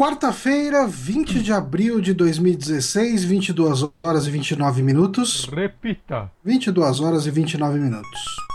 Quarta-feira, 20 de abril de 2016, 22 horas e 29 minutos. Repita. 22 horas e 29 minutos.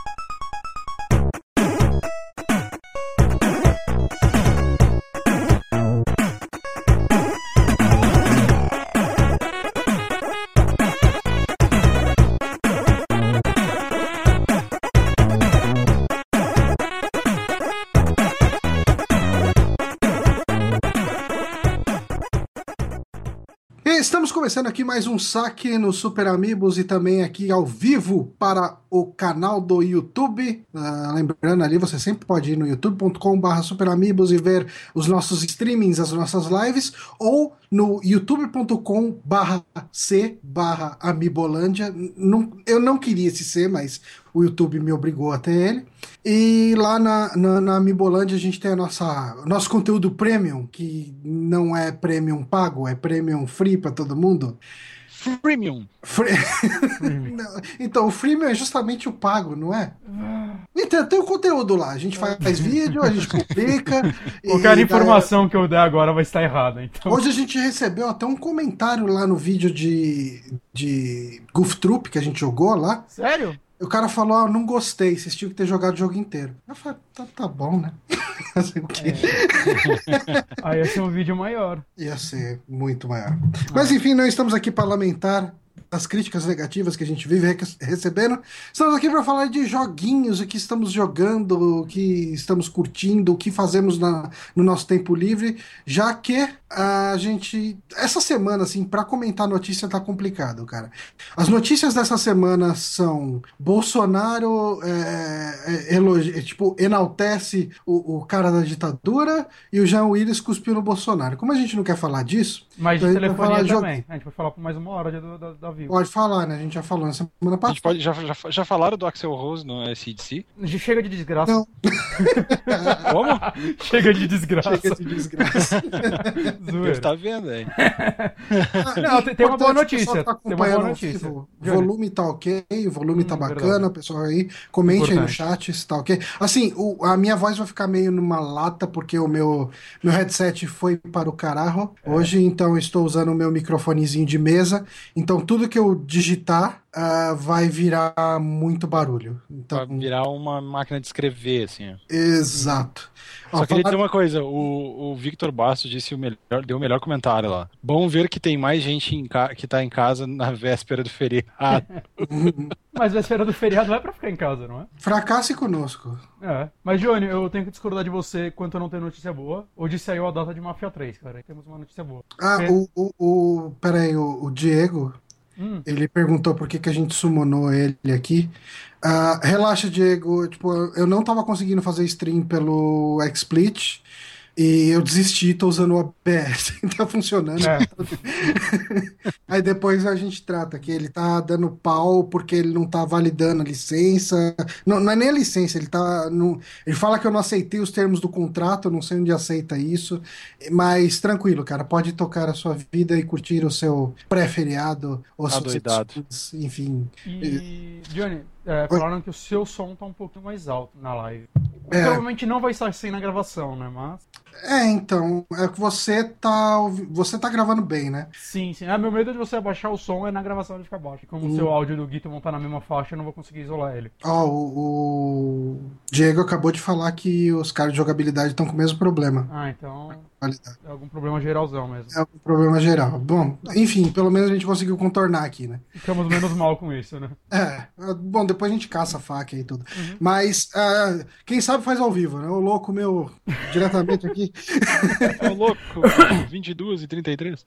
Começando aqui mais um saque no Super Amigos e também aqui ao vivo para o canal do YouTube. Uh, lembrando ali, você sempre pode ir no youtube.com/barra superamigos e ver os nossos streamings, as nossas lives, ou no youtube.com/barra c/barra amibolândia. Eu não queria esse C, mas o YouTube me obrigou a ter ele. E lá na, na, na Amibolândia a gente tem a nossa nosso conteúdo premium, que não é premium pago, é premium free para todo mundo. Freemium. Fre... então, o freemium é justamente o pago, não é? Então, tem o conteúdo lá. A gente faz vídeo, a gente publica. Qualquer informação que eu der agora vai estar errada. Então. Hoje a gente recebeu até um comentário lá no vídeo de, de Goof Troop que a gente jogou lá. Sério? O cara falou, ah, não gostei, vocês tinham que ter jogado o jogo inteiro. Eu falei, tá, tá bom, né? É. Aí ia ser um vídeo maior. Ia ser muito maior. Mas enfim, nós estamos aqui para lamentar as críticas negativas que a gente vive recebendo. Estamos aqui para falar de joguinhos, o que estamos jogando, o que estamos curtindo, o que fazemos na, no nosso tempo livre, já que a gente. Essa semana, assim, para comentar notícia tá complicado, cara. As notícias dessa semana são Bolsonaro é, é, elogi, é, tipo, enaltece o, o, cara da ditadura e o Jean Willis cuspiu no Bolsonaro. Como a gente não quer falar disso. Mas de telefonia falar também. De... A gente vai falar por mais uma hora da, da, Vivo. Pode falar, né? A gente já falou na semana passada. Pode, já, já, já falaram do Axel Rose no SDC? Chega de desgraça. Não. Como? Chega de desgraça. Chega de desgraça. Zoeira. tá vendo aí? Não, tem, tem uma boa notícia. Tá tem uma boa notícia. O volume tá ok, o volume tá hum, tá bacana, verdade. pessoal aí. Comente Importante. aí no chat se tá ok. Assim, o, a minha voz vai ficar meio numa lata, porque o meu, meu headset foi para o caralho. É. Hoje, então, estou usando o meu microfonezinho de mesa. Então, tudo que eu digitar uh, vai virar muito barulho. Então, vai virar uma máquina de escrever, assim. Exato. Só Ó, queria falar... dizer uma coisa, o, o Victor Bastos disse o melhor, deu o melhor comentário lá. Bom ver que tem mais gente em ca... que tá em casa na véspera do feriado. Mas véspera do feriado não é pra ficar em casa, não é? Fracasse conosco. É. Mas, Johnny, eu tenho que discordar de você quanto eu não tenho notícia boa. Hoje saiu a data de Mafia 3, cara. Aí temos uma notícia boa. Ah, Porque... o, o, o. Peraí, o, o Diego, Hum. Ele perguntou por que, que a gente summonou ele aqui. Uh, relaxa, Diego. Tipo, eu não tava conseguindo fazer stream pelo XSplit. E eu desisti, tô usando o OBS, tá funcionando. É. Aí depois a gente trata que ele tá dando pau porque ele não tá validando a licença. Não, não é nem a licença, ele tá. No... Ele fala que eu não aceitei os termos do contrato, eu não sei onde aceita isso. Mas tranquilo, cara, pode tocar a sua vida e curtir o seu pré-feriado, ou Adoidado. enfim. E, Johnny, é, falaram que o seu som tá um pouquinho mais alto na live. É. Provavelmente não vai estar assim na gravação, né? Mas. É, então, é que você tá. Você tá gravando bem, né? Sim, sim. Ah, meu medo de você abaixar o som é na gravação de ficar baixo. Como hum. o seu áudio do Git tá na mesma faixa, eu não vou conseguir isolar ele. Ó, oh, o, o, Diego acabou de falar que os caras de jogabilidade estão com o mesmo problema. Ah, então. É algum problema geralzão mesmo. É algum problema geral. Bom, enfim, pelo menos a gente conseguiu contornar aqui, né? Ficamos menos mal com isso, né? É. Bom, depois a gente caça a faca e tudo. Uhum. Mas, uh, quem sabe faz ao vivo, né? O louco meu, diretamente aqui. É o louco, 22 e 33.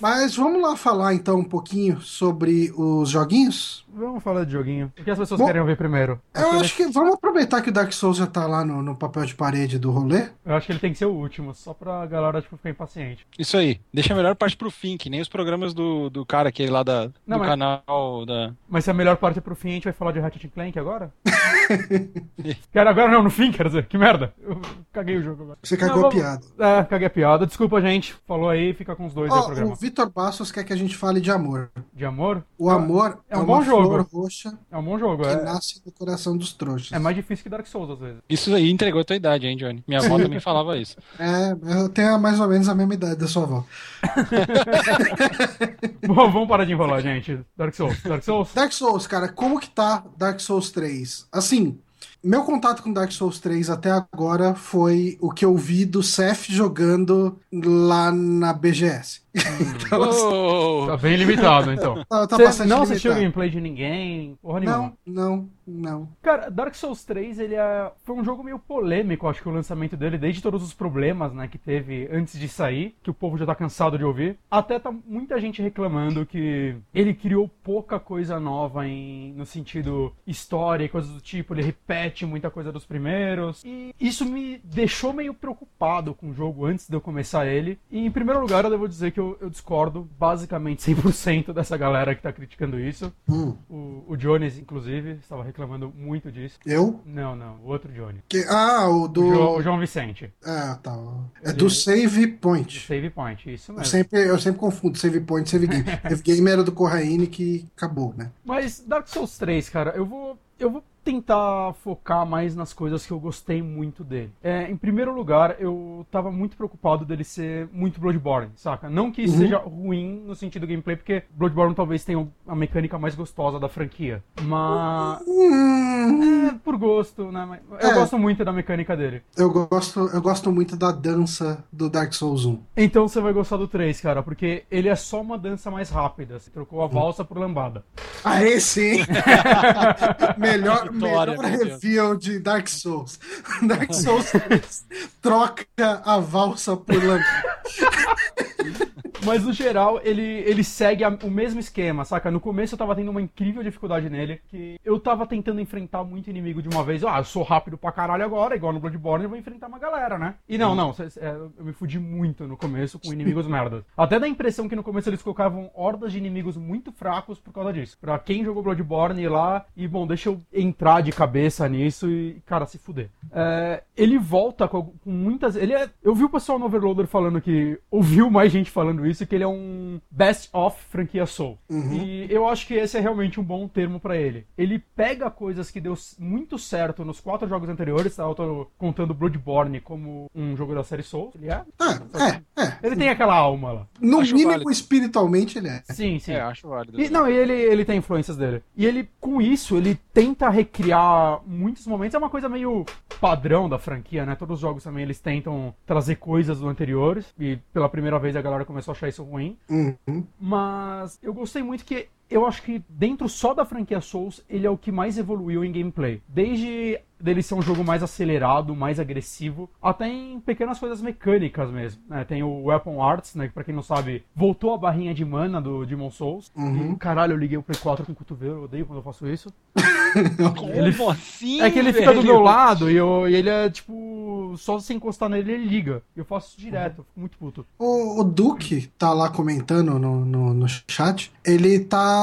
Mas vamos lá falar então um pouquinho sobre os joguinhos? Vamos falar de joguinho. O que as pessoas Bom, querem ver primeiro? Eu acho que vamos aproveitar que o Dark Souls já tá lá no, no, papel de parede do rolê. Eu acho que ele tem que ser o último, só pra galera tipo, ficar impaciente. Isso aí. Deixa a melhor parte pro fim, que nem os programas do, do cara aquele lá da, Não, do mas... canal da. Mas se a melhor parte é pro fim, a gente vai falar de Ratchet Clank agora? Quero agora não, no fim, quer dizer. Que merda. Eu caguei o jogo agora. Você cagou não, a piada. É, caguei a piada. Desculpa, gente. Falou aí, fica com os dois oh, aí o programa. O Vitor Bastos quer que a gente fale de amor. De amor? O amor é, é um bom jogo. Jogo. roxa É um bom jogo. que É, nasce no coração dos trouxas. é mais difícil que Dark Souls, às vezes. Isso aí entregou a tua idade, hein, Johnny? Minha avó também falava isso. É, eu tenho mais ou menos a mesma idade da sua avó. Bom, vamos parar de enrolar, gente. Dark Souls. Dark Souls? Dark Souls, cara, como que tá Dark Souls 3? Assim, meu contato com Dark Souls 3 até agora foi o que eu vi do Seth jogando lá na BGS. Então, Oh, Tá bem limitado, então. tá, tá Você bastante não assistiu limitado. gameplay de ninguém? Porra nenhuma. Não, não, não. Cara, Dark Souls 3, ele é... foi um jogo meio polêmico, acho que o lançamento dele, desde todos os problemas, né, que teve antes de sair, que o povo já tá cansado de ouvir. Até tá muita gente reclamando que ele criou pouca coisa nova em, no sentido história e coisas do tipo, ele repete muita coisa dos primeiros. E isso me deixou meio preocupado com o jogo antes de eu começar ele. E em primeiro lugar, eu devo dizer que eu, eu discordo basicamente 100% dessa galera que tá criticando isso. Hum, O, o Jones, inclusive, estava reclamando muito disso. eu? Não, não, o outro Johnny. Que- ah, o O, do. Jo- o João Vicente, Ah, tá. É do Save do Point. Save Point, isso Eu mesmo. sempre, eu sempre confundo Save Point e Save Game. Save Game era do Corraine que acabou, né? Mas Dark Souls 3, cara, eu vou. Eu vou tentar focar mais nas coisas que eu gostei muito dele. É, em primeiro lugar, eu tava muito preocupado dele ser muito Bloodborne, saca? Não que isso Uhum. seja ruim no sentido gameplay, porque Bloodborne talvez tenha a mecânica mais gostosa da franquia. Mas. Hum, É, por gosto, né? Eu É. gosto muito da mecânica dele. eu, gosto, eu gosto muito da dança do Dark Souls 1. Então você vai gostar do 3, cara, porque ele é só uma dança mais rápida. Você trocou a valsa por lambada. Aê, sim! melhor Vitória, melhor review de Dark Souls. Dark Souls 3 troca a valsa por lambada. Mas no geral, ele, ele segue a- o mesmo esquema, saca? No começo eu tava tendo uma incrível dificuldade nele, que eu tava tentando enfrentar muito inimigo de uma vez. Ah, eu sou rápido pra caralho agora, igual no Bloodborne, eu vou enfrentar uma galera, né? E não, não, é, eu me fudi muito no começo com inimigos merdas. Até dá a impressão que no começo eles colocavam hordas de inimigos muito fracos por causa disso. Pra quem jogou Bloodborne ir lá e, bom, deixa eu entrar de cabeça nisso e, cara, se fuder. É, ele volta com, com muitas. Ele é, eu vi o pessoal no Overloader falando que. Ouviu mais gente falando isso, que ele é um best of franquia Soul. E eu acho que esse é realmente um bom termo pra ele. Ele pega coisas que deu muito certo nos quatro jogos anteriores, tá? Eu tô contando Bloodborne como um jogo da série Souls. Ele é. É, é, é. Ele tem aquela alma lá. No Acho mínimo, válido. espiritualmente, ele é. Sim, sim. é, acho válido. E, não, e ele, ele tem influências dele. E ele, com isso, ele tenta recriar muitos momentos. É uma coisa meio padrão da franquia, né? Todos os jogos também eles tentam trazer coisas do anteriores. E pela primeira vez a galera começou a achar isso ruim. Uhum. Mas eu gostei muito que eu acho que dentro só da franquia Souls, ele é o que mais evoluiu em gameplay. Desde dele ser um jogo mais acelerado, mais agressivo, até em pequenas coisas mecânicas mesmo. né? Tem o Weapon Arts, né? Que pra quem não sabe, voltou a barrinha de mana do Demon Souls. Uhum. E, caralho, eu liguei o Play 4 com o cotovelo, eu odeio quando eu faço isso. Como ele- assim? é que ele fica do velho? meu lado e, eu, e ele é tipo. Só se encostar nele, ele liga. Eu faço isso direto, eu fico muito puto. O, o Duque tá lá comentando no, no, no chat. Ele tá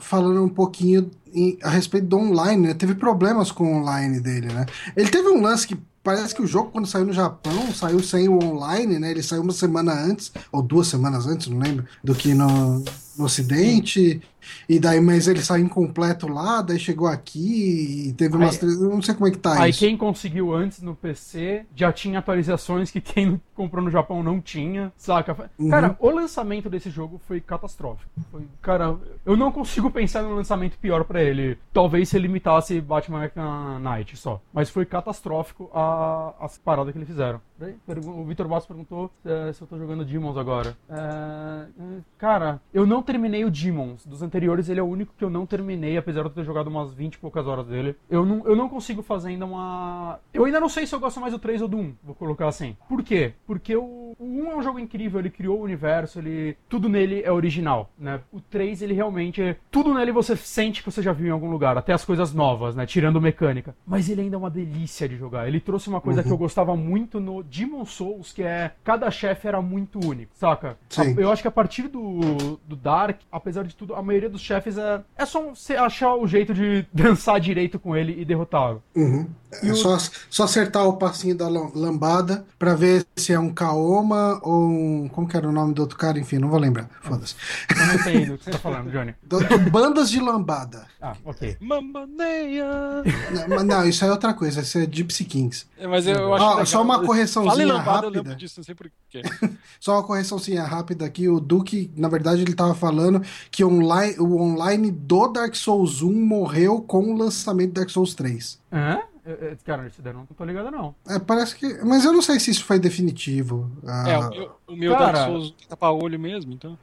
falando um pouquinho em- a respeito do online, né? Teve problemas com o online dele, né? Ele teve um lance que parece que o jogo, quando saiu no Japão, saiu sem o online, né? Ele saiu uma semana antes, ou duas semanas antes, não lembro, do que no, no Ocidente. E daí, mas ele saiu incompleto lá, daí chegou aqui e teve umas. Aí- três- Eu não sei como é que tá Aí isso. quem conseguiu antes no PC já tinha atualizações que quem comprou no Japão não tinha, saca? Uhum. Cara, o lançamento desse jogo foi catastrófico. Foi, cara, eu não consigo pensar num lançamento pior pra ele. Talvez se limitasse Batman Arkham Knight só. Mas foi catastrófico a, as paradas que eles fizeram. O Vitor Bastos perguntou é, se eu tô jogando Demons agora. É, cara, eu não terminei o Demons. Dos anteriores, ele é o único que eu não terminei, apesar de eu ter jogado umas 20 e poucas horas dele. Eu não, eu não consigo fazer ainda uma. Eu ainda não sei se eu gosto mais do 3 ou do 1, vou colocar assim. Por quê? Porque o, o 1 é um jogo incrível, ele criou o universo, ele. Tudo nele é original, né? O 3, ele realmente. é- Tudo nele você sente que você já viu em algum lugar, até as coisas novas, né? Tirando mecânica. Mas ele ainda é uma delícia de jogar. Ele trouxe uma coisa que eu gostava muito no Demon Souls, que é. Cada chefe era muito único, saca? Sim. Eu acho que a partir do, do Dark, apesar de tudo, a maioria dos chefes é, é só você achar o jeito de dançar direito com ele e derrotá-lo. Uhum. É só, só acertar o passinho da lam- lambada pra ver se é um Kaoma ou um. Como que era o nome do outro cara? Enfim, não vou lembrar. Foda-se. Eu não sei do que você tá falando, Johnny. Do- de bandas de lambada. Ah, ok. Mambaneia! Não, mas não, isso é outra coisa, isso é Gypsy Kings. É, mas eu, eu acho Ó, legal. só uma correçãozinha lambada, eu rápida. lembro disso, não sei porquê. Só uma correçãozinha rápida aqui. O Duke, na verdade, ele tava falando que online, o online do Dark Souls 1 morreu com o lançamento do Dark Souls 3. Hã? Eu- eu- Cara, isso daí eu não tô ligado, não. É, parece que. Mas eu não sei se isso foi definitivo. Ah, É, o meu, o meu Cara- Dark Souls tapa olho mesmo, então.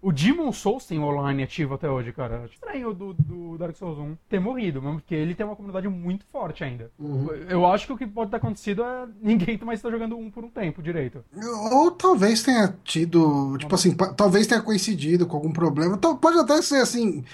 O, o Demon Souls tem online ativo até hoje, cara. Acho estranho do, do Dark Souls 1 ter morrido, mesmo porque ele tem uma comunidade muito forte ainda. Uhum. Eu acho que o que pode ter acontecido é ninguém mais tá jogando um por um tempo direito. Ou talvez tenha tido, tipo assim, talvez tenha coincidido com algum problema. Então, pode até ser assim.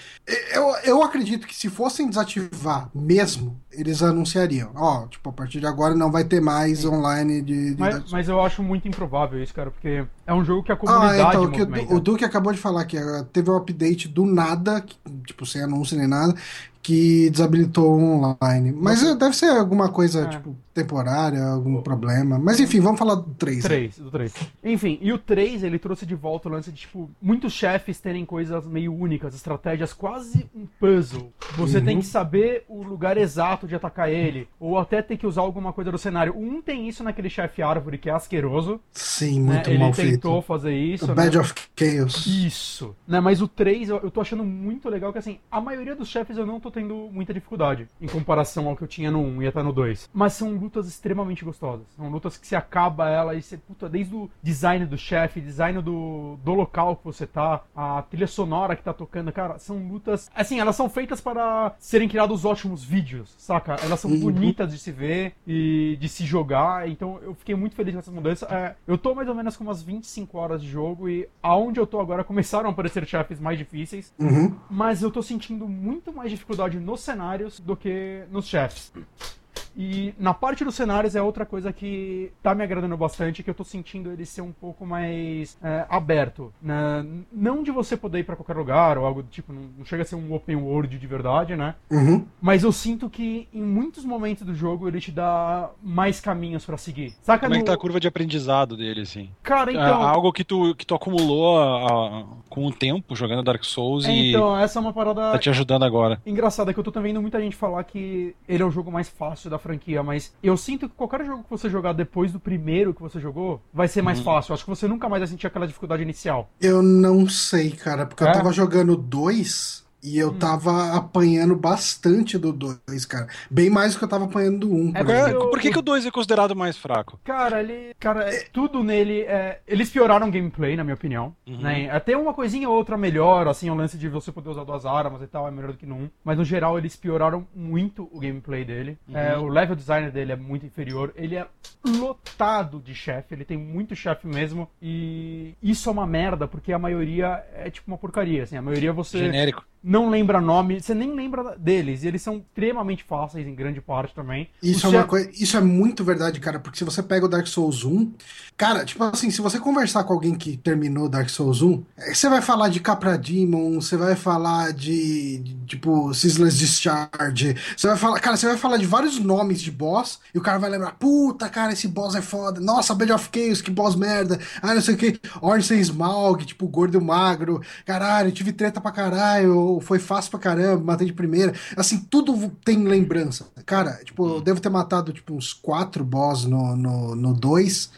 Eu, eu acredito que se fossem desativar mesmo, eles anunciariam. Ó, tipo, a partir de agora não vai ter mais online de. de Mas, mas eu acho muito improvável isso, cara, porque é um jogo que a comunidade Ah, então, o que o, Duque acabou de falar que eh, teve um update do nada, que, tipo, sem anúncio nem nada, que desabilitou o online. Mas eh, deve ser alguma coisa, É. tipo, temporária, algum problema. Mas enfim, vamos falar do 3. 3, do 3. Enfim, e o 3, ele trouxe de volta o lance de, tipo, muitos chefes terem coisas meio únicas, estratégias quase um puzzle. Você Uhum. tem que saber o lugar exato de atacar ele, ou até ter que usar alguma coisa do cenário. O 1 tem isso naquele chefe árvore que é asqueroso, Sim, né? muito Ele mal tentou feito. fazer isso, O né? Bad of Chaos. Isso. Né, mas o 3 eu, eu tô achando muito legal que assim, a maioria dos chefes eu não tô tendo muita dificuldade em comparação ao que eu tinha no 1 e até no 2. Mas são lutas extremamente gostosas. São lutas que se acaba ela e você, puta, desde o design do chefe, design do, do local que você tá, a trilha sonora que tá tocando, cara, são lutas. Assim, elas são feitas para serem criados ótimos vídeos, saca? Elas são Uhum. bonitas de se ver e de se jogar, então eu fiquei muito feliz com essas mudanças. É, eu tô mais ou menos com umas 25 horas de jogo e aonde eu tô agora começaram a aparecer chefes mais difíceis, Uhum. mas eu tô sentindo muito mais dificuldade nos cenários do que nos chefes. E na parte dos cenários é outra coisa que tá me agradando bastante, que eu tô sentindo ele ser um pouco mais é, aberto. Né? Não de você poder ir pra qualquer lugar ou algo do tipo, não, não chega a ser um open world de verdade, né? Uhum. Mas eu sinto que em muitos momentos do jogo ele te dá mais caminhos pra seguir. Saca Como é que no- tá a curva de aprendizado dele, assim? Cara, É então. algo que tu, que tu acumulou ah, com o tempo jogando Dark Souls e Então, essa é uma parada tá te ajudando agora. engraçada que eu tô também vendo muita gente falar que ele é o jogo mais fácil da franquia, mas eu sinto que qualquer jogo que você jogar depois do primeiro que você jogou vai ser Uhum. mais fácil. Eu acho que você nunca mais vai sentir aquela dificuldade inicial. Eu não sei, cara, porque eu É? tava jogando dois e eu Hum. tava apanhando bastante do dois, cara. Bem mais do que eu tava apanhando do um. É por eu- Por que, que o 2 é considerado mais fraco? Cara, ele. Cara, é- tudo nele é. Eles pioraram o gameplay, na minha opinião. Uhum. Né? Até uma coisinha ou outra melhor, assim, o lance de você poder usar duas armas e tal, é melhor do que no 1. Mas no geral eles pioraram muito o gameplay dele. Uhum. É, o level design dele é muito inferior. Ele é lotado de chefe, ele tem muito chefe mesmo. E isso é uma merda, porque a maioria é tipo uma porcaria, assim. A maioria você Genérico. Não lembra nome, você nem lembra deles. E eles são extremamente fáceis em grande parte também. Isso O é uma coisa, isso é muito verdade, cara, porque se você pega o Dark Souls 1, cara, tipo assim, se você conversar com alguém que terminou Dark Souls 1, eh, você vai falar de Capra Demon, você vai falar de, de, tipo Sizzler's Discharge, você vai falar, cara, você vai falar de vários nomes de boss e o cara vai lembrar, puta, cara, esse boss é foda. Nossa, Bed of Chaos, que boss merda. Ah, não sei o que. Ornstein Smaug, tipo gordo e magro. Caralho, tive treta pra caralho, foi fácil pra caramba, matei de primeira. Assim, tudo tem lembrança. Cara, tipo, eu devo ter matado tipo uns quatro boss no 2 no, no dois,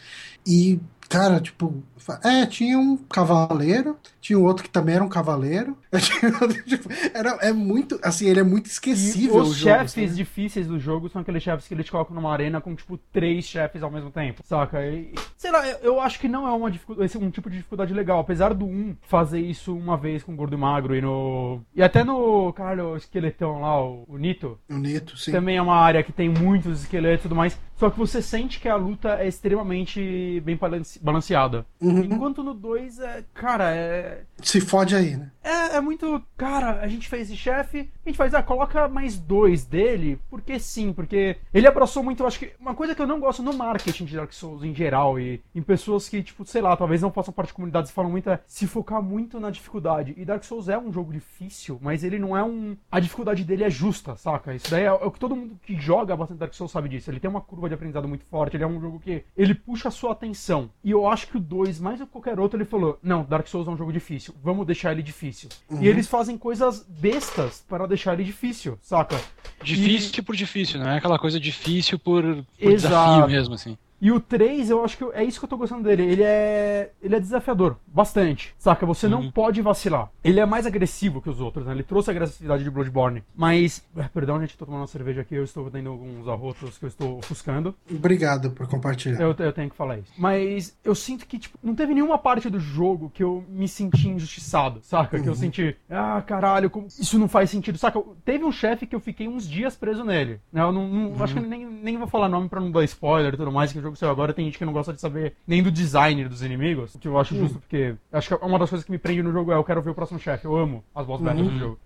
e cara, tipo, é, tinha um cavaleiro, tinha um outro que também era um cavaleiro. Outro, tipo, era, é muito, assim, ele é muito E esquecível os o jogo, chefes difíceis do jogo são aqueles chefes que eles colocam numa arena com, tipo, três chefes ao mesmo tempo, saca? E, sei lá, eu, acho que não é uma esse é um tipo de dificuldade legal. Apesar do 1 fazer isso uma vez com o Gordo e Magro e no... E até no, caralho, o esqueletão lá, o, o Nito, O Nito, sim. também é uma área que tem muitos esqueletos e tudo mais. Só que você sente que a luta é extremamente bem balance- balanceada. Uhum. Enquanto no 2 é. Cara, é. Se fode aí, né? É, é muito. Cara, a gente fez esse chefe, a gente faz, ah, coloca mais dois dele, porque sim, porque ele abraçou muito, eu acho que. Uma coisa que eu não gosto no marketing de Dark Souls em geral, e em pessoas que, tipo, sei lá, talvez não façam parte de comunidades e falam muito, é se focar muito na dificuldade. E Dark Souls é um jogo difícil, mas ele não é um. A dificuldade dele é justa, saca? Isso daí é, é o que todo mundo que joga bastante Dark Souls sabe disso. Ele tem uma curva de aprendizado muito forte, ele é um jogo que ele puxa a sua atenção. E eu acho que o 2, mais do que qualquer outro, ele falou: "Não, Dark Souls é um jogo difícil. Vamos deixar ele difícil". Uhum. E eles fazem coisas bestas para deixar ele difícil, saca? Difícil e... por difícil, não é aquela coisa difícil por, por desafio mesmo assim. E o 3, eu acho que é isso que eu tô gostando dele. Ele é. Ele é desafiador, bastante. Saca? Você não Uhum. pode vacilar. Ele é mais agressivo que os outros, né? Ele trouxe a agressividade de Bloodborne. Mas. ah, Perdão, gente, tô tomando uma cerveja aqui, eu estou dando alguns arrotos que eu estou ofuscando. Obrigado por compartilhar. Eu, eu tenho que falar isso. Mas eu sinto que, tipo, não teve nenhuma parte do jogo que eu me senti injustiçado, saca? Que eu senti, ah, caralho, como- isso não faz sentido, saca? Teve um chefe que eu fiquei uns dias preso nele. Né? Eu não, não- acho que nem, nem vou falar nome pra não dar spoiler e tudo mais, que o jogo saiu agora. Tem gente que não gosta de saber nem do design dos inimigos, o que eu acho justo, porque acho que uma das coisas que me prende no jogo é eu quero ver o próximo chefe. Eu amo as boss battles do jogo.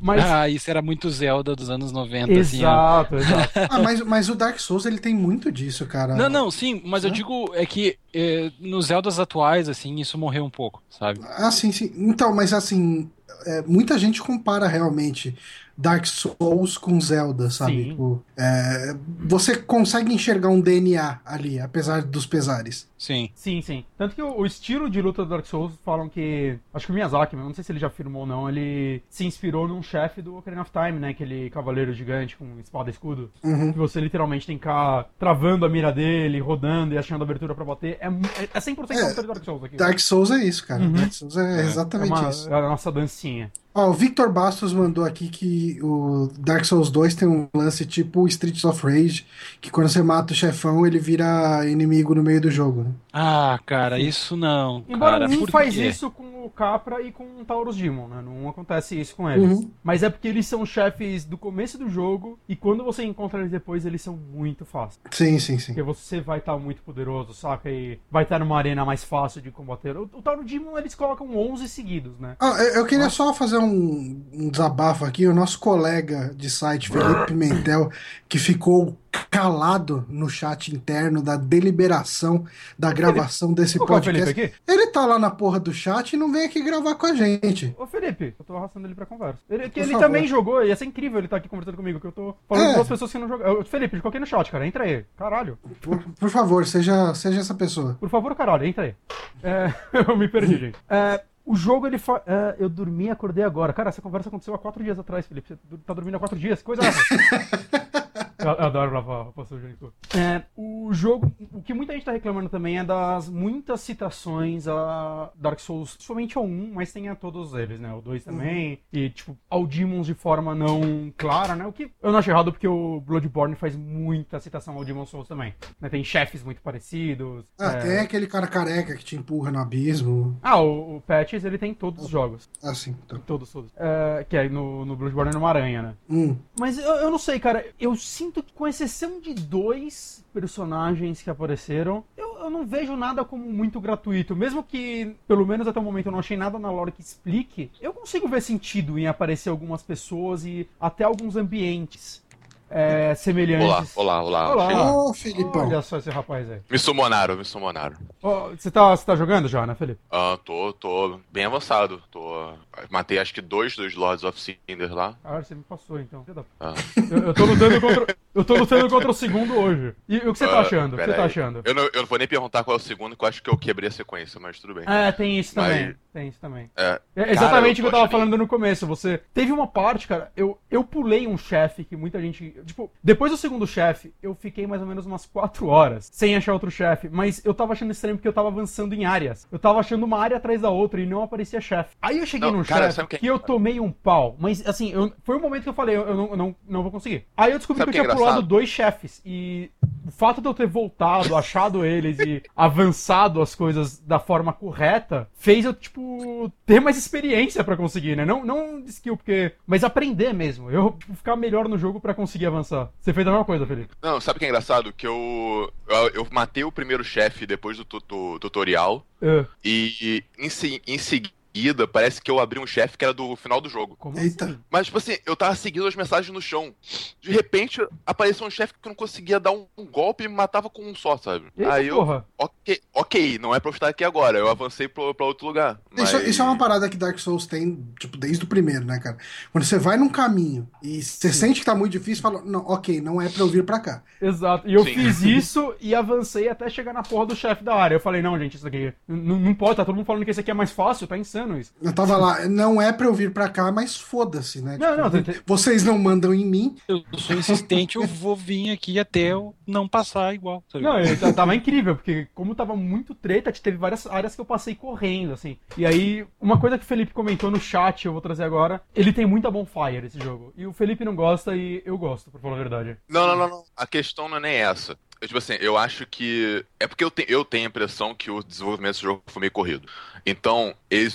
Mas. Ah, isso era muito Zelda dos anos 90, assim. ó. exato, exato. Ah, mas, mas o Dark Souls ele tem muito disso, cara. Não, não, sim, mas eu digo é que eh, nos Zeldas atuais, assim, isso morreu um pouco, sabe? Ah, sim, sim. Então, mas assim, é, muita gente compara realmente Dark Souls com Zelda, sabe? Tipo, é, você consegue enxergar um DNA ali, apesar dos pesares. Sim. Sim, sim. Tanto que o, o estilo de luta do Dark Souls falam que. Acho que o Miyazaki, não sei se ele já afirmou ou não, ele se inspirou num chefe do Ocarina of Time, né? Aquele cavaleiro gigante com espada e escudo. Uhum. Que você literalmente tem que ficar travando a mira dele, rodando e achando abertura pra bater. É, é é 100% a luta de Dark Souls aqui. Dark Souls é isso, cara. Uhum. Dark Souls é, é, exatamente uma- isso. é a nossa dancinha. Ó, o Victor Bastos mandou aqui que o Dark Souls 2 tem um lance tipo Streets of Rage, que quando você mata o chefão, ele vira inimigo no meio do jogo, né? Ah, cara, isso não. Embora cara, um por faz quê? isso com o Capra e com o Taurus Demon, né? Não acontece isso com eles. Uhum. Mas é porque eles são chefes do começo do jogo e quando você encontra eles depois, eles são muito fáceis. Sim, sim, sim. Porque você vai estar muito poderoso, saca? E vai estar numa arena mais fácil de combater. O, o Taurus Demon, eles colocam 11 seguidos, né? Ah, eu eu queria só fazer um, um desabafo aqui. O nosso colega de site, Felipe Pimentel, que ficou calado no chat interno da deliberação da gravação desse Felipe podcast. aqui? Ele tá lá na porra do chat e não vem aqui gravar com a gente. Ô Felipe, eu tô arrastando ele pra conversa. Ele, que Por ele favor. também jogou, ia ser incrível ele estar aqui conversando comigo, que eu tô falando É. com duas pessoas que não jogaram. Ô, Felipe, coloquei no chat, cara, entra aí. Caralho. Por, por favor, seja, seja essa pessoa. Por favor, caralho, entra aí. É, eu me perdi, gente. É, o jogo, ele fa... é, eu dormi e acordei agora. Cara, essa conversa aconteceu há quatro dias atrás, Felipe. Você tá dormindo há quatro dias? Que Coisa. Eu, eu adoro lavar roupa suja em cor. É, o jogo, o que muita gente tá reclamando também é das muitas citações a Dark Souls, somente ao 1, mas tem a todos eles, né? O 2 também, e tipo, ao Demons de forma não clara, né? O que eu não acho errado porque o Bloodborne faz muita citação ao Demon Souls também. né? Tem chefes muito parecidos. Ah, é, tem aquele cara careca que te empurra no abismo. ah, o, o Patches, ele tem em todos os jogos. Assim, então. Todos, todos. É, que é no, no Bloodborne é numa aranha, né? Hum. Mas eu, eu não sei, cara. Eu sinto que, com exceção de dois personagens que apareceram, eu, eu não vejo nada como muito gratuito. Mesmo que, pelo menos até o momento, eu não achei nada na lore que explique, eu consigo ver sentido em aparecer algumas pessoas e até alguns ambientes é, Olá, semelhantes. olá, olá. Olá. Felipe. Ô, Filipão. Olha só esse rapaz aí. Me sumonaram, me sumonaram. Ó, Você tá, você tá jogando já, né, Felipe? Ah, tô, tô bem avançado. Tô. Matei acho que dois dos Lords of Cinder lá. Ah, você me passou então. Filho da Ah. Eu, eu tô lutando contra. Eu tô lutando contra o segundo hoje. E, o que você tá Ah, achando? O que você tá achando? Eu não, eu não vou nem perguntar qual é o segundo, que eu acho que eu quebrei a sequência, mas tudo bem. É, tem isso também. Mas- Tem isso também. É, É exatamente o eu que eu tava achando- falando no começo. Você teve uma parte, cara. Eu, eu pulei um chefe que muita gente. Tipo, depois do segundo chefe, eu fiquei mais ou menos umas 4 horas sem achar outro chefe. Mas eu tava achando estranho porque eu tava avançando em áreas. Eu tava achando uma área atrás da outra e não aparecia chefe. Aí eu cheguei Não, num chefe que que, é- eu tomei um pau. Mas assim, eu- foi o momento que eu falei, eu, eu não, eu não, não vou conseguir. Aí eu descobri Sabe que eu o que tinha é pulado engraçado? dois chefes. E o fato de eu ter voltado, achado eles e avançado as coisas da forma correta, fez eu, tipo, ter mais experiência pra conseguir, né? Não, não de skill, porque. Mas aprender mesmo. Eu tipo, ficar melhor no jogo pra conseguir avançar. Você fez a mesma coisa, Felipe. Não, sabe o que é engraçado? Que eu. Eu, eu matei o primeiro chefe depois do, tu- do tutorial. É. E em, em seguida seguida, parece que eu abri um chefe que era do final do jogo. Como Eita. assim? Mas, tipo assim, eu tava seguindo as mensagens no chão. De repente, apareceu um chefe que eu não conseguia dar um, um golpe e me matava com um só, sabe? Eita, Aí eu, porra. ok, ok, não é pra eu estar aqui agora. Eu avancei pro, pra outro lugar. Isso, Mas- isso é uma parada que Dark Souls tem, tipo, desde o primeiro, né, cara? Quando você vai num caminho e você sente que tá muito difícil, fala, não, ok, não é pra eu vir pra cá. Exato. E eu Sim. fiz isso e avancei até chegar na porra do chefe da área. Eu falei, não, gente, isso aqui não, não pode, tá todo mundo falando que esse aqui é mais fácil, tá insano isso. Eu tava lá, não é pra eu vir pra cá, mas foda-se, né? Não, não, tem- tem- vocês não mandam em mim. Eu sou insistente, eu vou vir aqui até eu não passar igual. sabe? Não, eu, tava incrível, porque como tava muito treta, teve várias áreas que eu passei correndo, assim. E aí, uma coisa que o Felipe comentou no chat, eu vou trazer agora, ele tem muita bonfire esse jogo. E o Felipe não gosta e eu gosto, pra falar a verdade. Não, não, não, não. A questão não é nem essa. Eu, tipo assim, eu acho que. É porque eu, te- eu tenho a impressão que o desenvolvimento desse jogo foi meio corrido. Então, eles.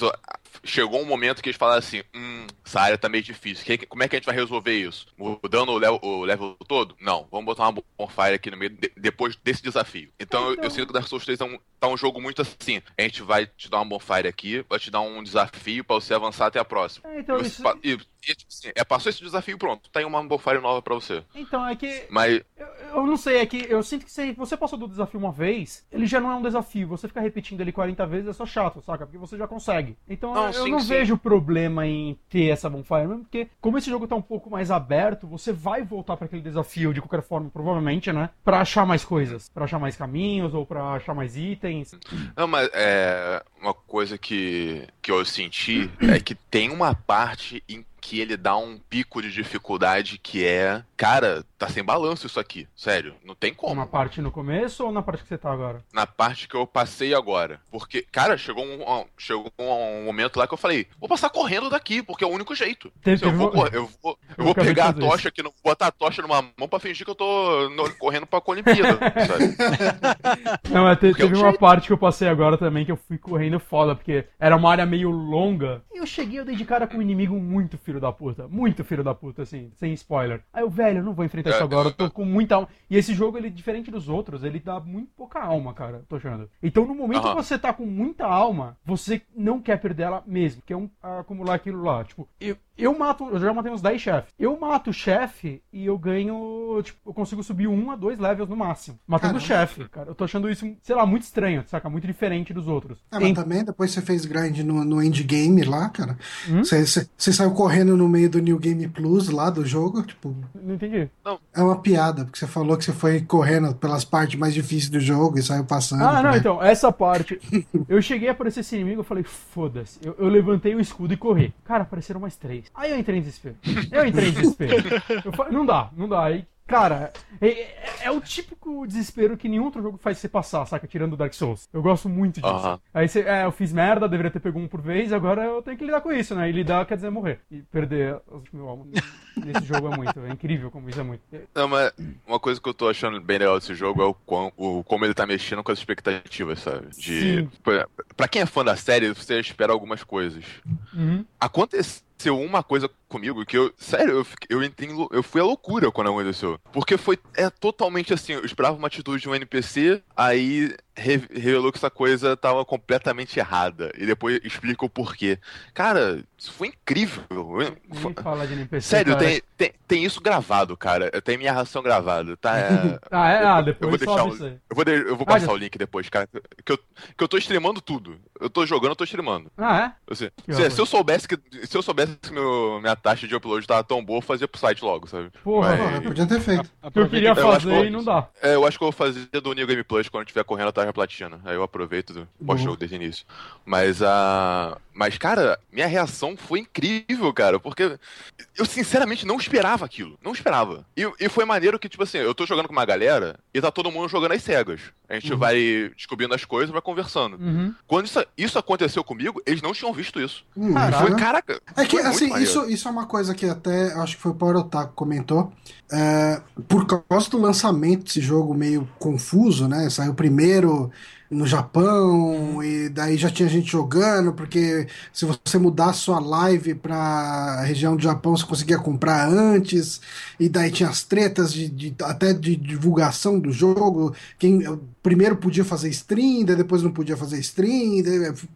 Chegou um momento que eles falaram assim: hum, essa área tá meio difícil. Que- Como é que a gente vai resolver isso? Mudando o level, o level todo? Não, vamos botar uma bonfire aqui no meio de- depois desse desafio. Então, eu- eu, Então- sinto que Dark Souls 3 tá um, tá um jogo muito assim. A gente vai te dar uma bonfire aqui, vai te dar um desafio pra você avançar até a próxima. É, então, E você isso- e- e, tipo assim, é, passou esse desafio, pronto. Tá aí uma bonfire nova pra você. Então, é que Mas Eu, eu não sei, é que eu sinto que se você passou do desafio uma vez, ele já não é um desafio. Você ficar repetindo ele 40 vezes é só chato, saca? Porque você já consegue. Então Não, eu sim, não sim. vejo problema em ter essa bonfire, mesmo porque como esse jogo tá um pouco mais aberto, você vai voltar pra aquele desafio de qualquer forma, provavelmente, né? Pra achar mais coisas, Pra achar mais caminhos ou pra achar mais itens. Não, mas é uma coisa que, que eu senti é que tem uma parte em que ele dá um pico de dificuldade que é, cara, tá sem balanço isso aqui, sério, não tem como. Uma parte no começo ou na parte que você tá agora? Na parte que eu passei agora, porque, cara, chegou um, chegou um momento lá que eu falei, vou passar correndo daqui, porque é o único jeito. Teve- eu vou, eu vou, eu Eu vou pegar a tocha aqui, no- botar a tocha numa mão pra fingir que eu tô no- correndo pra Olimpíada, sabe? Não, é, te- é teve uma jeito. parte que eu passei agora também que eu fui correndo foda, porque era uma área meio longa. E eu cheguei, eu dei de cara com um inimigo muito filho da puta. Muito filho da puta, assim, sem spoiler. Aí eu, velho, eu não vou enfrentar isso É, agora, eu tô com muita alma. E esse jogo, ele, diferente dos outros, ele dá muito pouca alma, cara, tô achando. Então no momento Aham. que você tá com muita alma, você não quer perder ela mesmo, que é um acumular aquilo lá. Tipo, eu, eu mato, eu já matei uns 10 chefes. Eu mato o chefe e eu ganho, tipo, eu consigo subir um a dois levels no máximo. Matando o chefe, cara. Eu tô achando isso, sei lá, muito estranho, saca? Muito diferente dos outros. Ah, mas Em- também depois você fez grind no, no endgame lá, cara. Hum? Você, você, você saiu correndo no meio do New Game Plus lá do jogo, tipo, Não entendi. é uma piada, porque você falou que você foi correndo pelas partes mais difíceis do jogo e saiu passando. Ah, não, né? então, essa parte. Eu cheguei a aparecer esse inimigo, eu falei, foda-se. Eu, eu levantei o escudo e corri. Cara, apareceram mais três. Aí eu entrei em desespero. Eu entrei em desespero. Falei, não dá, não dá. Aí, cara, é, é- é o típico desespero que nenhum outro jogo faz você passar, saca? Tirando Dark Souls. Eu gosto muito disso. Aham. Aí você, é, eu fiz merda, deveria ter pego um por vez, agora eu tenho que lidar com isso, né? E lidar quer dizer morrer. E perder os mil almas nesse jogo é muito. É incrível como isso é muito. Não, mas uma coisa que eu tô achando bem legal desse jogo é o, quão- o como ele tá mexendo com as expectativas, sabe? De, Sim. pra, pra quem é fã da série, você espera algumas coisas. Uhum. Aconteceu uma coisa comigo que eu, sério, eu, fiquei- eu, entrei eu fui à loucura quando aconteceu. Porque foi é totalmente assim, eu esperava uma atitude de um NPC, aí revelou que essa coisa tava completamente errada. E depois explica o porquê. Cara, isso foi incrível. Nem fala de NPC. Sério, tem, tem, tem isso gravado, cara. Tem minha ração gravada, tá? É, Ah, é? Ah, eu vou depois deixar. Eu vou, de- eu vou Ah, passar já- o link depois, cara. Que eu, que eu tô streamando tudo. Eu tô jogando, eu tô streamando. Ah, é? Assim, se, se eu soubesse que se eu soubesse que meu, minha taxa de upload tava tão boa, eu fazia pro site logo, sabe? Porra, Mas- Porra, podia ter feito. eu queria Eu fazer que- e não dá. É, eu acho que eu vou fazer do New Game Plus quando eu estiver correndo atrás platina. Aí eu aproveito do pós-jogo desde o início. Mas a. Mas, cara, minha reação foi incrível, cara, porque eu sinceramente não esperava aquilo. Não esperava. E, e foi maneiro que, tipo assim, eu tô jogando com uma galera e tá todo mundo jogando às cegas. A gente vai descobrindo as coisas vai conversando. Uhum. Quando isso, isso aconteceu comigo, eles não tinham visto isso. Hum, Caraca. Foi, caraca. É que, assim, isso, isso é uma coisa que até acho que foi o Power Otaku comentou. É, por causa do lançamento desse jogo meio confuso, né? Saiu primeiro no Japão, e daí já tinha gente jogando, porque se você mudar sua live pra região do Japão, você conseguia comprar antes, e daí tinha as tretas de, de até de divulgação do jogo, quem primeiro podia fazer stream, daí depois não podia fazer stream,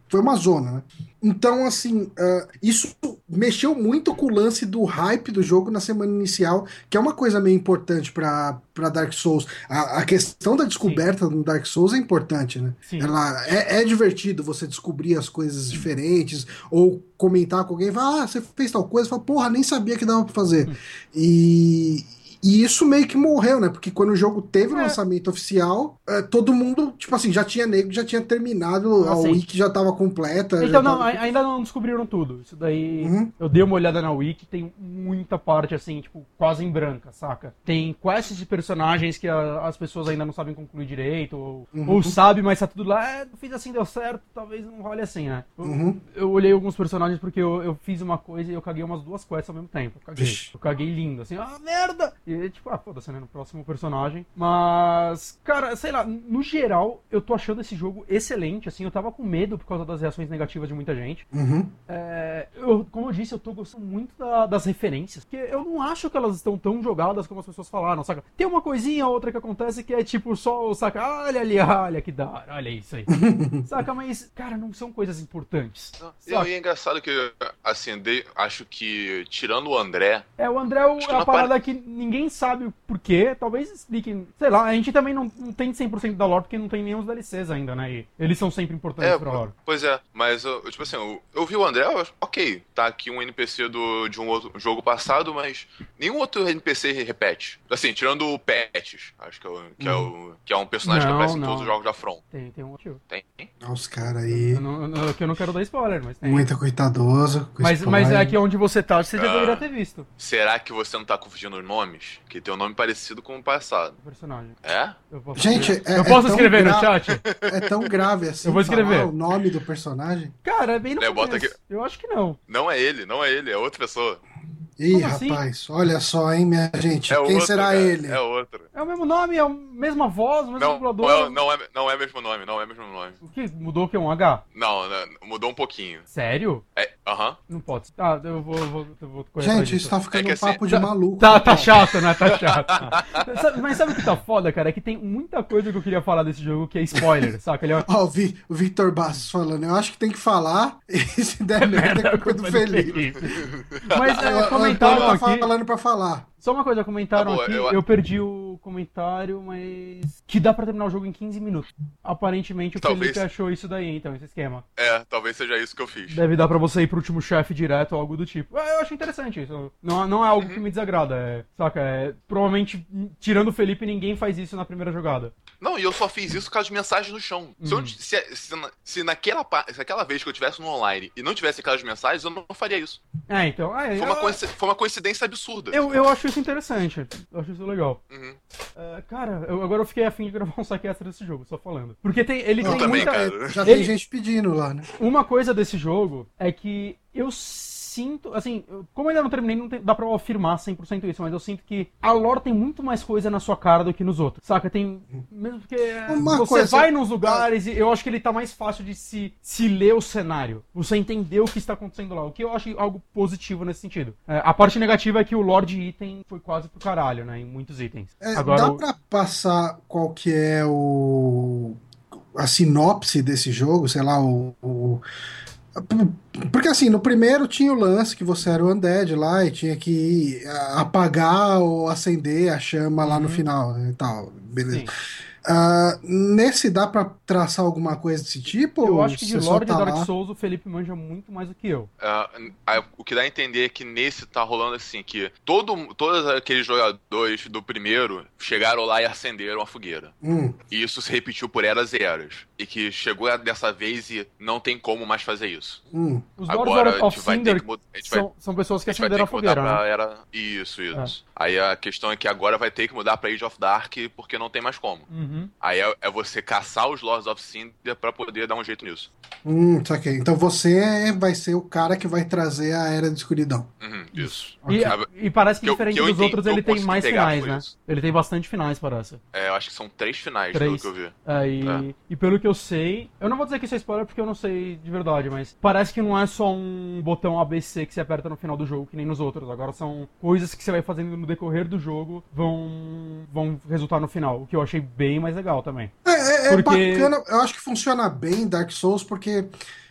foi uma zona, né? Então, assim, uh, isso mexeu muito com o lance do hype do jogo na semana inicial, que é uma coisa meio importante para Dark Souls. A, a, questão da descoberta Sim. no Dark Souls é importante, né? Sim. Ela é, é, divertido você descobrir as coisas diferentes, ou comentar com alguém, falar, ah, você fez tal coisa, fala, porra, nem sabia que dava pra fazer. Hum. E e isso meio que morreu, né? Porque quando o jogo teve o é. lançamento oficial, é, todo mundo, tipo assim, já tinha nego, já tinha terminado, ah, a wiki já tava completa. Então, não, tava... ainda não descobriram tudo. Isso daí, uhum. eu dei uma olhada na wiki, tem muita parte, assim, tipo, quase em branca, saca? Tem quests de personagens que a, as pessoas ainda não sabem concluir direito, ou, uhum. ou sabe, mas tá tudo lá, é, fiz assim, deu certo, talvez não role assim, né? Eu, uhum. eu olhei alguns personagens porque eu, eu, fiz uma coisa e eu caguei umas duas quests ao mesmo tempo. Eu caguei, eu caguei lindo, assim, ah, merda! E e tipo, ah, foda-se, né? No próximo personagem. Mas, cara, sei lá, no geral, eu tô achando esse jogo excelente, assim. Eu tava com medo por causa das reações negativas de muita gente. Uhum. É, eu, como eu disse, eu tô gostando muito da, das referências. Porque eu não acho que elas estão tão jogadas como as pessoas falaram, saca? Tem uma coisinha ou outra que acontece que é tipo só, saca? Olha ali, olha que da olha isso aí. saca? Mas, cara, não são coisas importantes. Não, e é engraçado que, assim, de, acho que, tirando o André. É, o André é a parada que ninguém ninguém sabe o porquê. Talvez expliquem. Sei lá, a gente também não, não tem 100% da lore porque não tem nenhum os DLCs ainda, né? E eles são sempre importantes é, pra lore. Pois é, mas, tipo assim, eu, eu vi o André, eu, ok, tá aqui um NPC do, de um outro jogo passado, mas nenhum outro NPC repete. Assim, tirando o Pets, acho que é, o, que, é, o, que é um personagem não, que aparece não. em todos os jogos da From. Tem, tem um motivo. Tem? Os caras aí. Eu não, eu, eu não quero dar spoiler, mas tem. Muito coitadoso. Mas, mas é que onde você tá, você já ah, deveria ter visto. Será que você não tá confundindo os nomes? Que tem um nome parecido com o passado. O personagem. É? Gente, é, eu posso é escrever no chat? É tão grave assim. Eu vou escrever. o nome do personagem? Cara, é bem no é, bota aqui... Eu acho que não. Não é ele, não é ele, é outra pessoa. Ih, Como assim? rapaz, assim? olha só, hein, minha gente. É Quem outro, será cara. ele? É outro. É o mesmo nome, é a mesma voz, o mesmo não, dublador. Não, não, é, não é mesmo nome, não é mesmo nome. O que? Mudou o que? Um H? Não, não mudou um pouquinho. Sério? É, aham. Uh -huh. Não pode. Ah, eu vou, eu vou, eu vou Gente, isso tá ficando é um papo assim, de maluco. Tá, tá chato, né? Tá chato. Mas sabe o que tá foda, cara? É que tem muita coisa que eu queria falar desse jogo que é spoiler, saca? Ele... Ó, oh, o Victor Bastos falando, eu acho que tem que falar e se der merda, é culpa do Felipe. Mas é, comentaram aqui... tá falando pra falar. Só uma coisa, comentaram aqui, eu... eu... perdi o comentário, mas. Que dá pra terminar o jogo em 15 minutos. Aparentemente o talvez... Felipe achou isso daí, então, esse esquema. É, talvez seja isso que eu fiz. Deve dar pra você ir pro último chefe direto ou algo do tipo. Eu acho interessante isso. Não, não é algo uhum. que me desagrada. É, saca? É, provavelmente, tirando o Felipe, ninguém faz isso na primeira jogada. Não, e eu só fiz isso por causa de mensagens no chão. Uhum. Se, eu, uhum. se, se, se, naquela, se aquela vez que eu tivesse no online e não tivesse aquelas mensagens, eu não faria isso. É, então. É, foi, eu... uma foi uma coincidência absurda. Eu, eu acho isso interessante. Eu acho isso legal. Uhum. Uh, cara, eu, agora eu fiquei afim de gravar um saque extra desse jogo, só falando. Porque tem, ele eu tem também, muita... Cara. Já ele... tem gente pedindo lá, né? Uma coisa desse jogo é que eu sinto, assim, como eu ainda não terminei, não tem, dá pra afirmar 100% isso, mas eu sinto que a lore tem muito mais coisa na sua cara do que nos outros, saca? Tem, mesmo porque Uma você coisa, vai nos lugares e eu acho que ele tá mais fácil de se, se ler o cenário, você entender o que está acontecendo lá, o que eu acho algo positivo nesse sentido. É, a parte negativa é que o lore de item foi quase pro caralho, né, em muitos itens. É, Agora, dá pra passar qual que é o a sinopse desse jogo, sei lá, o, o porque assim, no primeiro tinha o lance que você era o Undead lá e tinha que apagar ou acender a chama lá no uhum. final né, e tal. Beleza. Sim. Uh, nesse dá para traçar alguma coisa desse tipo? Eu acho que de lore tá de Dark lá? Souls o Felipe manja muito mais do que eu. Uh, o que dá a entender é que nesse tá rolando assim, que todo, todos aqueles jogadores do primeiro chegaram lá e acenderam a fogueira. Hum. E isso se repetiu por eras e eras. E que chegou dessa vez e não tem como mais fazer isso. Hum. Os Agora, of Cinder são, são pessoas que acenderam a fogueira. Né? Era... Isso, isso. É. Aí a questão é que agora vai ter que mudar pra Age of Dark porque não tem mais como. Uhum. Uhum. Aí é, é, você caçar os Lords of Cinder pra poder dar um jeito nisso. Hum, saquei. Então você vai ser o cara que vai trazer a Era de Escuridão. Uhum, isso. E, okay. e, parece que, que diferente eu, que dos entendi, outros, ele tem mais finais, né? Isso. Ele tem bastante finais, parece. É, eu acho que são três finais, três. pelo que eu vi. É, e, é. e pelo que eu sei, eu não vou dizer que isso é spoiler porque eu não sei de verdade, mas parece que não é só um botão ABC que você aperta no final do jogo, que nem nos outros. Agora são coisas que você vai fazendo no decorrer do jogo vão, vão resultar no final, o que eu achei bem mais legal também. É, é, é porque... bacana, eu acho que funciona bem Dark Souls porque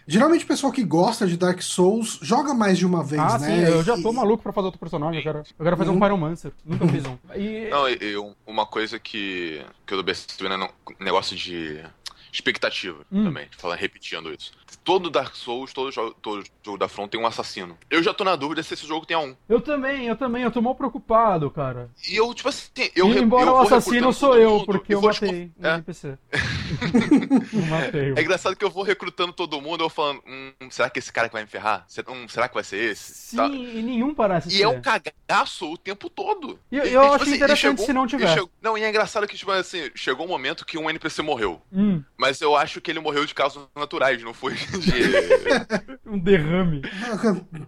Geralmente o pessoal que gosta de Dark Souls joga mais de uma vez, ah, né? Sim, eu já tô maluco pra fazer outro personagem. Eu quero, eu quero fazer uhum. um Pyromancer. Nunca fiz um. E... Não, e, uma coisa que, que eu do BC, né, negócio de expectativa hum. também, falando, repetindo isso todo Dark Souls, todo jogo, todo jogo da Front tem um assassino. Eu já tô na dúvida se esse jogo tem um. Eu também, eu também, eu tô mal preocupado, cara. E eu, tipo assim, eu. E embora eu o assassino sou eu, mundo, porque eu matei um é. NPC. matei. É engraçado que eu vou recrutando todo mundo, eu falando, hum, será que esse cara que vai me ferrar? Hum, será que vai ser esse? Sim, tá. e nenhum parece E ser. é um cagaço o tempo todo. E, eu, eu tipo acho assim, interessante chegou, se não tiver. Chegou, não, e é engraçado que, tipo assim, chegou um momento que um NPC morreu. Hum. Mas eu acho que ele morreu de causas naturais, não foi de. um derrame.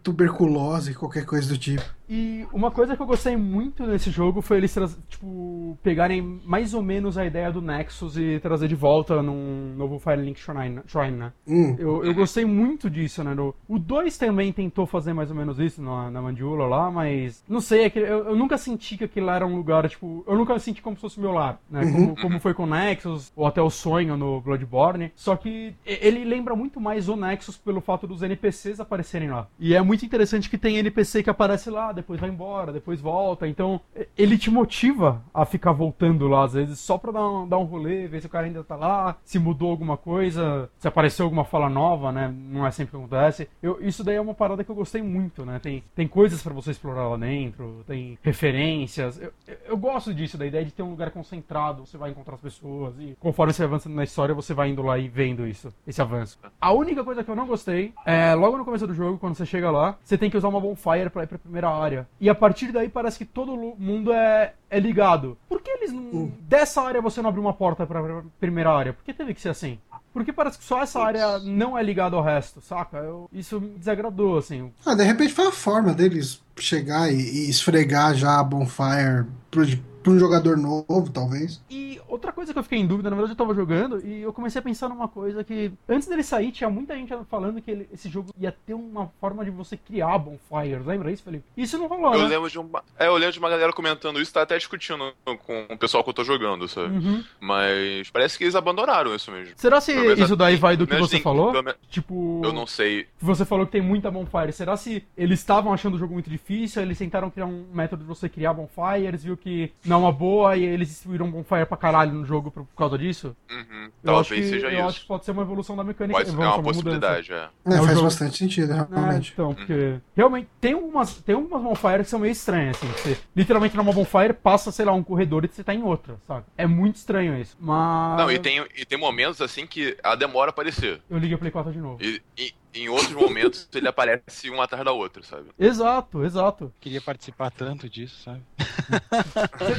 Tuberculose, qualquer coisa do tipo. E uma coisa que eu gostei muito nesse jogo foi eles tipo, pegarem mais ou menos a ideia do Nexus e trazer de volta num novo Firelink Shrine, Shrine né? Hum. Eu, eu gostei muito disso, né? O 2 também tentou fazer mais ou menos isso na, na Mandíbula lá, mas não sei, é que eu, eu, nunca senti que aquilo era um lugar, tipo, eu nunca senti como se fosse meu lar, né? Uhum. Como, como foi com o Nexus, ou até o Sonho no Bloodborne. Só que ele lembra muito mais o Nexus pelo fato dos NPCs aparecerem lá. E é muito interessante que tem NPC que aparece lá, depois vai embora, depois volta. Então, ele te motiva a ficar voltando lá, às vezes, só pra dar um, dar um rolê, ver se o cara ainda tá lá, se mudou alguma coisa, se apareceu alguma fala nova, né? Não é sempre que acontece. Eu, isso daí é uma parada que eu gostei muito, né? Tem, tem coisas para você explorar lá dentro, tem referências. Eu, eu gosto disso, da ideia de ter um lugar concentrado, você vai encontrar as pessoas e conforme você avança na história, você vai indo lá e vendo isso, esse avanço. A única coisa que eu não gostei é logo no começo do jogo, quando você chega lá, você tem que usar uma bonfire pra ir pra primeira área. E a partir daí parece que todo mundo é, é ligado. Por que eles não. Hum. Dessa área você não abriu uma porta pra primeira área? Por que teve que ser assim? Porque parece que só essa área não é ligada ao resto, saca? Eu, isso me desagradou, assim. Ah, de repente foi a forma deles chegar e, e esfregar já a bonfire pro, para um jogador novo, talvez. E outra coisa que eu fiquei em dúvida, na verdade eu tava jogando e eu comecei a pensar numa coisa que antes dele sair tinha muita gente falando que ele, esse jogo ia ter uma forma de você criar bonfires, lembra isso, Felipe? Isso não rolou, eu né? Lembro de um, é, eu lembro de uma galera comentando isso, tá até discutindo com o pessoal que eu tô jogando, sabe? Uhum. Mas parece que eles abandonaram isso mesmo. Será se isso daí vai do que você falou? Tipo... Eu não sei. Você falou que tem muita bonfire. Será se eles estavam achando o jogo muito difícil, eles tentaram criar um método de você criar bonfires, viu que não é uma boa e eles distribuíram bonfire pra caralho no jogo por, por causa disso? Uhum. Talvez que, seja eu isso. Eu acho que pode ser uma evolução da mecânica. Pode ser uma, uma possibilidade, é. é. faz jogo... bastante sentido, realmente. É, então, porque realmente tem algumas, tem algumas bonfires que são meio estranhas, assim. Você literalmente numa bonfire passa, sei lá, um corredor e você tá em outra, sabe? É muito estranho isso. Mas. Não, e tem, e tem momentos assim que a demora a aparecer. Eu liguei o Play 4 de novo. E, e, em outros momentos ele aparece um atrás da outra, sabe? Exato, exato. Queria participar tanto disso, sabe?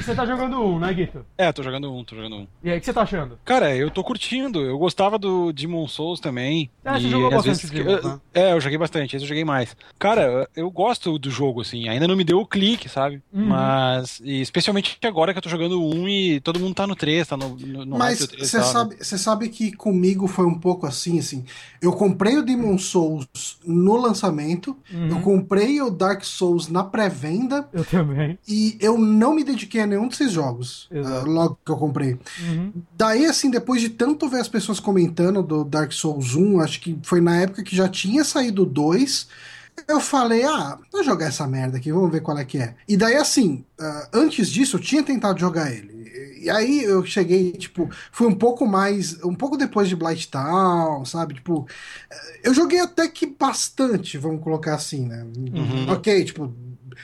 Você tá jogando um, né, Guito? É, tô jogando um, tô jogando um. E aí, o que você tá achando? Cara, eu tô curtindo. Eu gostava do Demon Souls também. É, você jogou bastante vezes, Demon, né? É, eu joguei bastante, esse eu joguei mais. Cara, eu gosto do jogo, assim. Ainda não me deu o clique, sabe? Uhum. Mas, especialmente agora que eu tô jogando um e todo mundo tá no 3, tá no, no, no Mas você sabe, sabe que comigo foi um pouco assim, assim. Eu comprei o Demon Souls no lançamento, uhum. eu comprei o Dark Souls na pré-venda. Eu também. E eu não me dediquei a nenhum desses jogos uh, logo que eu comprei. Uhum. Daí, assim, depois de tanto ver as pessoas comentando do Dark Souls 1, acho que foi na época que já tinha saído o 2 eu falei, ah, vou jogar essa merda aqui, vamos ver qual é que é. E daí, assim, uh, antes disso, eu tinha tentado jogar ele. E aí eu cheguei, tipo, foi um pouco mais, um pouco depois de Blight Town, sabe? Tipo, eu joguei até que bastante, vamos colocar assim, né? Uhum. Ok, tipo,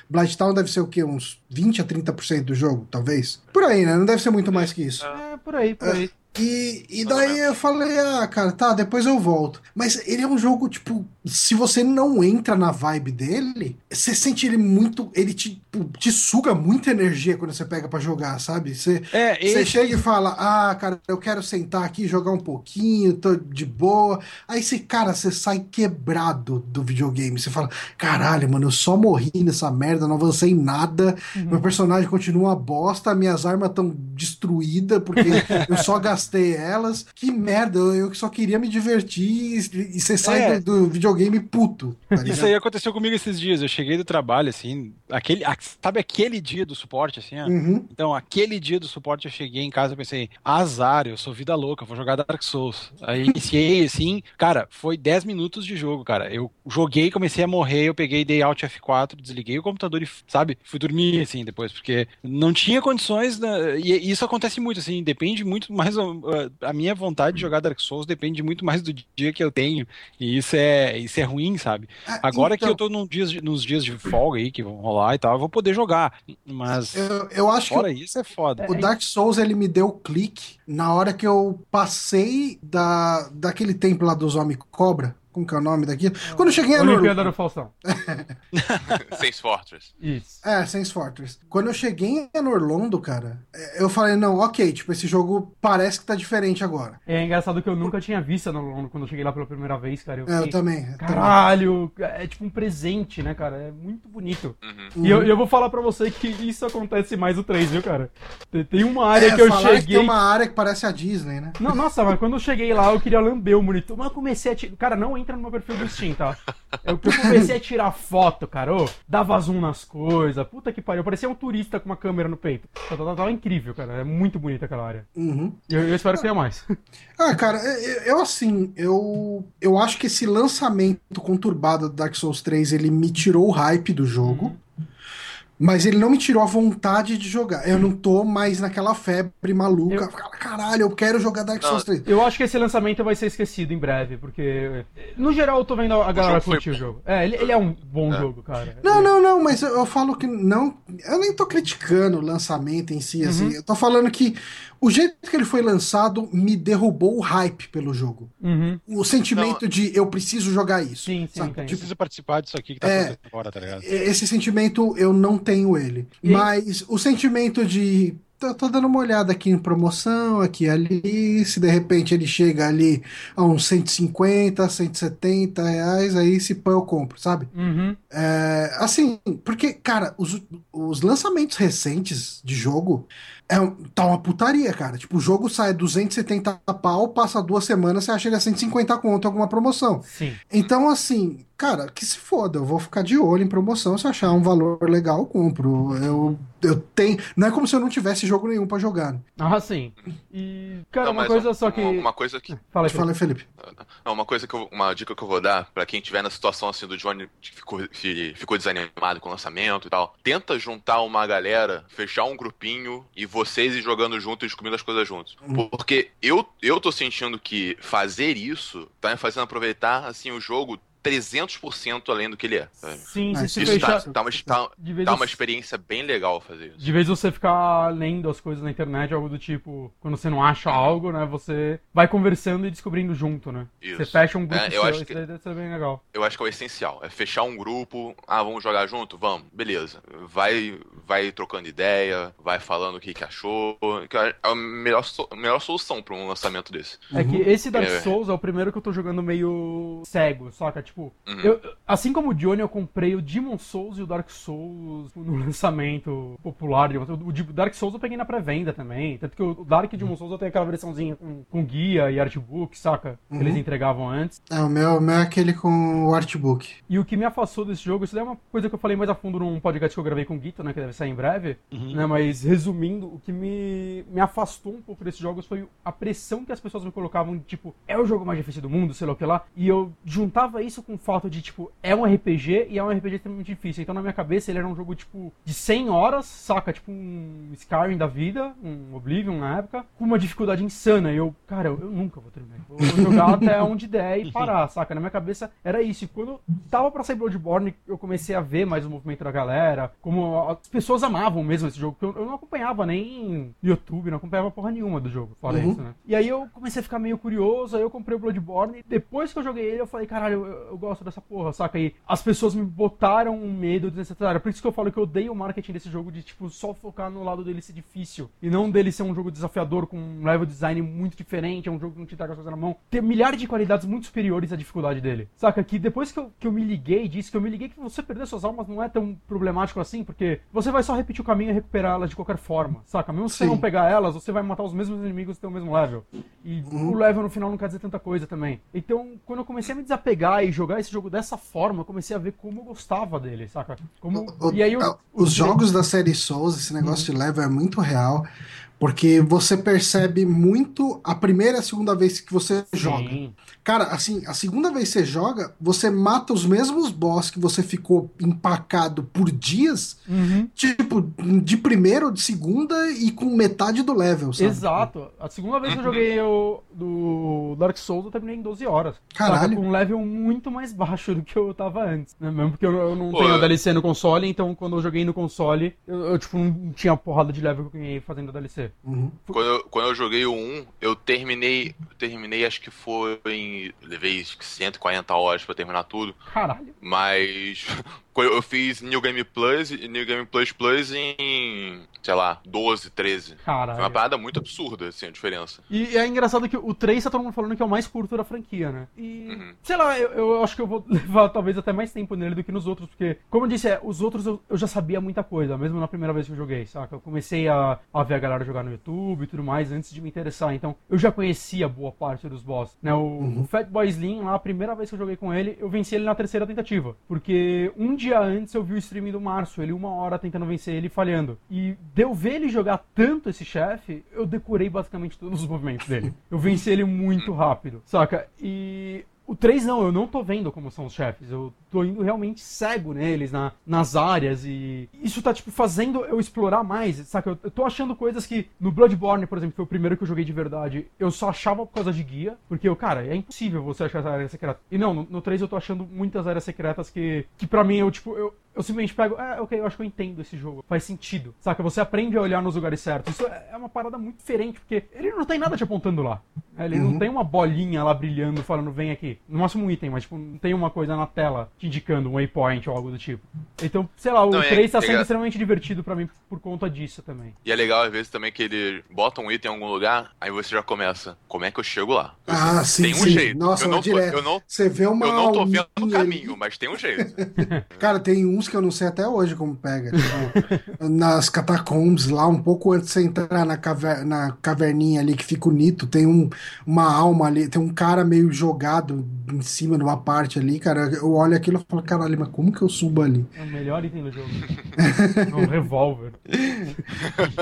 Blight Town deve ser o quê? Uns 20 a 30% do jogo, talvez? Por aí, né? Não deve ser muito mais que isso. É, por aí, por aí. E, e daí eu falei, ah, cara, tá, depois eu volto. Mas ele é um jogo, tipo, se você não entra na vibe dele, você sente ele muito. Ele te, tipo, te suga muita energia quando você pega para jogar, sabe? Você, é, você chega e fala, ah, cara, eu quero sentar aqui, jogar um pouquinho, tô de boa. Aí você, cara, você sai quebrado do videogame. Você fala, caralho, mano, eu só morri nessa merda, não avancei nada, uhum. meu personagem continua uma bosta, minhas armas estão destruídas porque eu só gastei gastei elas. Que merda, eu só queria me divertir e, você sai é. do, do, videogame puto. Tá Isso aí aconteceu comigo esses dias. Eu cheguei do trabalho, assim, aquele, sabe aquele dia do suporte, assim, ó? Uhum. Então, aquele dia do suporte eu cheguei em casa e pensei, azar, eu sou vida louca, vou jogar Dark Souls. Aí iniciei, assim, cara, foi 10 minutos de jogo, cara. Eu joguei, comecei a morrer, eu peguei, dei Alt F4, desliguei o computador e, sabe, fui dormir, assim, depois, porque não tinha condições, né? e isso acontece muito, assim, depende muito mais a minha vontade de jogar Dark Souls depende muito mais do dia que eu tenho. E isso é, isso é ruim, sabe? Ah, Agora então... que eu tô num dias, nos dias de folga aí, que vão rolar e tal, eu vou poder jogar. Mas. Eu, eu acho fora que. isso é foda. O Dark Souls, ele me deu clique na hora que eu passei da, daquele tempo lá dos Homem Cobra. Como que é o nome daquilo? Quando eu cheguei a Olimpíada do Faustão. Saints Fortress. Isso. É, Saints Fortress. Quando eu cheguei em Orlando, cara, eu falei, não, ok, tipo, esse jogo parece que tá diferente agora. É engraçado que eu nunca tinha visto em Orlando quando eu cheguei lá pela primeira vez, cara. Eu, fiquei, é, eu também. Caralho, também. é tipo um presente, né, cara? É muito bonito. Uhum. E eu, eu, vou falar pra você que isso acontece mais no 3, viu, cara? Tem uma área é, que eu cheguei. Que tem uma área que parece a Disney, né? Não, nossa, mas quando eu cheguei lá, eu queria lamber o monitor. Mas eu comecei a. Cara, não entra no meu perfil do Steam, tá? Eu comecei a tirar foto, cara. Ô, dava zoom nas coisas. Puta que pariu. Eu parecia um turista com uma câmera no peito. Tava, tava incrível, cara. É muito bonita aquela área. Uhum. Eu, eu, espero que tenha mais. Ah, cara, eu assim, eu, eu acho que esse lançamento conturbado do Dark Souls 3 ele me tirou o hype do jogo. Uhum. Mas ele não me tirou a vontade de jogar. Eu não tô mais naquela febre maluca. Eu... Caralho, eu quero jogar Dark Souls 3. Eu acho que esse lançamento vai ser esquecido em breve, porque. No geral, eu tô vendo a galera curtir o jogo. É, ele, ele, é um bom é. jogo, cara. Não, não, não, mas eu, eu, falo que não. Eu nem tô criticando o lançamento em si, assim. Uhum. Eu tô falando que o jeito que ele foi lançado me derrubou o hype pelo jogo. Uhum. O sentimento de eu preciso jogar isso. Sim, sim. Sabe? Tipo, preciso participar disso aqui que tá é, acontecendo agora, tá ligado? Esse sentimento eu não tenho ele. E... Mas o sentimento de tô, tô, dando uma olhada aqui em promoção, aqui e ali. Se de repente ele chega ali a uns 150, 170 reais, aí se pão eu compro, sabe? Uhum. É, assim, porque, cara, os, os lançamentos recentes de jogo é, tá uma putaria, cara. Tipo, o jogo sai 270 pau, passa duas semanas, você acha ele a 150 conto alguma promoção. Sim. Então, assim, cara, que se foda, eu vou ficar de olho em promoção, se achar um valor legal, eu compro. Eu, eu tenho. Não é como se eu não tivesse jogo nenhum para jogar. Ah, sim. E, cara, não, uma coisa só que. Uma coisa que. Fala, Felipe. Fala, Felipe. Não, uma coisa que eu, uma dica que eu vou dar para quem tiver na situação assim do Johnny que ficou, ficou desanimado com o lançamento e tal. Tenta juntar uma galera, fechar um grupinho e você vocês e jogando junto e descobrindo as coisas juntos. Hum. Porque eu, eu tô sentindo que fazer isso tá me fazendo aproveitar assim o jogo 300% além do que ele é. Sabe? Sim, se isso fechar... tá, tá, uma, tá, tá uma experiência bem legal fazer isso. De vez você ficar lendo as coisas na internet, algo do tipo, quando você não acha algo, né, você vai conversando e descobrindo junto, né? Isso. Você fecha um grupo é, eu seu, acho que, deve ser bem legal. Eu acho que é o essencial, é fechar um grupo, ah, vamos jogar junto? Vamos, beleza. Vai, vai trocando ideia, vai falando o que, que achou, que é a melhor, a melhor solução para um lançamento desse. É que esse Dark é. Souls é o primeiro que eu tô jogando meio cego, saca? Tipo, uhum. eu, assim como o Johnny, eu comprei o Demon Souls e o Dark Souls no lançamento popular. O Dark Souls eu peguei na pré-venda também. Tanto que o Dark Demon Souls eu tenho aquela versãozinha com, com guia e artbook, saca? Que uhum. eles entregavam antes. É, o meu, o meu é aquele com o artbook. E o que me afastou desse jogo, isso é uma coisa que eu falei mais a fundo num podcast que eu gravei com o Guito, né? Que deve sair em breve. Uhum. Né, mas resumindo, o que me, me afastou um pouco desses jogos foi a pressão que as pessoas me colocavam, tipo, é o jogo mais difícil do mundo, sei lá o que lá. E eu juntava isso isso com o fato de, tipo, é um RPG e é um RPG extremamente difícil. Então, na minha cabeça, ele era um jogo, tipo, de 100 horas, saca? Tipo um Skyrim da vida, um Oblivion na época, com uma dificuldade insana. E eu, cara, eu, eu nunca vou terminar. Vou, vou jogar até onde der e parar, saca? Na minha cabeça era isso. E quando tava pra sair Bloodborne, eu comecei a ver mais o movimento da galera, como as pessoas amavam mesmo esse jogo. Eu, eu não acompanhava nem YouTube, não acompanhava porra nenhuma do jogo, fora uhum. isso, né? E aí eu comecei a ficar meio curioso, aí eu comprei o Bloodborne. E depois que eu joguei ele, eu falei, caralho, eu, eu gosto dessa porra, saca? E as pessoas me botaram um medo desnecessário. Por isso que eu falo que eu odeio o marketing desse jogo de, tipo, só focar no lado dele ser difícil. E não dele ser um jogo desafiador com um level design muito diferente, é um jogo que não te dá as coisas na mão. Ter milhares de qualidades muito superiores à dificuldade dele. Saca? Que depois que eu, que eu me liguei disso, que eu me liguei que você perder suas almas não é tão problemático assim, porque você vai só repetir o caminho e recuperar elas de qualquer forma. Saca? Mesmo se você não pegar elas, você vai matar os mesmos inimigos e ter o mesmo level. E uhum. o level no final não quer dizer tanta coisa também. Então, quando eu comecei a me desapegar e jogar esse jogo dessa forma, comecei a ver como eu gostava dele, saca? Como... O, e aí eu, os jogos da série Souls, esse negócio uhum. de level é muito real. Porque você percebe muito a primeira e a segunda vez que você Sim. joga. Cara, assim, a segunda vez que você joga, você mata os mesmos boss que você ficou empacado por dias, uhum. tipo, de primeira ou de segunda e com metade do level, sabe? Exato. A segunda vez que eu joguei o, do Dark Souls, eu terminei em 12 horas. Caralho. Com um level muito mais baixo do que eu tava antes. Né? Mesmo porque eu, eu não Pô, tenho DLC no console, então quando eu joguei no console, eu, eu, tipo, não tinha porrada de level que eu ganhei fazendo DLC. Uhum. Quando, eu, quando eu joguei o 1, eu terminei, terminei acho que foi em levei 140 horas para terminar tudo. Caralho. Mas eu fiz New Game Plus e New Game Plus Plus em, sei lá, 12, 13. Caralho. Foi uma parada muito absurda, assim, a diferença. E é engraçado que o 3 tá todo mundo falando que é o mais curto da franquia, né? E, uhum. sei lá, eu, eu, acho que eu vou levar talvez até mais tempo nele do que nos outros, porque, como eu disse, é, os outros eu, eu, já sabia muita coisa, mesmo na primeira vez que eu joguei, saca? Eu comecei a, a ver a galera jogar no YouTube e tudo mais antes de me interessar, então eu já conhecia boa parte dos boss, né? O, uhum. o Fatboy Slim, lá, a primeira vez que eu joguei com ele, eu venci ele na terceira tentativa, porque um dia antes eu vi o streaming do Márcio, ele uma hora tentando vencer ele falhando. E deu ver ele jogar tanto esse chefe, eu decorei basicamente todos os movimentos dele. Eu venci ele muito rápido, saca? E o 3 não, eu não tô vendo como são os chefes. Eu tô indo realmente cego neles, na, nas áreas. E isso tá, tipo, fazendo eu explorar mais, saca? Eu, eu tô achando coisas que no Bloodborne, por exemplo, foi o primeiro que eu joguei de verdade, eu só achava por causa de guia. Porque, eu, cara, é impossível você achar essa área secreta. E não, no, no 3 eu tô achando muitas áreas secretas que, que pra mim, eu, tipo, eu, eu simplesmente pego, é, ok, eu acho que eu entendo esse jogo. Faz sentido. Saca? Você aprende a olhar nos lugares certos. Isso é, é uma parada muito diferente, porque ele não tem nada te apontando lá. Ele uhum. não tem uma bolinha lá brilhando falando, vem aqui. No máximo um item, mas tipo, não tem uma coisa na tela te indicando um waypoint ou algo do tipo. Então, sei lá, o não, 3 é, tá sendo é, extremamente divertido para mim por conta disso também. E é legal às vezes também que ele bota um item em algum lugar, aí você já começa, como é que eu chego lá? Ah, sim, Tem um sim. jeito. Nossa, eu não, direto. eu não, você vê uma Eu não tô vendo o caminho, ali. mas tem um jeito. Cara, tem uns que eu não sei até hoje como pega. Tipo, nas catacombs lá, um pouco antes de você entrar na, caver na caverninha ali que fica o Nito, tem um, uma alma ali, tem um cara meio jogado em cima de uma parte ali, cara. Eu olho aquilo e falo, caralho, mas como que eu subo ali? É o melhor item do jogo. é um revólver.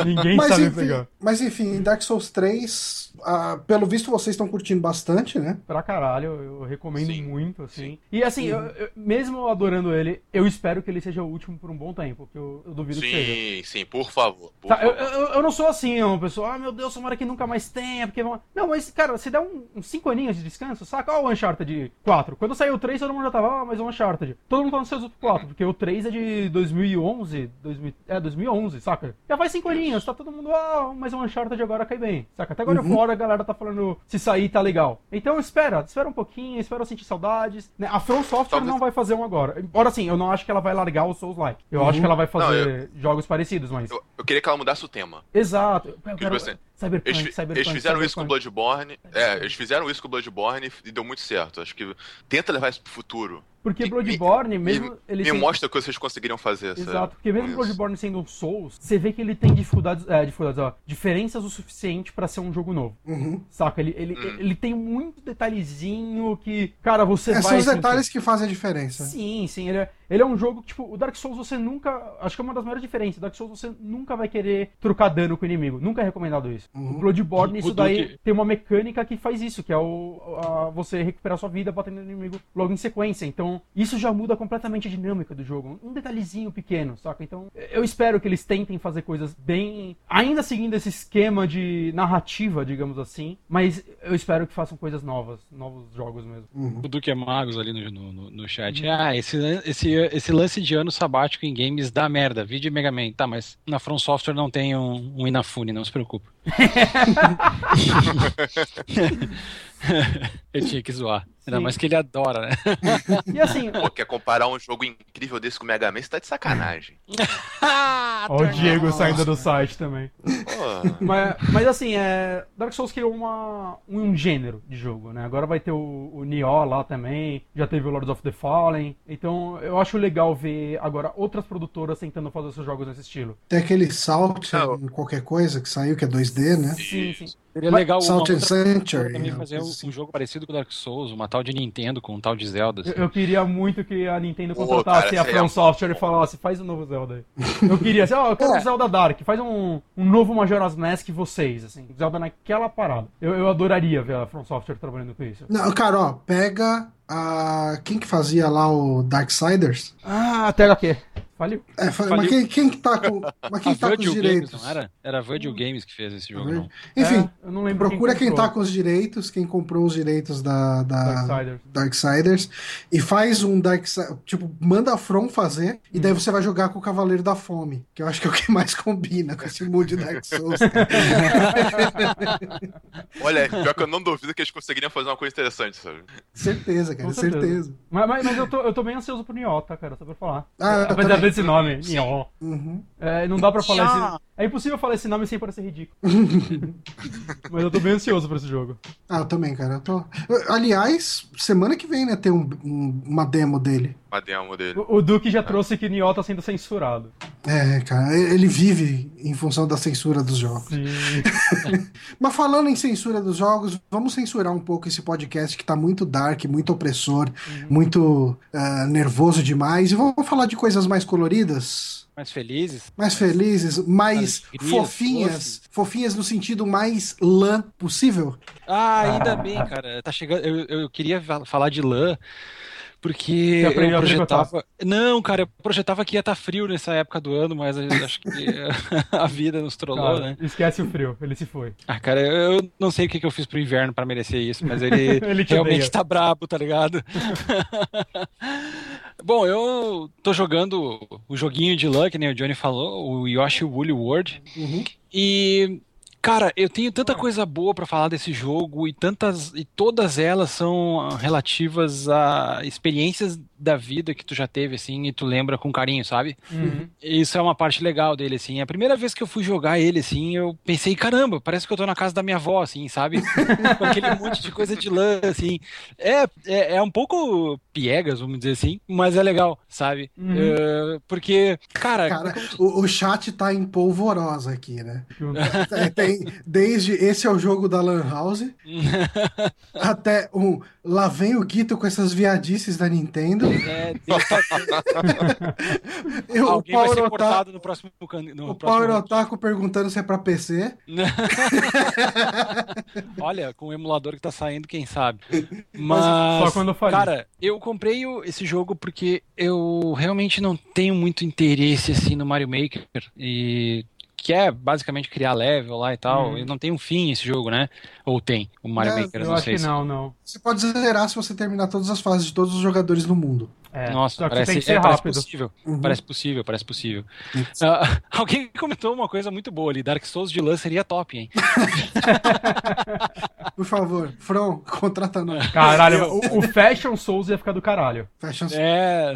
Ninguém mas, sabe enfim, pegar. Mas enfim, Dark Souls 3, uh, ah, pelo visto vocês estão curtindo bastante, né? Pra caralho, eu recomendo Sim. muito, assim. Sim. E assim, eu, eu, mesmo adorando ele, eu espero que ele seja o último por um bom tempo, porque eu, eu duvido sim, que seja. Sim, sim, por favor. Por tá, favor. Eu, eu, não sou assim, uma pessoa, ah, meu Deus, tomara que nunca mais tenha, porque... Não, mas, cara, se der um, uns 5 aninhos de descanso, saca? Olha o Uncharted 4. Quando saiu o 3, todo mundo já tava, ah, mas o Uncharted. Todo mundo tá no seu 4, porque o 3 é de 2011, 2000, é, 2011, saca? Já faz 5 aninhos, tá todo mundo, ah, mas o Uncharted agora cai bem, saca? Até agora uhum. A galera tá falando, se sair tá legal. Então espera, espera um pouquinho, espera eu sentir saudades. Né? A From Software Talvez... não vai fazer um agora. Embora assim, eu não acho que ela vai largar o Souls-like. Eu uhum. acho que ela vai fazer não, eu... jogos parecidos, mas... Eu, eu, queria que ela mudasse o tema. Exato. Eu quero... Assim, Cyberpunk, eles, Cyberpunk, eles fizeram Cyberpunk. isso com Bloodborne. É, eles fizeram isso com Bloodborne e deu muito certo. Acho que tenta levar isso pro futuro. Porque Bloodborne, me, mesmo. Me, ele me mostra que vocês conseguiriam fazer Exato, porque mesmo Bloodborne sendo um Souls, você vê que ele tem dificuldades, é, dificuldades ó, diferenças o suficiente para ser um jogo novo. Uhum. Saca? Ele, ele, uhum. ele tem muito detalhezinho que, cara, você é, vai. São os detalhes que fazem a diferença. Sim, sim. Ele é, ele é um jogo que, tipo, o Dark Souls você nunca. Acho que é uma das maiores diferenças. Dark Souls você nunca vai querer trocar dano com o inimigo. Nunca é recomendado isso. Uhum. O Bloodborne, isso daí tem uma mecânica que faz isso, que é o a, você recuperar sua vida batendo no inimigo logo em sequência. Então, isso já muda completamente a dinâmica do jogo. Um detalhezinho pequeno, saca? Então, eu espero que eles tentem fazer coisas bem. Ainda seguindo esse esquema de narrativa, digamos assim. Mas eu espero que façam coisas novas, novos jogos mesmo. Uhum. O Duque é Magos ali no, no, no chat. Uhum. Ah, esse, esse, esse lance de ano sabático em games dá merda. Vídeo Mega Man. Tá, mas na From Software não tem um, um Inafune, não se preocupe. Eu tinha que zoar. Ainda mais que ele adora, né? E assim. Pô, quer comparar um jogo incrível desse com o Mega Man? Você tá de sacanagem. Olha o Diego saindo do site também. Mas, mas assim, é, Dark Souls criou uma, um gênero de jogo, né? Agora vai ter o, o Nioh lá também, já teve o Lords of the Fallen. Então eu acho legal ver agora outras produtoras tentando fazer seus jogos nesse estilo. Tem aquele Salt em qualquer coisa que saiu, que é 2D, né? Sim, sim. Seria legal Salt and Century, também fazer um, um, jogo parecido com o Dark Souls, uma tal de Nintendo com um tal de Zelda. Assim. Eu, eu, queria muito que a Nintendo contratasse a From é... Software e falasse, faz um novo Zelda aí. Eu queria, assim, ó, oh, eu quero é. Zelda Dark, faz um, um novo Majora's Mask vocês, assim, Zelda naquela parada. Eu, eu adoraria ver a From Software trabalhando com isso. Não, cara, ó, pega a... Quem que fazia lá o Darksiders? Ah, a THQ. Faliu. É, Faliu. mas quem, quem que tá com, mas quem tá com os direitos? Games, não era? Era a Virgil Games que fez esse jogo, não. Enfim, é, não procura quem, quem, tá com os direitos, quem comprou os direitos da, da Darksiders. Darksiders e faz um Darksiders, tipo, manda a From fazer hum. e daí você vai jogar com o Cavaleiro da Fome, que eu acho que é o que mais combina com esse mood de Dark Souls. Olha, pior que eu não duvido que eles conseguiriam fazer uma coisa interessante, sabe? Certeza, cara, certeza. certeza. Mas, mas, mas, eu, tô, eu tô bem ansioso pro Nioh, tá, cara, só pra falar. Ah, Apesar desse nome. Uhum. É, não dá pra falar esse... É impossível falar esse nome sem parecer ridículo. mas eu tô bem ansioso pra esse jogo. Ah, eu também, cara. Eu tô... Aliás, semana que vem, né, tem um, um, uma demo dele. Uma demo dele. O, o Duque já é. trouxe que Nioh tá sendo censurado. É, cara, ele vive em função da censura dos jogos. mas falando em censura dos jogos, vamos censurar um pouco esse podcast que tá muito dark, muito opressor, uhum. muito uh, nervoso demais. E vamos falar de coisas mais coloridas. Mais felizes. Mais felizes, mais fofinhas. Fofinhas no sentido mais lã possível. Ah, ainda bem, cara. Tá chegando. Eu, eu queria falar de lã. Porque eu projetava. Não, cara, eu projetava que ia estar tá frio nessa época do ano, mas acho que a vida nos trollou, cara, né? Esquece o frio, ele se foi. Ah, cara, eu não sei o que eu fiz pro inverno para merecer isso, mas ele, ele realmente odeia. tá brabo, tá ligado? Bom, eu tô jogando o joguinho de Luck, né? O Johnny falou, o Yoshi Woolly World. Uhum. E Cara, eu tenho tanta coisa boa para falar desse jogo e tantas e todas elas são relativas a experiências da vida que tu já teve assim e tu lembra com carinho, sabe? Uhum. Isso é uma parte legal dele assim. A primeira vez que eu fui jogar ele assim, eu pensei, caramba, parece que eu tô na casa da minha avó assim, sabe? com aquele monte de coisa de lã assim. É, é, é, um pouco piegas, vamos dizer assim, mas é legal, sabe? Uhum. Uh, porque, cara, cara o, o, chat tá em polvorosa aqui, né? é, tem desde esse é o jogo da Lan House até um lá vem o Guito com essas viadices da Nintendo. É, Eu, Alguém o vai ser cortado no próximo no O Power Otaku perguntando se é pra PC. Olha, com o emulador que tá saindo, quem sabe. Mas, Só quando eu falei. Cara, eu comprei esse jogo porque eu realmente não tenho muito interesse assim no Mario Maker e que é basicamente criar level lá e tal. Hum. E não tem um fim esse jogo, né? Ou tem o Mario é, Maker? Eu não acho sei que se... não, não. Você pode zerar se você terminar todas as fases de todos os jogadores no mundo. É, Nossa, parece, é, parece possível. Uhum. Parece possível, parece possível. Uh, alguém comentou uma coisa muito boa ali. Dark Souls de lã seria top, hein? Por favor, From, contrata nós. Caralho, o, o Fashion Souls ia ficar do caralho. Fashion Souls. É.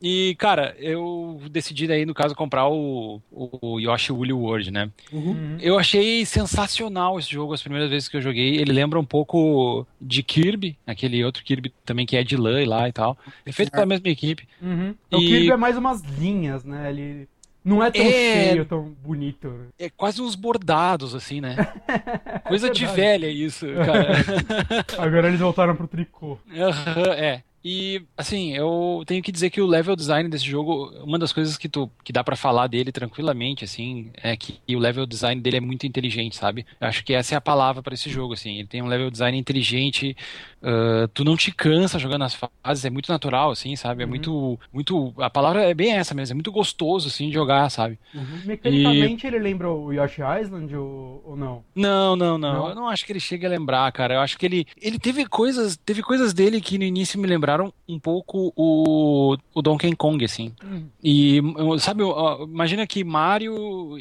E, cara, eu decidi aí, no caso, comprar o, o Yoshi Woolly World, né? Uhum. Eu achei sensacional esse jogo as primeiras vezes que eu joguei. Ele lembra um pouco de Kirby, aquele outro Kirby também que é de lã e lá e tal. É feito pela mesma equipe. Uhum. E... O Kirby é mais umas linhas, né? Ele não é tão é... cheio, tão bonito. É quase uns bordados, assim, né? Coisa é de velha isso, cara. Agora eles voltaram pro tricô. Uhum, é. E, assim, eu tenho que dizer que o level design desse jogo, uma das coisas que, tu, que dá para falar dele tranquilamente, assim, é que o level design dele é muito inteligente, sabe? Eu acho que essa é a palavra para esse jogo, assim. Ele tem um level design inteligente, uh, tu não te cansa jogando as fases, é muito natural, assim, sabe? É uhum. muito, muito. A palavra é bem essa mesmo, é muito gostoso, assim, de jogar, sabe? Uhum. Mecanicamente e... ele lembra o Yoshi Island ou, ou não? Não, não, não, não. Eu não acho que ele chegue a lembrar, cara. Eu acho que ele. Ele teve coisas. Teve coisas dele que no início me lembraram um pouco o, o Donkey Kong, assim. Uhum. E, sabe, imagina que Mario.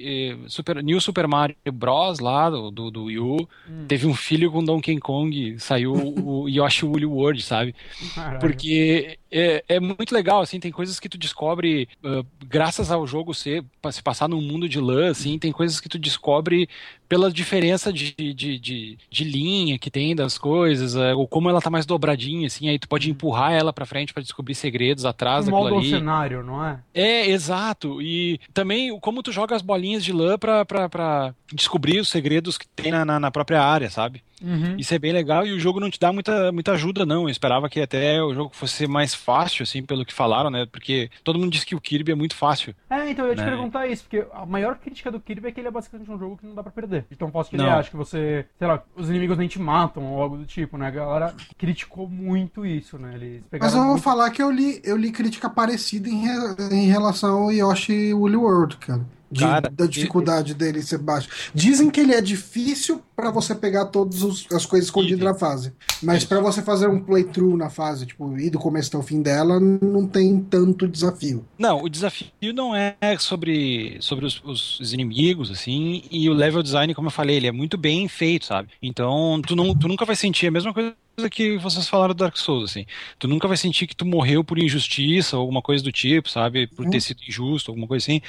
Super, New Super Mario Bros. lá, do, do, Wii U, hum. teve um filho com Donkey Kong, saiu o Yoshi Woolly World, sabe? Caralho. Porque é, é, muito legal, assim, tem coisas que tu descobre uh, graças ao jogo ser, se passar num mundo de lã, assim, tem coisas que tu descobre pela diferença de, de, de, de linha que tem das coisas, uh, ou como ela tá mais dobradinha, assim, aí tu pode uhum. Empurrar ela pra frente para descobrir segredos atrás daquilo ali. cenário, não é? É, exato, e também como tu joga as bolinhas de lã pra, pra, pra descobrir os segredos que tem na, na, na própria área, sabe? Uhum. Isso é bem legal e o jogo não te dá muita, muita ajuda, não. Eu esperava que até o jogo fosse mais fácil, assim, pelo que falaram, né? Porque todo mundo diz que o Kirby é muito fácil. É, então eu ia te né? perguntar isso, porque a maior crítica do Kirby é que ele é basicamente um jogo que não dá pra perder. Então posso que ele acha que você, sei lá, os inimigos nem te matam ou algo do tipo, né? A galera criticou muito isso, né? Eles Mas eu vou muito... falar que eu li, eu li crítica parecida em, re, em relação ao Yoshi Woolly World, cara. De, Cara, da dificuldade e... dele ser baixo. Dizem que ele é difícil para você pegar todas as coisas escondidas na fase. Mas para você fazer um playthrough na fase, tipo, ir do começo até o fim dela, não tem tanto desafio. Não, o desafio não é sobre, sobre os, os, inimigos, assim, e o level design, como eu falei, ele é muito bem feito, sabe? Então, tu, não, tu nunca vai sentir a mesma coisa que vocês falaram do Dark Souls, assim. Tu nunca vai sentir que tu morreu por injustiça ou alguma coisa do tipo, sabe? Por ter uhum. sido injusto, alguma coisa assim.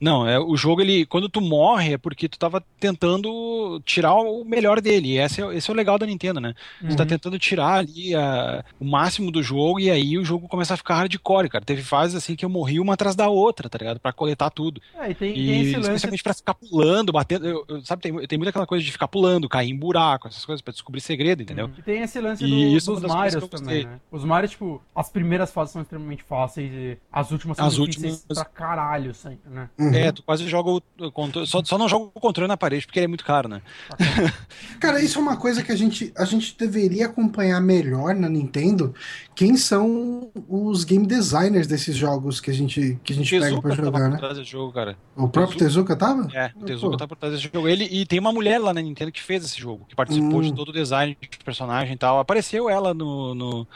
Não, é, o jogo, ele, quando tu morre, é porque tu tava tentando tirar o melhor dele. E esse é, esse é o legal da Nintendo, né? Uhum. Tu tá uhum. tentando tirar ali a, o máximo do jogo e aí o jogo começa a ficar hardcore, cara. Teve fases assim que eu morri uma atrás da outra, tá ligado? Pra coletar tudo. É, e tem, e, tem esse lance... Especialmente pra ficar pulando, batendo. Eu, eu, sabe, tem, tem muita aquela coisa de ficar pulando, cair em buraco, essas coisas, pra descobrir segredo, entendeu? Uhum. E tem esse lance do, isso dos Marios também, né? Os Marios, tipo, as primeiras fases são extremamente fáceis e as últimas são as difíceis últimas... pra caralho sempre, né? Uhum. É, tu quase joga o controle. Só, só não joga o controle na parede porque ele é muito caro, né? Cara, isso é uma coisa que a gente, a gente deveria acompanhar melhor na Nintendo. Quem são os game designers desses jogos que a gente, que a gente pega pra jogar, né? Jogo, cara. O próprio Tezuka, Tezuka tava? É, o Tezuka tá por trás desse jogo. Ele, e tem uma mulher lá na Nintendo que fez esse jogo, que participou hum. de todo o design de personagem e tal. Apareceu ela no, no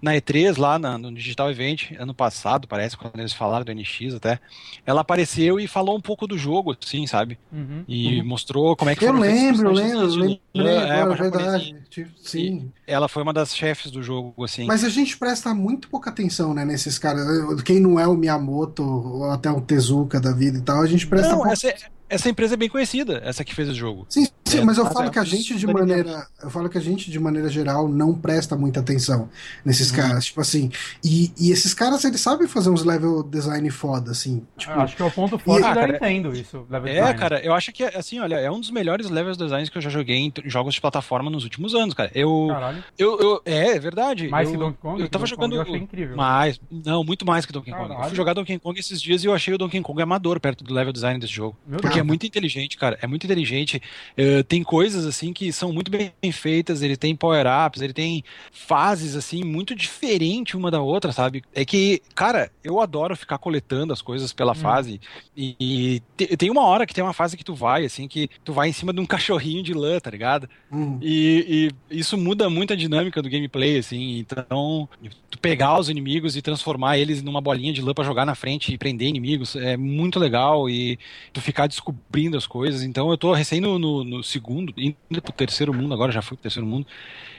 na E3, lá na, no Digital Event, ano passado, parece, quando eles falaram do NX até, ela apareceu e falou um pouco do jogo, assim, sabe? Uhum, e uhum. mostrou como é que Eu lembro, lembro, lembro, é, é verdade. Tipo, sim. E ela foi uma das chefes do jogo, assim. Mas a gente presta muito pouca atenção, né, nesses caras. Quem não é o Miyamoto, ou até o Tezuka da vida e tal, a gente presta não, pouca... essa é essa empresa é bem conhecida, essa que fez o jogo. Sim, sim, é, mas eu falo que a gente de maneira, eu falo que a gente de maneira geral não presta muita atenção nesses uhum. caras, tipo assim, e, e, esses caras eles sabem fazer uns level design foda assim. Tipo, acho que é o ponto forte e, da Nintendo isso. Level é, design. cara, eu acho que assim, olha, é um dos melhores levels designs que eu já joguei em jogos de plataforma nos últimos anos, cara. Eu, Caralho. eu, eu é, é verdade. Mais eu, que Donkey Kong. Eu tava Donkey jogando Kong eu achei incrível. Mais, não, muito mais que Donkey Kong. Eu fui jogar Donkey Kong esses dias e eu achei o Donkey Kong amador perto do level design desse jogo, Meu porque É muito inteligente cara, é muito inteligente. Uh, tem coisas assim que são muito bem feitas. Ele tem power-ups, ele tem fases assim muito diferentes uma da outra, sabe? É que, cara, eu adoro ficar coletando as coisas pela hum. fase. E, e te, tem uma hora que tem uma fase que tu vai, assim, que tu vai em cima de um cachorrinho de lã, tá ligado? Hum. E, e, isso muda muito a dinâmica do gameplay, assim. Então, tu pegar os inimigos e transformar eles numa bolinha de lã pra jogar na frente e prender inimigos é muito legal. E tu ficar descobrindo as coisas. Então eu tô recém no, no, no, segundo, indo pro terceiro mundo, agora já fui pro terceiro mundo.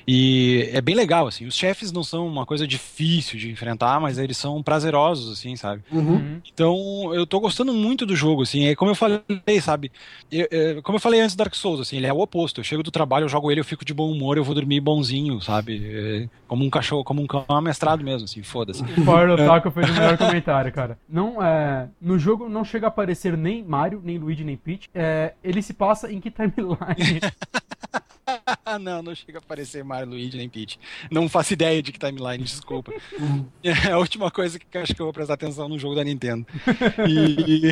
E é bem legal, assim. Os chefes não são uma coisa difícil de enfrentar, mas eles são prazerosos, assim, sabe? Uhum. Então eu tô gostando muito do jogo, assim. É como eu falei, sabe? Eu, é, como eu falei antes do Dark Souls, assim, ele é o oposto. Eu chego do trabalho, eu jogo ele, eu fico de bom humor, eu vou dormir bonzinho, sabe? É, como um cachorro, como um cão amestrado mesmo, assim, foda-se. O Power Otaku fez o melhor comentário, cara. Não, é, no jogo não chega a aparecer nem Mario, nem Luigi, nem Peach. É, ele se passa em que timeline? não, não chega a aparecer Mario, Luigi nem Peach. Não faço ideia de que timeline, desculpa. é a última coisa que acho que eu vou prestar atenção no jogo da Nintendo. E...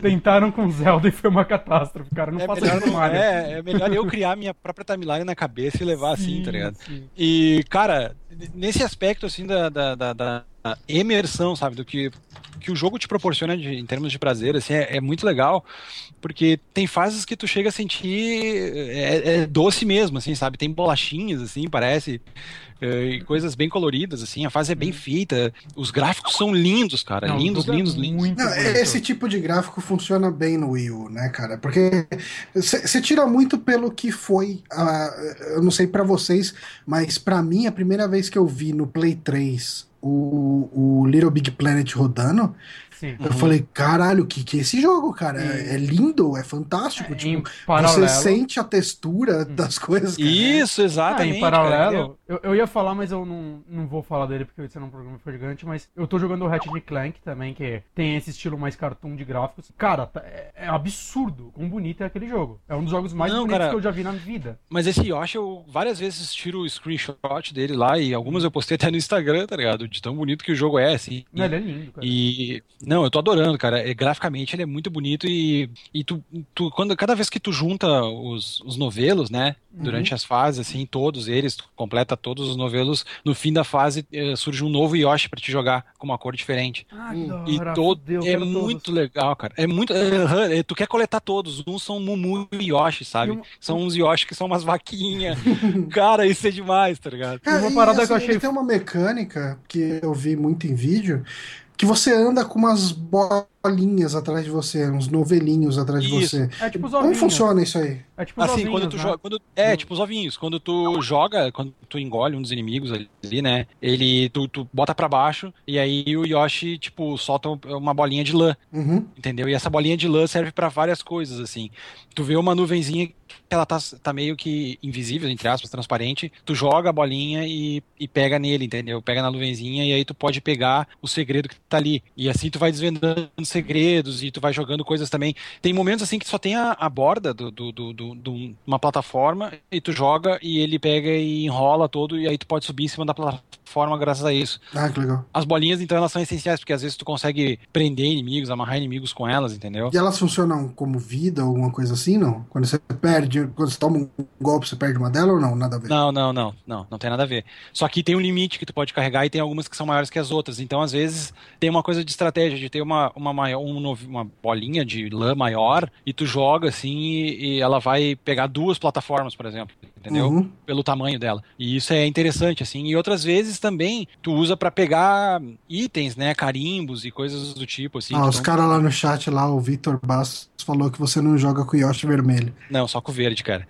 Tentaram com Zelda e foi uma catástrofe, cara. Não é faço melhor, Mario. É, é melhor eu criar minha própria timeline na cabeça e levar sim, assim, tá ligado? Sim. E, cara, nesse aspecto, assim, da, da, da, da imersão, sabe, do que que o jogo te proporciona de, em termos de prazer, assim, é, é, muito legal, porque tem fases que tu chega a sentir é, é doce mesmo, assim, sabe? Tem bolachinhas, assim, parece, é, e coisas bem coloridas, assim, a fase é bem uhum. feita, os gráficos são lindos, cara, Não, lindos, lindos, lindos. Não, esse tipo de gráfico funciona bem no Wii U, né, cara? Porque você tira muito pelo que foi, uh, eu não sei para vocês, mas para mim, a primeira vez que eu vi no Play 3 o, o Little Big Planet rodando, Sim. Eu uhum. falei, caralho, o que, que é esse jogo, cara? É, é lindo, é fantástico. É, tipo, você sente a textura hum. das coisas. Cara. Isso, exatamente. Ah, em paralelo, eu, eu ia falar, mas eu não, não vou falar dele porque esse é um programa foi gigante, mas eu tô jogando o Ratchet Clank também, que tem esse estilo mais cartoon de gráficos. Cara, tá, é, é absurdo quão bonito é aquele jogo. É um dos jogos mais não, bonitos cara, que eu já vi na vida. Mas esse Yoshi, eu várias vezes tiro o screenshot dele lá e algumas eu postei até no Instagram, tá ligado? De tão bonito que o jogo é, assim. Não, ele é lindo, cara. E não, eu tô adorando, cara. É, graficamente ele é muito bonito e, e tu, tu, quando, cada vez que tu junta os, os novelos, né, durante uhum. as fases, assim, todos eles, tu completa todos os novelos, no fim da fase eh, surge um novo Yoshi para te jogar com uma cor diferente. Ah, e todo Deus, é muito todos. legal, cara. É muito, é, tu quer coletar todos. Uns são Mumu e Yoshi, sabe? Um... São uns Yoshi que são umas vaquinhas. cara, isso é demais, tá ligado? É, uma parada assim, que eu achei tem uma mecânica que eu vi muito em vídeo que você anda com umas bolinhas atrás de você, uns novelinhos atrás isso. de você. É tipo Como funciona isso aí? É tipo os assim, ovinhos, quando tu né? joga, quando, é tipo os ovinhos. Quando tu joga, quando tu engole um dos inimigos ali, né? Ele tu, tu bota para baixo e aí o Yoshi tipo solta uma bolinha de lã, uhum. entendeu? E essa bolinha de lã serve para várias coisas assim. Tu vê uma nuvenzinha que ela tá, tá meio que invisível, entre aspas, transparente. Tu joga a bolinha e, e pega nele, entendeu? Pega na nuvenzinha e aí tu pode pegar o segredo que tá ali. E assim tu vai desvendando segredos e tu vai jogando coisas também. Tem momentos assim que só tem a, a borda do, do, do, do, uma plataforma e tu joga e ele pega e enrola todo e aí tu pode subir em cima da plataforma graças a isso. Ah, que legal. As bolinhas, então, elas são essenciais, porque às vezes tu consegue prender inimigos, amarrar inimigos com elas, entendeu? E elas funcionam como vida ou alguma coisa assim, não? Quando você perde, quando você toma um golpe, você perde uma dela ou não? Nada a ver? Não, não, não, não, não tem nada a ver. Só que tem um limite que tu pode carregar e tem algumas que são maiores que as outras. Então, às vezes, tem uma coisa de estratégia, de ter uma, uma, maior, uma bolinha de lã maior e tu joga assim e, e ela vai pegar duas plataformas, por exemplo, entendeu? Uhum. Pelo tamanho dela. E isso é interessante, assim. E outras vezes também tu usa para pegar itens, né? Carimbos e coisas do tipo, assim. Ah, os caras lá no chat, lá, o Vitor Bastos falou que você não joga com o Yoshi vermelho. Não, só com o verde, cara.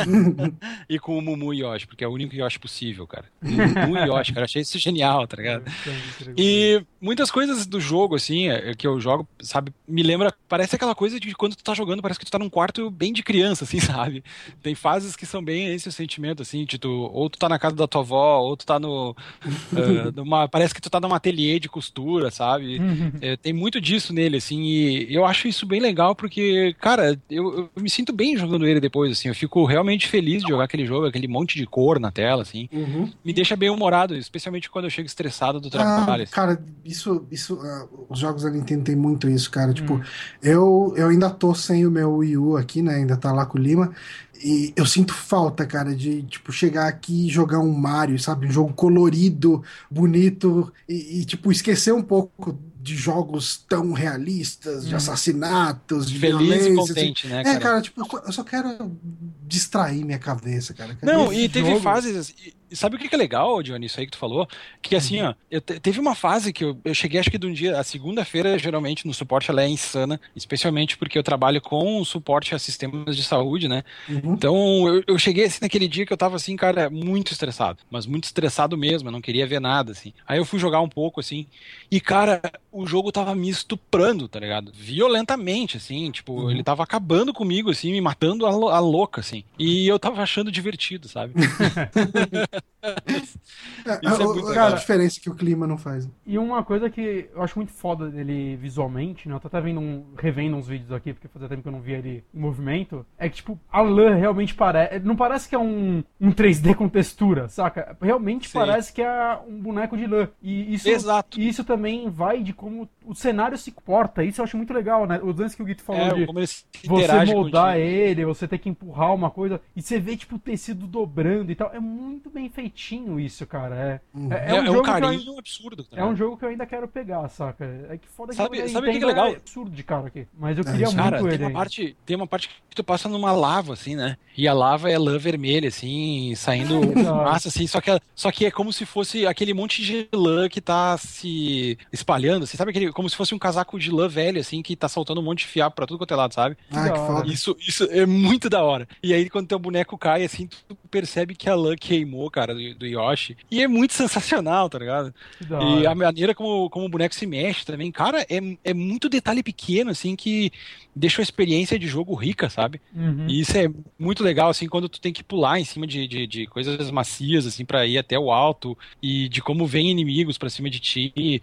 e com o Mumu Yoshi, porque é o único Yoshi possível, cara. Mumu Yoshi, cara. Achei isso genial, tá ligado? E muitas coisas do jogo, assim, é, que eu jogo, sabe, me lembra, parece aquela coisa de quando tu tá jogando, parece que tu tá num quarto bem de criança, assim, sabe? Tem fases que são bem esse o sentimento, assim, de tu, ou tu tá na casa da tua avó, ou tu tá no. uh, numa, parece que tu tá num ateliê de costura, sabe? Uhum. É, tem muito disso nele, assim, e eu acho isso bem legal porque, cara, eu, eu, me sinto bem jogando ele depois, assim, eu fico realmente feliz de jogar aquele jogo, aquele monte de cor na tela, assim. Uhum. Me deixa bem humorado, especialmente quando eu chego estressado do ah, trabalho. Ah, cara, isso, isso uh, os jogos da Nintendo tem muito isso, cara. Tipo, hum. eu, eu ainda tô sem o meu Wii U aqui, né? Ainda tá lá com o Lima. E eu sinto falta, cara, de tipo chegar aqui e jogar um Mario, sabe? Um jogo colorido, bonito e, e tipo esquecer um pouco de jogos tão realistas, de hum. assassinatos, de Feliz violência. E assim. contente, assim. né, cara? É, cara, tipo, eu só quero distrair minha cabeça, cara. Não, e teve jogo... fases. Sabe o que é legal, Johnny, isso aí que tu falou? Que assim, uhum. ó, eu teve uma fase que eu, eu cheguei, acho que de um dia, a segunda-feira, geralmente, no suporte, ela é insana, especialmente porque eu trabalho com suporte a sistemas de saúde, né? Uhum. Então, eu, eu, cheguei assim naquele dia que eu tava assim, cara, muito estressado, mas muito estressado mesmo, eu não queria ver nada, assim. Aí eu fui jogar um pouco, assim, e, cara, o jogo tava me estuprando, tá ligado? Violentamente, assim, tipo, uhum. ele tava acabando comigo, assim, me matando a, a louca, assim. E eu tava achando divertido, sabe? é, É, cara, a diferença que o clima não faz. E uma coisa que eu acho muito foda dele visualmente, né? Eu tô até vendo um, revendo uns vídeos aqui, porque fazia tempo que eu não via ele em movimento. É que, tipo, a lã realmente parece. Não parece que é um, um 3D com textura, saca? Realmente Sim. parece que é um boneco de lã. E isso, Exato. E isso também vai de como o cenário se porta. Isso eu acho muito legal, né? Os lances que o Guito falou é, de você moldar ele, você ter que empurrar uma coisa. E você vê, tipo, o tecido dobrando e tal. É muito bem feitinho isso, cara. É, uhum. é, é, um, é um carinho absurdo. Tá é um jogo que eu ainda quero pegar, saca? É que foda sabe, que sabe o que é legal? É absurdo de cara aqui. Mas eu é, queria muito cara, ele. Tem uma, parte, tem uma parte que tu passa numa lava, assim, né? E a lava é lã vermelha, assim, saindo massa, assim. Só que, só que é como se fosse aquele monte de lã que tá se espalhando, assim, sabe? Aquele, como se fosse um casaco de lã velho, assim, que tá soltando um monte de fiapo pra tudo quanto é lado, sabe? Ah, que foda. Isso, isso é muito da hora. E aí, quando teu boneco cai, assim, tu percebe que a lã queimou, cara, do, do Yoshi. E é muito sensacional, tá ligado? E a maneira como, como o boneco se mexe também, cara, é, é muito detalhe pequeno, assim, que deixa a experiência de jogo rica, sabe? Uhum. E isso é muito legal, assim, quando tu tem que pular em cima de, de, de coisas macias, assim, para ir até o alto, e de como vem inimigos para cima de ti.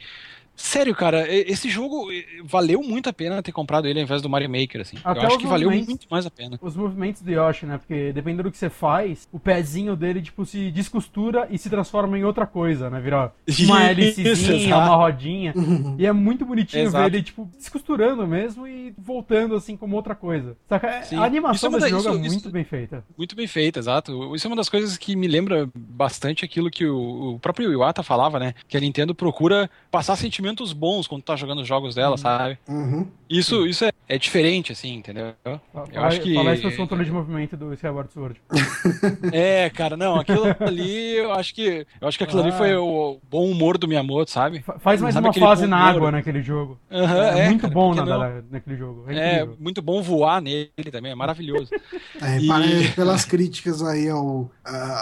Sério, cara, esse jogo valeu muito a pena ter comprado ele ao invés do Mario Maker, assim. Até eu acho que valeu muito mais a pena. Os movimentos do Yoshi, né? Porque dependendo do que você faz, o pezinho dele, tipo, se descostura e se transforma em outra coisa, né? Vira uma hélicezinha, uma rodinha. e é muito bonitinho exato. ver ele, tipo, descosturando mesmo e voltando, assim, como outra coisa. Saca? É, a animação é desse jogo isso, é muito isso, bem feita. Muito bem feita, exato. Isso é uma das coisas que me lembra bastante aquilo que o, o próprio Iwata falava, né? Que a Nintendo procura passar sentimento sentimentos bons quando tá jogando os jogos dela, uhum. sabe? Uhum. Isso, isso é, é, diferente, assim, entendeu? Eu fala, acho que. Falar isso o controle de movimento do Skyward Sword. é, cara, não, aquilo ali, eu acho que. Eu acho que aquilo ah. ali foi o bom humor do Miyamoto, sabe? Faz mais sabe uma fase na água naquele jogo. Uhum, é, é, muito cara, bom na, naquele jogo. É, é muito bom voar nele também, é maravilhoso. É, e... Pelas críticas aí ao,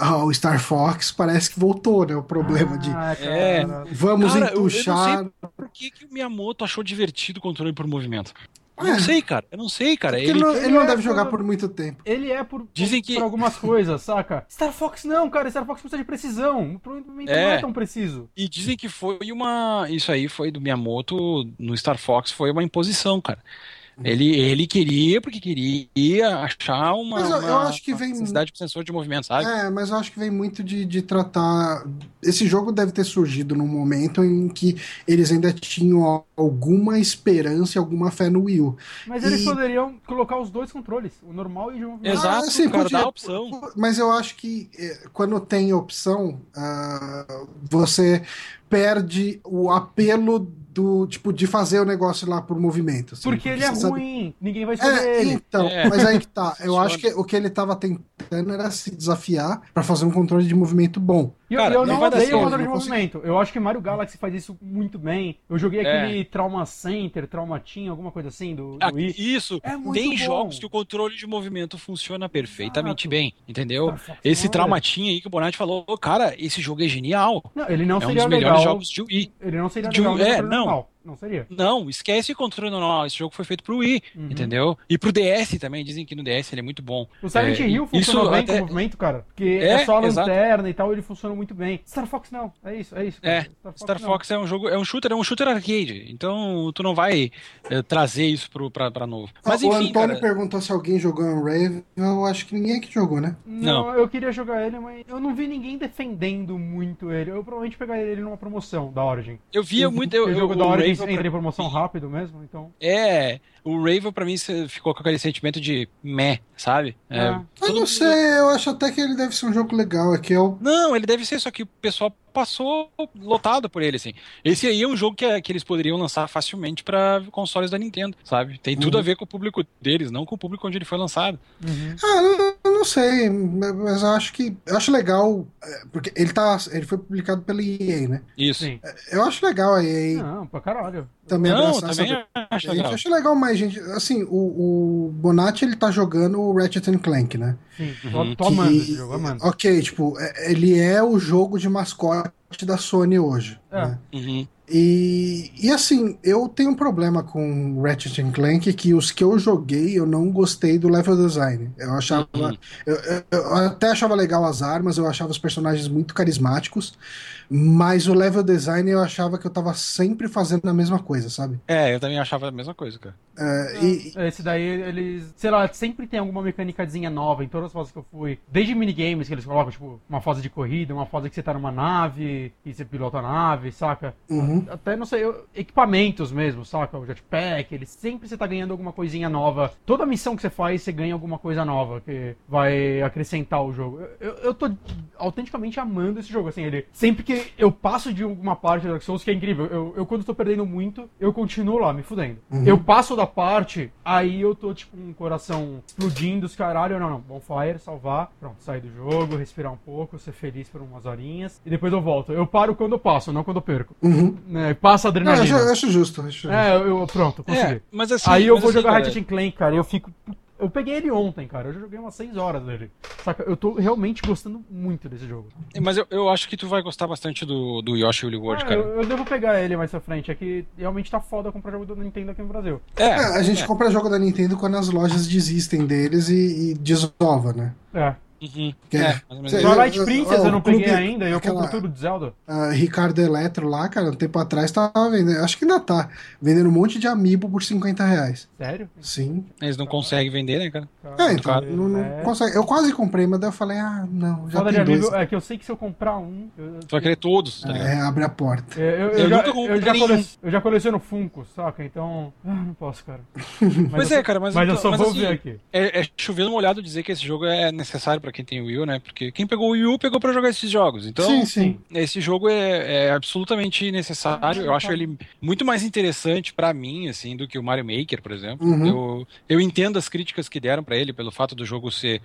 ao Star Fox, parece que voltou, né? O problema ah, de. É. Vamos cara, entuchar por que, que o Miyamoto achou divertido o controle por movimento. Eu não é. sei, cara. Eu não sei, cara. Ele, ele, não, ele não é deve por... jogar por muito tempo. Ele é por, Dizem por, que... por algumas coisas, saca? Star Fox não, cara. Star Fox precisa de precisão. Provavelmente é. não é tão preciso. E dizem que foi uma. Isso aí foi do Miyamoto no Star Fox, foi uma imposição, cara. Ele, ele queria, porque queria achar uma, mas eu, uma, eu acho que vem, necessidade de sensor de movimento, sabe? É, mas eu acho que vem muito de, de tratar. Esse jogo deve ter surgido num momento em que eles ainda tinham alguma esperança e alguma fé no Wii U. Mas e... eles poderiam colocar os dois controles, o normal e o de movimento. Exato, ah, sim, cara, podia, dá opção. Mas eu acho que eh, quando tem opção, uh, você perde o apelo do tipo de fazer o negócio lá por movimento. Assim, porque, porque ele é sabe... ruim, ninguém vai escolher é, ele. Então, é. mas aí que tá. Eu acho que o que ele tava tentando era se desafiar para fazer um controle de movimento bom. E Cara, eu, eu não odeio o controle de movimento. Eu acho que Mario Galaxy faz isso muito bem. Eu joguei é. aquele Trauma Center, Trauma Team, alguma coisa assim do, do Wii. Isso. É Tem bom. jogos que o controle de movimento funciona perfeitamente Exato. bem, entendeu? Esse Trauma Team aí que o Bonatti falou, cara, esse jogo é genial. Não, ele não é seria um dos legal. melhores jogos de Wii. Ele não seria legal. De, é, não. Normal. Não seria. Não, esquece o controle normal. Esse jogo foi feito pro Wii, uhum. entendeu? E pro DS também. Dizem que no DS ele é muito bom. O Silent é, Hill funciona bem até... com o movimento, cara. Porque é, é só a lanterna e tal, ele funciona muito bem. Star Fox não. É isso, é isso. Cara. É, Star Fox, Star Fox é um jogo, é um shooter, é um shooter arcade. Então tu não vai é, trazer isso pro, pra, pra novo. Mas ah, enfim. O Antônio cara... perguntou se alguém jogou Unravel. Eu acho que ninguém aqui jogou, né? Não, não, eu queria jogar ele, mas eu não vi ninguém defendendo muito ele. Eu provavelmente pegaria ele numa promoção da Origin. Eu via muito. Eu, o jogo da Origin entra em promoção rápido mesmo, então. É, o Raven pra mim ficou com aquele sentimento de meh, sabe? É, é. Eu não sei, eu acho até que ele deve ser um jogo legal. Aqui é o... Não, ele deve ser, só que o pessoal passou lotado por ele, assim. Esse aí é um jogo que, que eles poderiam lançar facilmente para consoles da Nintendo, sabe? Tem tudo uhum. a ver com o público deles, não com o público onde ele foi lançado. Uhum. Ah, eu não sei, mas eu acho que eu acho legal, é, porque ele tá, ele foi publicado pela EA, né? Isso. Sim. Eu acho legal a EA. Não, pra caralho. Também não, também acho legal. acho legal, mas gente, assim, o, o Bonatti ele tá jogando o Ratchet Clank, né? Sim, uhum. tô amando esse jogo, amando. Ok, tipo, é, ele é o jogo de mascote da Sony hoje. É. Né? Uhum. E, e assim, eu tenho um problema com Ratchet Clank que os que eu joguei eu não gostei do level design. Eu achava. Uhum. Eu, eu, eu, até achava legal as armas, eu achava os personagens muito carismáticos. Mas o level design eu achava que eu tava sempre fazendo a mesma coisa, sabe? É, eu também achava a mesma coisa, cara. É, e... Esse daí, eles. Sei lá, sempre tem alguma mecânicazinha nova em todas as fases que eu fui. Desde minigames que eles colocam, tipo, uma fase de corrida, uma fase que você tá numa nave e você pilota a nave, saca? Uhum. Até, não sei, equipamentos mesmo, saca? O jetpack, ele sempre você tá ganhando alguma coisinha nova. Toda missão que você faz, você ganha alguma coisa nova que vai acrescentar o jogo. Eu, eu, eu tô autenticamente amando esse jogo, assim, ele. Sempre que eu passo de alguma parte do Dark Souls que é incrível. Eu, eu quando tô perdendo muito, eu continuo lá, me fudendo. Uhum. Eu passo da parte, aí eu tô, tipo, com o coração explodindo, os caralho. Não, não, bonfire, salvar, pronto, sair do jogo, respirar um pouco, ser feliz por umas horinhas. E depois eu volto. Eu paro quando eu passo, não quando eu perco. Uhum. É, passa a adrenalina. Não, eu acho, justo, acho É, eu, pronto, consegui. É, mas assim, aí eu mas vou assim, jogar Ratchet Clank, cara, eu fico eu peguei ele ontem, cara. Eu já joguei umas 6 horas dele. Saca? Eu tô realmente gostando muito desse jogo. Mas eu, eu acho que tu vai gostar bastante do, do Yoshi Woolly World, ah, cara. Eu, eu, devo pegar ele mais pra frente. É que realmente tá foda comprar jogo da Nintendo aqui no Brasil. É, é a gente é. compra jogo da Nintendo quando as lojas desistem deles e, e desova, né? É. Uhum. É, Twilight Princess eu não peguei clube, ainda, eu aquela, compro tudo de Zelda. Uh, Ricardo Eletro lá, cara, um tempo atrás tava vendendo, acho que ainda tá, vendendo um monte de amiibo por 50 reais. Sério? Sim. Eles não conseguem vender, né, cara? É, então, não, não é. consegue. Eu quase comprei, mas daí eu falei, ah, não, já Foda tem dois. Amigo, é que eu sei que se eu comprar um... Eu, tu vai querer todos, tá É, abre a porta. É, eu, eu, eu, já, eu, já coleciono, eu já coleciono Funko, saca? Então, ah, não posso, cara. pois é, cara, mas... Mas eu só mas, vou assim, ver aqui. É, é chovendo molhado dizer que esse jogo é necessário pra quem tem o Wii, né? Porque quem pegou o Wii U pegou para jogar esses jogos. Então, sim, sim. esse jogo é, é absolutamente necessário. Eu acho ele muito mais interessante para mim, assim, do que o Mario Maker, por exemplo. Uhum. Eu, eu entendo as críticas que deram para ele pelo fato do jogo ser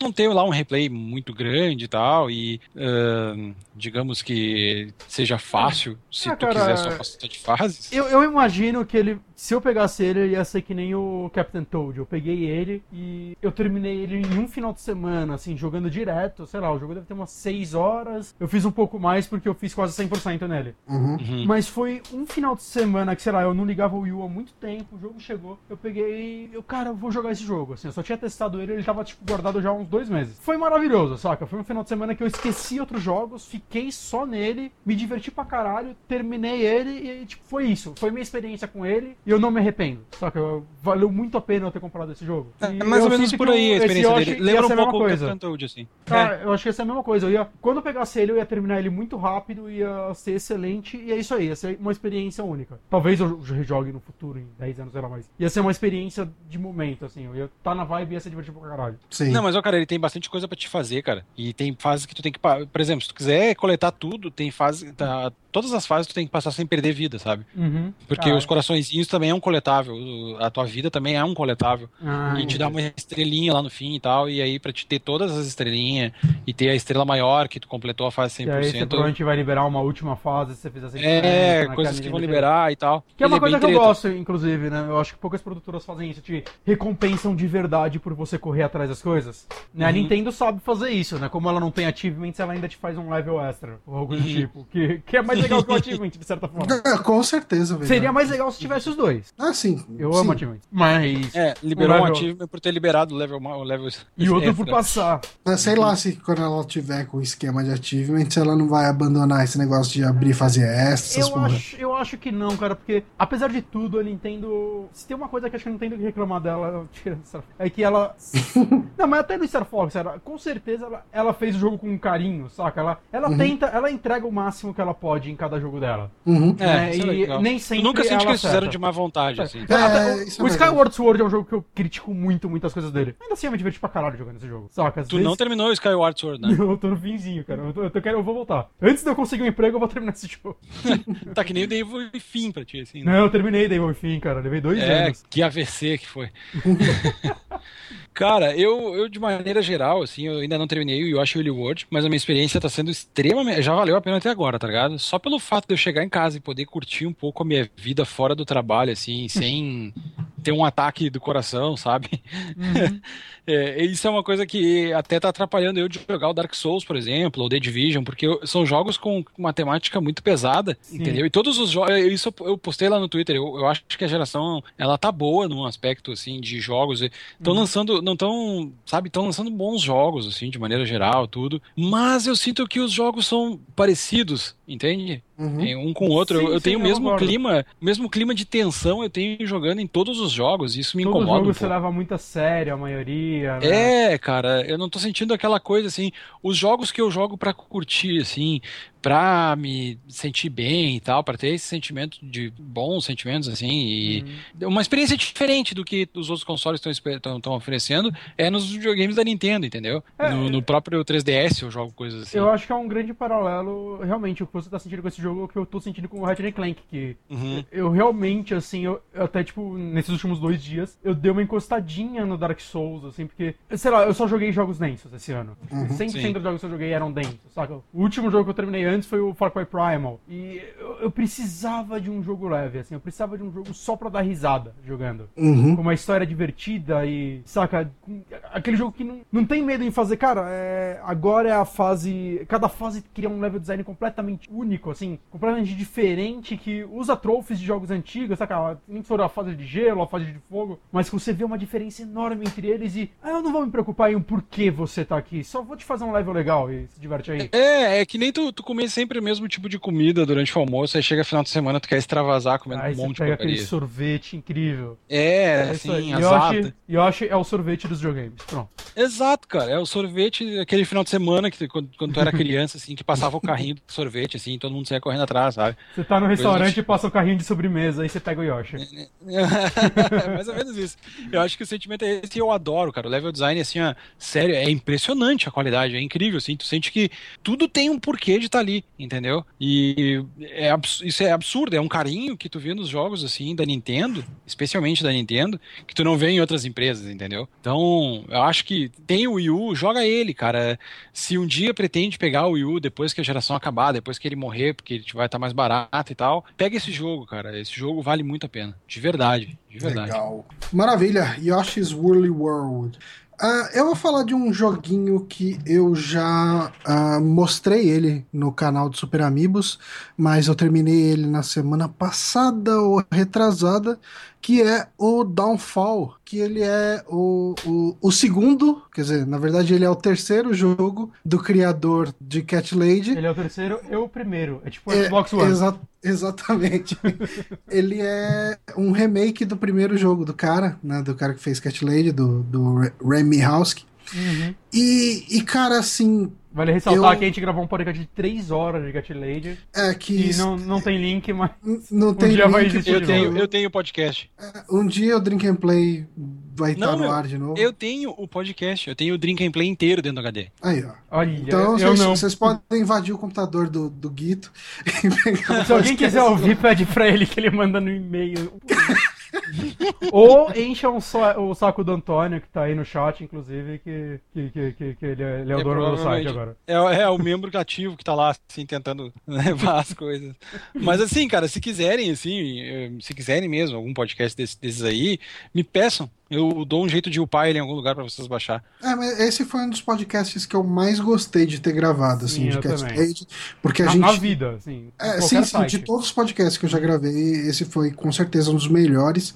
não tem lá um replay muito grande e tal, e uh, digamos que seja fácil se ah, tu cara, quiser só bastante fases. Eu, eu imagino que ele, se eu pegasse ele, ele ia ser que nem o Captain Toad. Eu peguei ele e eu terminei ele em um final de semana, assim, jogando direto, sei lá, o jogo deve ter umas 6 horas. Eu fiz um pouco mais porque eu fiz quase 100% nele. Uhum. Uhum. Mas foi um final de semana que, sei lá, eu não ligava o Wii U há muito tempo, o jogo chegou, eu peguei, eu, cara, eu vou jogar esse jogo, assim, eu só tinha testado ele, ele tava, tipo, guardado já há uns dois meses. Foi maravilhoso, saca? Foi um final de semana que eu esqueci outros jogos, fiquei só nele, me diverti pra caralho, terminei ele e, tipo, foi isso. Foi minha experiência com ele e eu não me arrependo, saca? Valeu muito a pena eu ter comprado esse jogo. É, é mais ou menos por aí a experiência dele. Lembra um pouco coisa. Assim. Cara, é. eu acho que ia ser a mesma coisa. Eu ia, quando eu pegasse ele, eu ia terminar ele muito rápido, ia ser excelente e é isso aí, ia ser uma experiência única. Talvez eu rejogue no futuro, em 10 anos, sei lá mais. Ia ser uma experiência de momento, assim. Eu ia estar tá na vibe e ia ser divertido pra caralho. Sim. Não, mas, ó, cara, ele tem bastante coisa para te fazer, cara. E tem fases que tu tem que. Por exemplo, se tu quiser coletar tudo, tem fase. Tá, todas as fases tu tem que passar sem perder vida, sabe? Uhum. Porque ah, os coraçõezinhos também é um coletável. A tua vida também é um coletável. Ah, e te dá uma estrelinha lá no fim e tal. E aí, pra te ter todas as estrelinhas e ter a estrela maior que tu completou a fase 100%. E aí, você provavelmente vai liberar uma última fase se você fizer assim. É, né, coisas que vão liberar e tal. Que é uma Ele coisa é que treta. eu gosto, inclusive, né? Eu acho que poucas produtoras fazem isso. Te recompensam de verdade por você correr atrás das coisas. Né? Uhum. A Nintendo sabe fazer isso, né? Como ela não tem achievements, ela ainda te faz um level extra. Ou algo do uhum. tipo. Que, que é mais legal que o achievement, de certa forma. É, com certeza, velho. Seria mais legal se tivesse os dois. Ah, sim. Eu sim. amo achievements. Mas. É, liberou um, level... um achievement por ter liberado o level, o level E outro por passar. É, sei lá se quando ela tiver com o esquema de achievements, ela não vai abandonar esse negócio de abrir e fazer extras. Eu acho, eu acho que não, cara, porque apesar de tudo, a Nintendo. Se tem uma coisa que acho que a Nintendo que reclamar dela, é que ela. não, mas até no Star Fox, ela, com certeza ela, ela fez o jogo com carinho, saca? Ela, ela uhum. tenta, ela entrega o máximo que ela pode em cada jogo dela. Uhum. É, é e é nem sempre. nunca senti que eles fizeram de má vontade, assim. É, é, o, o Skyward Sword é um jogo que eu critico muito, muitas coisas dele. Ainda assim eu me diverti pra caralho jogando esse jogo. Saca? Às tu vezes... não terminou o Skyward Sword, né? eu tô no finzinho, cara. Eu, tô, eu, tô, eu, vou voltar. Antes de eu conseguir um emprego, eu vou terminar esse jogo. tá que nem o Devil Fim pra ti, assim. Né? Não, eu terminei Devil Fim, cara. Levei dois é, anos. Que AVC que foi. Cara, eu, eu de maneira geral, assim, eu ainda não terminei o Yoshi Woolly World, mas a minha experiência tá sendo extremamente. Já valeu a pena até agora, tá ligado? Só pelo fato de eu chegar em casa e poder curtir um pouco a minha vida fora do trabalho, assim, sem ter um ataque do coração, sabe? Uhum. é, isso é uma coisa que até tá atrapalhando eu de jogar o Dark Souls, por exemplo, ou The Division, porque são jogos com uma temática muito pesada, Sim. entendeu? E todos os jogos, isso eu postei lá no Twitter, eu, eu, acho que a geração, ela tá boa num aspecto, assim, de jogos, estão uhum. lançando, não estão, sabe, estão lançando bons jogos, assim, de maneira geral, tudo, mas eu sinto que os jogos são parecidos, entende? Uhum. Um com o outro. Sim, eu, eu sim, tenho o mesmo clima, mesmo clima de tensão eu tenho jogando em todos os jogos. Isso me Todo incomoda. Todo jogo um você leva muito a sério, a maioria. Né? É, cara, eu não tô sentindo aquela coisa assim. Os jogos que eu jogo para curtir, assim, pra me sentir bem e tal, para ter esse sentimento de bons sentimentos, assim, e uhum. uma experiência diferente do que os outros consoles estão oferecendo é nos videogames da Nintendo, entendeu? É, no, no, próprio 3DS eu jogo coisas assim. Eu acho que é um grande paralelo, realmente, o que você tá sentindo com esse jogo, o que eu tô sentindo com o Ratchet Clank, que uhum. eu realmente, assim, eu, eu, até, tipo, nesses últimos dois dias, eu dei uma encostadinha no Dark Souls, assim, porque, sei lá, eu só joguei jogos densos esse ano. Uhum. 100% dos jogos que eu joguei eram densos, saca? O último jogo que eu terminei antes foi o Far Cry Primal. E eu, eu, precisava de um jogo leve, assim. Eu precisava de um jogo só pra dar risada jogando. Uhum. Com uma história divertida e, saca? Aquele jogo que não, não tem medo em fazer. Cara, é, agora é a fase. Cada fase cria um level design completamente único, assim. Completamente diferente. Que usa trophies de jogos antigos, saca? Nem for a fase de gelo, a fase de fogo. Mas que você vê uma diferença enorme entre eles e. Ah, eu não vou me preocupar em o porquê você tá aqui. Só vou te fazer um level legal e se diverte aí. É, é que nem tu, tu comer sempre o mesmo tipo de comida durante o almoço, aí chega final de semana, tu quer extravasar comendo aí um monte de pega aquele sorvete incrível. É, é assim, Yoshi, Yoshi é o sorvete dos videogames, pronto. Exato, cara, é o sorvete, aquele final de semana que quando, quando tu era criança, assim, que passava o carrinho de sorvete, assim, todo mundo saia correndo atrás, sabe? Você tá no restaurante Coisa... e passa o carrinho de sobremesa, aí você pega o Yoshi. é mais ou menos isso. Eu acho que o sentimento é esse e eu adoro, cara. O level design, assim, ó, sério, é impressionante a qualidade, é incrível, assim, tu sente que tudo tem um porquê de estar tá ali, entendeu? E é, isso é absurdo, é um carinho que tu vê nos jogos assim da Nintendo, especialmente da Nintendo, que tu não vê em outras empresas, entendeu? Então, eu acho que tem o Wii U, joga ele, cara. Se um dia pretende pegar o Wii U depois que a geração acabar, depois que ele morrer, porque ele vai estar mais barato e tal, pega esse jogo, cara. Esse jogo vale muito a pena, de verdade, de verdade. Legal. Maravilha, Yoshi's Woolly World. Uh, eu vou falar de um joguinho que eu já uh, mostrei ele no canal do Super Amigos, mas eu terminei ele na semana passada ou retrasada, que é o Downfall, que ele é o, o, o, segundo, quer dizer, na verdade ele é o terceiro jogo do criador de Cat Lady. Ele é o terceiro e o primeiro, é tipo o é, Xbox One. Exa exatamente. ele é um remake do primeiro jogo do cara, né, do cara que fez Cat Lady, do, do Remy Housk. Uhum. E, e, cara, assim, Vale ressaltar eu... que a gente gravou um podcast de 3 horas de Gat Lady. É que. E não, não tem link, mas. Não tem um dia link, vai existir. Eu tenho, eu tenho podcast. É, um dia o Drink and Play vai estar no ar de novo. Eu tenho o podcast, eu tenho o Drink and Play inteiro dentro do HD. Aí, ó. Olha, então vocês, vocês, podem invadir o computador do, do Guito e pegar Se alguém quiser ouvir, pede pra ele que ele manda no e-mail. Ou encha um so, o saco do Antônio, que tá aí no chat, inclusive, que, que, que, que, que ele, é, ele é o é, dono do site agora. É, é, o membro ativo que tá lá, assim, tentando levar as coisas. Mas assim, cara, se quiserem, assim, eh, se quiserem mesmo, algum podcast desse, desses aí, me peçam. Eu dou um jeito de upar ele em algum lugar para vocês baixar. É, mas esse foi um dos podcasts que eu mais gostei de ter gravado, assim, sim, de Cascade. Porque a na, gente. Na vida, assim. É, sim, sim, de todos os podcasts que eu já gravei, esse foi com certeza um dos melhores.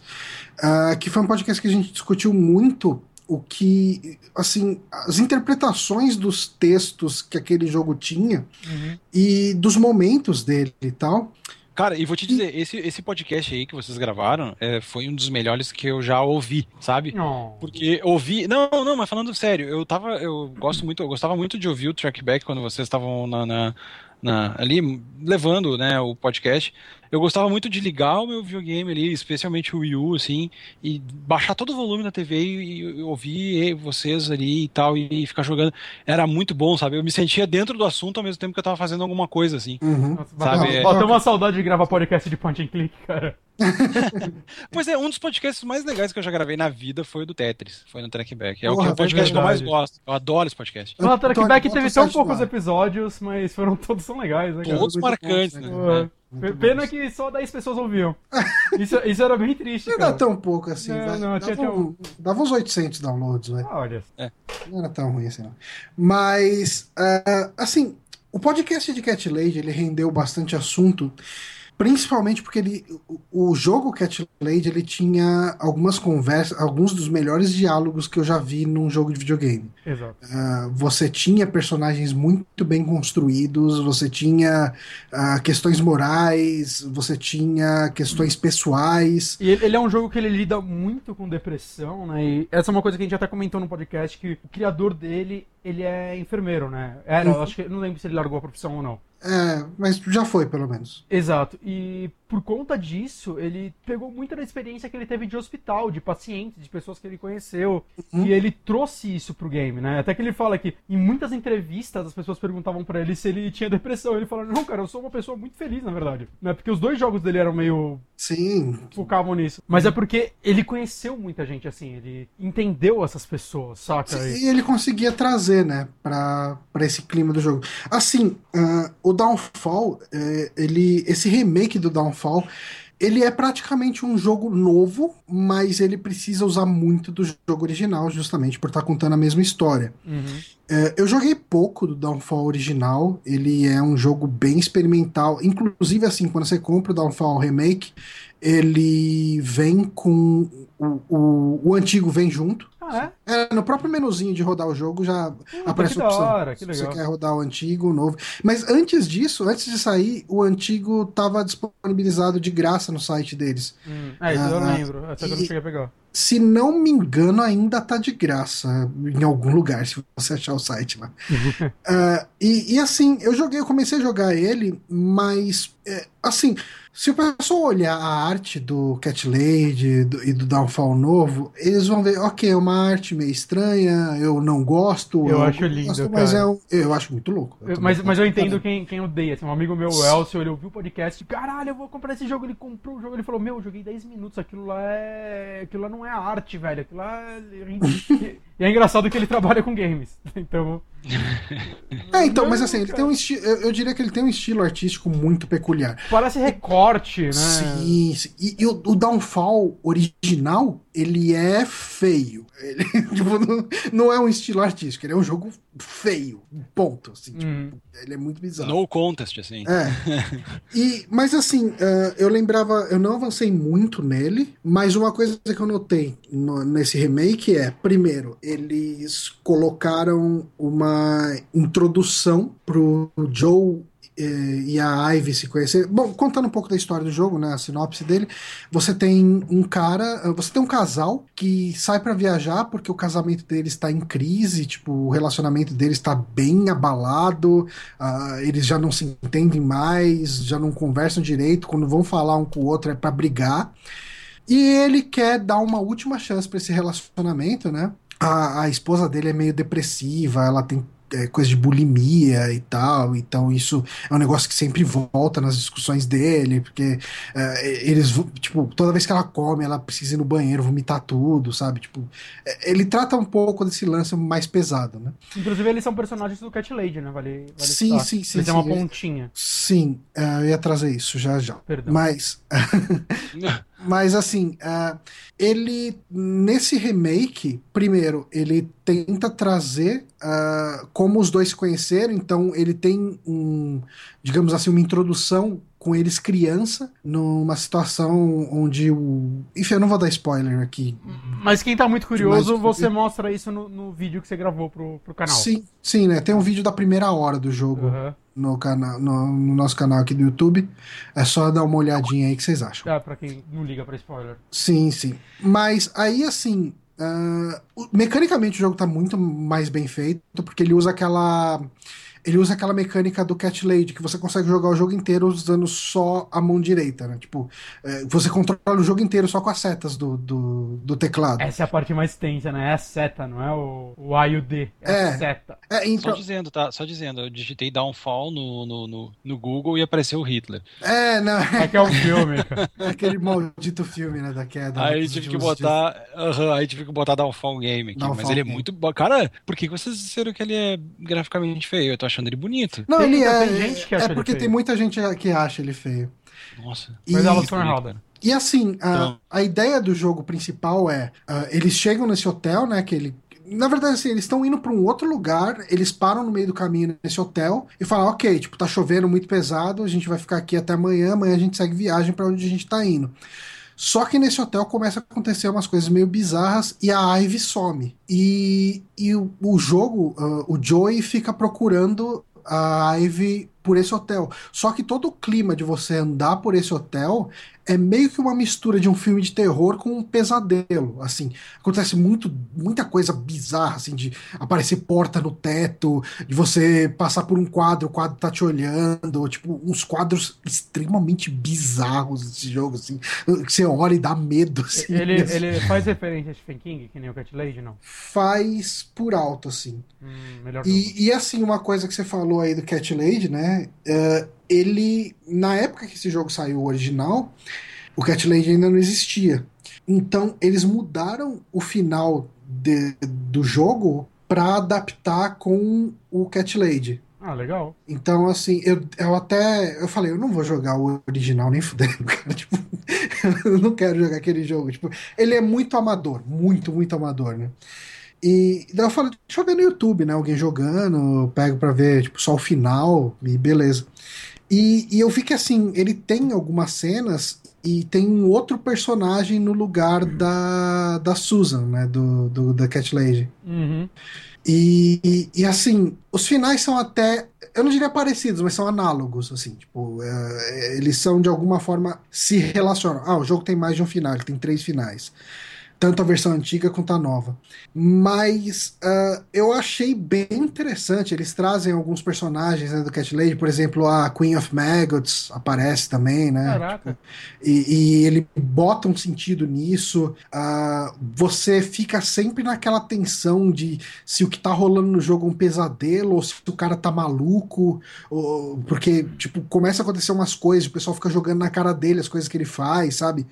Uh, que foi um podcast que a gente discutiu muito o que, assim, as interpretações dos textos que aquele jogo tinha uhum. e dos momentos dele e tal. Cara, e vou te dizer, esse, esse podcast aí que vocês gravaram é, foi um dos melhores que eu já ouvi, sabe? Oh. Porque ouvi. Não, não, mas falando sério, eu tava. Eu gosto muito, eu gostava muito de ouvir o trackback quando vocês estavam na, na, na, ali levando né, o podcast eu gostava muito de ligar o meu videogame ali, especialmente o Wii U, assim, e baixar todo o volume da TV e, e ouvir vocês ali e tal, e, e, ficar jogando. Era muito bom, sabe? Eu me sentia dentro do assunto ao mesmo tempo que eu tava fazendo alguma coisa, assim. Uhum. sabe? Bateu uma saudade de gravar podcast de point and click, cara. pois é, um dos podcasts mais legais que eu já gravei na vida foi o do Tetris, foi no Trackback. É Porra, o, podcast que eu mais gosto. Eu adoro esse podcast. O Trackback teve tão poucos episódios, mas foram todos tão legais, né? Todos marcantes, né? Pena que só 10 pessoas ouviam. Isso, isso era bem triste. Não era tão pouco assim. Não, vai. não, dava, tinha- um- dava uns 800 downloads, vai. Ah, olha. Não era tão ruim assim, não. Mas, ah, assim, o podcast de Cat Lady, ele rendeu bastante assunto, principalmente porque ele, o, jogo Cat Lady, ele tinha algumas conversas, alguns dos melhores diálogos que eu já vi num jogo de videogame. Exato. Ah, você tinha personagens muito bem construídos, você tinha ah, questões morais, você tinha questões pessoais. E ele, ele é um jogo que ele lida muito com depressão, né? E essa é uma coisa que a gente até comentou no podcast, que o criador dele, ele é enfermeiro, né? Era, eu acho que, não lembro se ele largou a profissão ou não. É, mas já foi, pelo menos. Exato. E por conta disso, ele pegou muita da experiência que ele teve de hospital, de pacientes, de pessoas que ele conheceu. E ele trouxe isso pro game, né? Até que ele fala que em muitas entrevistas as pessoas perguntavam pra ele se ele tinha depressão. Ele falou: Não, cara, eu sou uma pessoa muito feliz, na verdade. Né? Porque os dois jogos dele eram meio. Sim, focavam nisso. Mas é porque ele conheceu muita gente assim, ele entendeu essas pessoas, saca? E- E ele conseguia trazer, né, pra, pra esse clima do jogo. Assim, ah, o Downfall, eh, ele, esse remake do Downfall, ele é praticamente um jogo novo, mas ele precisa usar muito do jogo original, justamente por estar contando a mesma história. Uhum. É, eu joguei pouco do Downfall original, ele é um jogo bem experimental. Inclusive, assim, quando você compra o Downfall Remake, ele vem com. O, o, o antigo vem junto. Ah, é? É, no próprio menuzinho de rodar o jogo já aparece que a da opção. hora, que se você legal. quer rodar o antigo, o novo. Mas antes disso, antes de sair, o antigo estava disponibilizado de graça no site deles. Hum, é, isso eu Ah, lembro. Até que eu não cheguei a pegar. Se não me engano, ainda tá de graça em algum lugar, se você achar o site lá. Ah, e, e assim, eu joguei, eu comecei a jogar ele, mas é, assim, se o pessoal olhar a arte do Cat Lady do- e do Downfall novo, eles vão ver, ok, é uma arte meio estranha, eu não gosto, Eu acho lindo, gosto, mas é um- eu acho muito louco. Eu- mas, mas eu entendo quem, quem odeia. Assim, um amigo meu, o Elcio, ele ouviu o podcast, caralho, eu vou comprar esse jogo. Ele comprou o jogo, ele falou, meu, eu joguei 10 minutos, aquilo lá é. Aquilo lá não é arte, velho. Aquilo lá é. e é engraçado que ele trabalha com games. Então. É, então, mas assim, ele tem um estilo, eu, eu diria que ele tem um estilo artístico muito peculiar. Parece recorte, né? Sim, sim. E, e o, o Downfall original, ele é feio. Ele, tipo, não, não é um estilo artístico, ele é um jogo feio. Ponto. Assim, tipo, Hum. ele é muito bizarro. No contest, assim. É. E, mas assim, eh, eu lembrava, eu não avancei muito nele, mas uma coisa que eu notei no- nesse remake é, primeiro, eles colocaram uma introdução pro Joe e a Ivy se conhecer. Bom, contando um pouco da história do jogo, né, a sinopse dele, você tem um cara, eh, você tem um casal que sai pra viajar porque o casamento deles está em crise, tipo, o relacionamento deles está bem abalado, ah, eles já não se entendem mais, já não conversam direito, quando vão falar um com o outro é pra brigar. E ele quer dar uma última chance pra esse relacionamento, né? A, a esposa dele é meio depressiva, ela tem é, coisa de bulimia e tal, então isso é um negócio que sempre volta nas discussões dele, porque é, eles, tipo, toda vez que ela come, ela precisa ir no banheiro, vomitar tudo, sabe? Tipo, é, ele trata um pouco desse lance mais pesado, né? Inclusive, eles são personagens do Cat Lady, né? Vale, vale Sim, citar. sim, sim, Eles têm uma sim. pontinha. Sim, é, eu ia trazer isso já já. Perdão. Mas, mas assim, ah, ele nesse remake, primeiro, ele tenta trazer ah, como os dois se conheceram, então ele tem um, digamos assim, uma introdução com eles criança, numa situação onde o. Enfim, eu não vou dar spoiler aqui. Mas quem tá muito curioso, Mas- você mostra isso no, no vídeo que você gravou pro, pro canal. Sim, sim, né? Tem um vídeo da primeira hora do jogo Aham. No, cana no, no nosso canal aqui do YouTube. É só dar uma olhadinha aí que vocês acham. É, pra quem não liga pra spoiler. Sim, sim. Mas aí, assim, ah, o- mecanicamente o jogo tá muito mais bem feito, porque ele usa aquela. Ele usa aquela mecânica do Cat Lady, que você consegue jogar o jogo inteiro usando só a mão direita, né? Tipo, eh, você controla o jogo inteiro só com as setas do, do, do teclado. Essa é a parte mais tensa, né? É a seta, não é o, o A e o D. É, É. a seta. É, Só então, dizendo, tá? Só dizendo. Eu digitei Downfall no, no, no, no Google e apareceu o Hitler. é, não, é Aqui é um filme, cara. aquele maldito filme, né, da queda. Aí dos tive que dias. botar. aí tive que botar Downfall Game aqui. Downfall mas ele é Game. muito bom. Cara, por que vocês disseram que ele é graficamente feio? Eu tô achando ele bonito. Não, tem, ele é. Tem gente que acha é porque tem muita gente que acha ele feio. Nossa. E, Mas estão erradas. E assim, então... a, a ideia do jogo principal é: uh, eles chegam nesse hotel, né? Que ele na verdade, assim, eles estão indo para um outro lugar, eles param no meio do caminho nesse hotel e falam, ok, tipo, tá chovendo muito pesado, a gente vai ficar aqui até amanhã, amanhã a gente segue viagem para onde a gente tá indo. Só que nesse hotel começa a acontecer umas coisas meio bizarras e a Ivy some. E, e o, o jogo, uh, o Joey fica procurando a Ivy por esse hotel. Só que todo o clima de você andar por esse hotel é meio que uma mistura de um filme de terror com um pesadelo, assim. Acontece muito, muita coisa bizarra, assim, de aparecer porta no teto, de você passar por um quadro, o quadro tá te olhando, tipo, uns quadros extremamente bizarros desse jogo, assim, que você olha e dá medo, assim. Ele, ele faz referência a Stephen King, que nem o Cat Lady, não? Faz por alto, assim. Hum, melhor e, e, assim, uma coisa que você falou aí do Cat Lady, né, uh, ele, na época que esse jogo saiu original, o Cat Lady ainda não existia. Então eles mudaram o final de, do jogo para adaptar com o Cat Lady. Ah, legal. Então, assim, eu, eu até. Eu falei, eu não vou jogar o original nem fudendo, cara. Tipo, eu não quero jogar aquele jogo. Tipo, ele é muito amador, muito, muito amador, né? E daí eu falei, deixa eu ver no YouTube, né? Alguém jogando, pego pra ver, tipo, só o final e beleza. E, e eu vi que, assim, ele tem algumas cenas e tem um outro personagem no lugar da, da Susan, né? Do, do da Cat Lady. Uhum. E, e, e, assim, os finais são até. Eu não diria parecidos, mas são análogos, assim. Tipo, é, eles são de alguma forma se relacionam. Ah, o jogo tem mais de um final, ele tem três finais tanto a versão antiga quanto a nova. Mas uh, eu achei bem interessante. Eles trazem alguns personagens né, do Cat Lady, por exemplo, a Queen of Maggots aparece também, né? Caraca. E, e ele bota um sentido nisso. Uh, você fica sempre naquela tensão de se o que tá rolando no jogo é um pesadelo ou se o cara tá maluco. Ou, porque, tipo, começa a acontecer umas coisas, o pessoal fica jogando na cara dele as coisas que ele faz, sabe?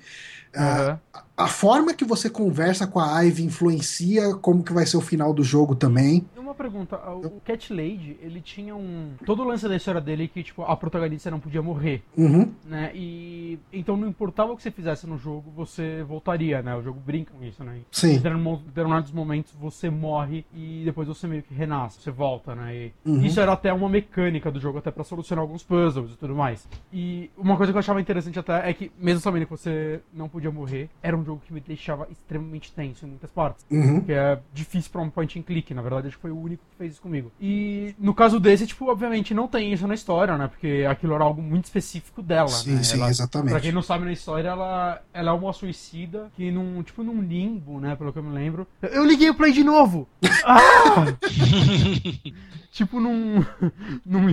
Uhum. A forma que você conversa com a Ivy influencia como que vai ser o final do jogo também uma pergunta. O Cat Lady, ele tinha um. Todo o lance da história dele que, tipo, a protagonista não podia morrer. Uhum. Né? E. Então não importava o que você fizesse no jogo, você voltaria, né? O jogo brinca com isso, né? Sim. Em determinados momentos você morre e depois você meio que renasce, você volta, né? Uhum. isso era até uma mecânica do jogo, até para solucionar alguns puzzles e tudo mais. E uma coisa que eu achava interessante até é que, mesmo sabendo que você não podia morrer, era um jogo que me deixava extremamente tenso em muitas partes. Uhum. Que é difícil pra um point and click, na verdade, acho que foi o único que fez isso comigo. E no caso desse, tipo, obviamente não tem isso na história, né? Porque aquilo era algo muito específico dela. Sim, né? sim, ela, exatamente. Pra quem não sabe na história, ela, ela é uma suicida que num, tipo, num limbo, né? Pelo que eu me lembro. Eu liguei o play de novo! ah! tipo num. num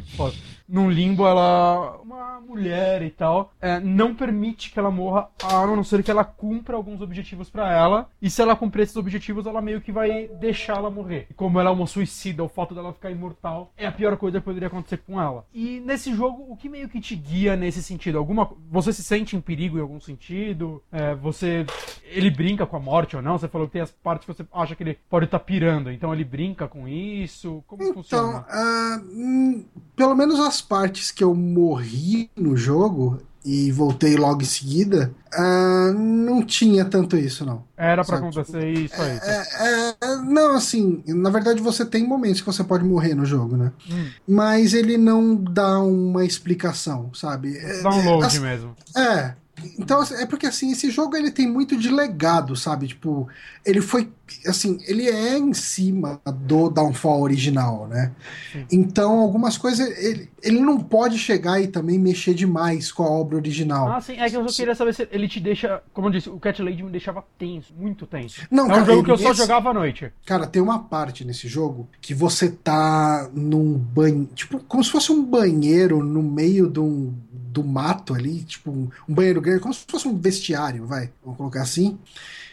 que foda. Num limbo, ela. Uma mulher e tal. É, não permite que ela morra, a não ser que ela cumpra alguns objetivos para ela. E se ela cumprir esses objetivos, ela meio que vai deixá-la morrer. E como ela é uma suicida, o fato dela ficar imortal é a pior coisa que poderia acontecer com ela. E nesse jogo, o que meio que te guia nesse sentido? Alguma. Você se sente em perigo em algum sentido? É, você. Ele brinca com a morte ou não? Você falou que tem as partes que você acha que ele pode estar tá pirando. Então ele brinca com isso? Como então, funciona? Uh, pelo menos as partes que eu morri no jogo e voltei logo em seguida, uh, não tinha tanto isso, não. Era para acontecer isso aí. É, é, é, não, assim, na verdade você tem momentos que você pode morrer no jogo, né? Hum. Mas ele não dá uma explicação, sabe? Dá um load mesmo. É, então, é porque assim, esse jogo ele tem muito de legado, sabe? Tipo, ele foi. Assim, ele é em cima do Downfall original, né? Sim. Então, algumas coisas. Ele, ele não pode chegar e também mexer demais com a obra original. Ah, sim. É que eu só queria saber se ele te deixa. Como eu disse, o Cat Lady me deixava tenso, muito tenso. Não, é cara, um jogo que eu só jogava à noite. Cara, tem uma parte nesse jogo que você tá num banho. Tipo, como se fosse um banheiro no meio de um do mato ali, tipo um, banheiro grande, como se fosse um vestiário, vai, vamos colocar assim.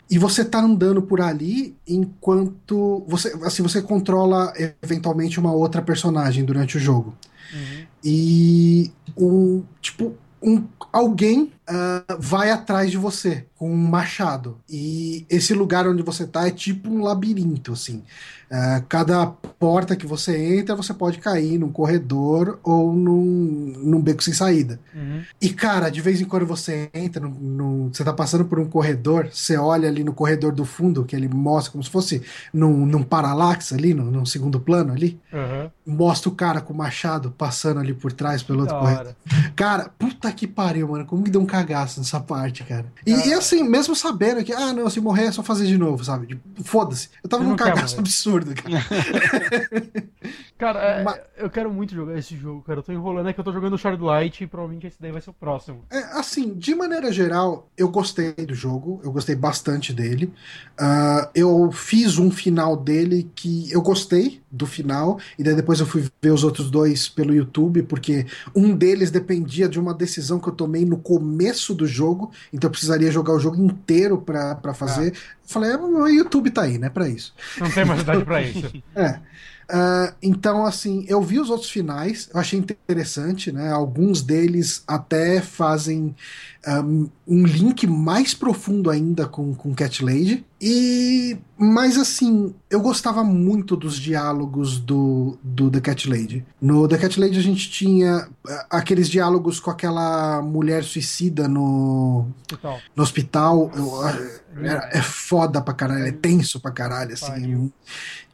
E você tá andando por ali enquanto você, assim, você controla eventualmente uma outra personagem durante o jogo. Uhum. E um, tipo, um, alguém uh, vai atrás de você com um machado. E esse lugar onde você tá é tipo um labirinto, assim. Uh, cada porta que você entra, você pode cair num corredor ou num, num beco sem saída. Uhum. E, cara, de vez em quando você entra, no, você tá passando por um corredor, você olha ali no corredor do fundo, que ele mostra como se fosse num, num paralaxe ali, no, num segundo plano ali. Uhum. Mostra o cara com o machado passando ali por trás pelo outro corredor. Cara, puta que pariu, mano. Como me deu um cagaço nessa parte, cara. E, e, assim, mesmo sabendo que, ah, não, se morrer é só fazer de novo, sabe? Tipo, foda-se. Eu tava num cagaço absurdo, cara. cara, é, Mas... eu quero muito jogar esse jogo, cara. Eu tô enrolando, é que eu tô jogando Shard Light e provavelmente esse daí vai ser o próximo. É, assim, de maneira geral, eu gostei do jogo. Eu gostei bastante dele. Uh, eu fiz um final dele que eu gostei do final, e daí depois eu fui ver os outros dois pelo YouTube, porque um deles dependia de uma decisão que eu tomei no começo do jogo, então eu precisaria jogar o jogo inteiro para fazer. Ah. Falei, é, o YouTube tá aí, né, para isso. Não tem mais idade para isso. é. Uh, então, assim, eu vi os outros finais, eu achei interessante, né? Alguns deles até fazem um, um link mais profundo ainda com, com Cat Lady. E, mas assim, eu gostava muito dos diálogos do, do The Cat Lady. No The Cat Lady a gente tinha uh, aqueles diálogos com aquela mulher suicida no hospital. No hospital. Eu, é, é foda pra caralho, é tenso pra caralho, assim.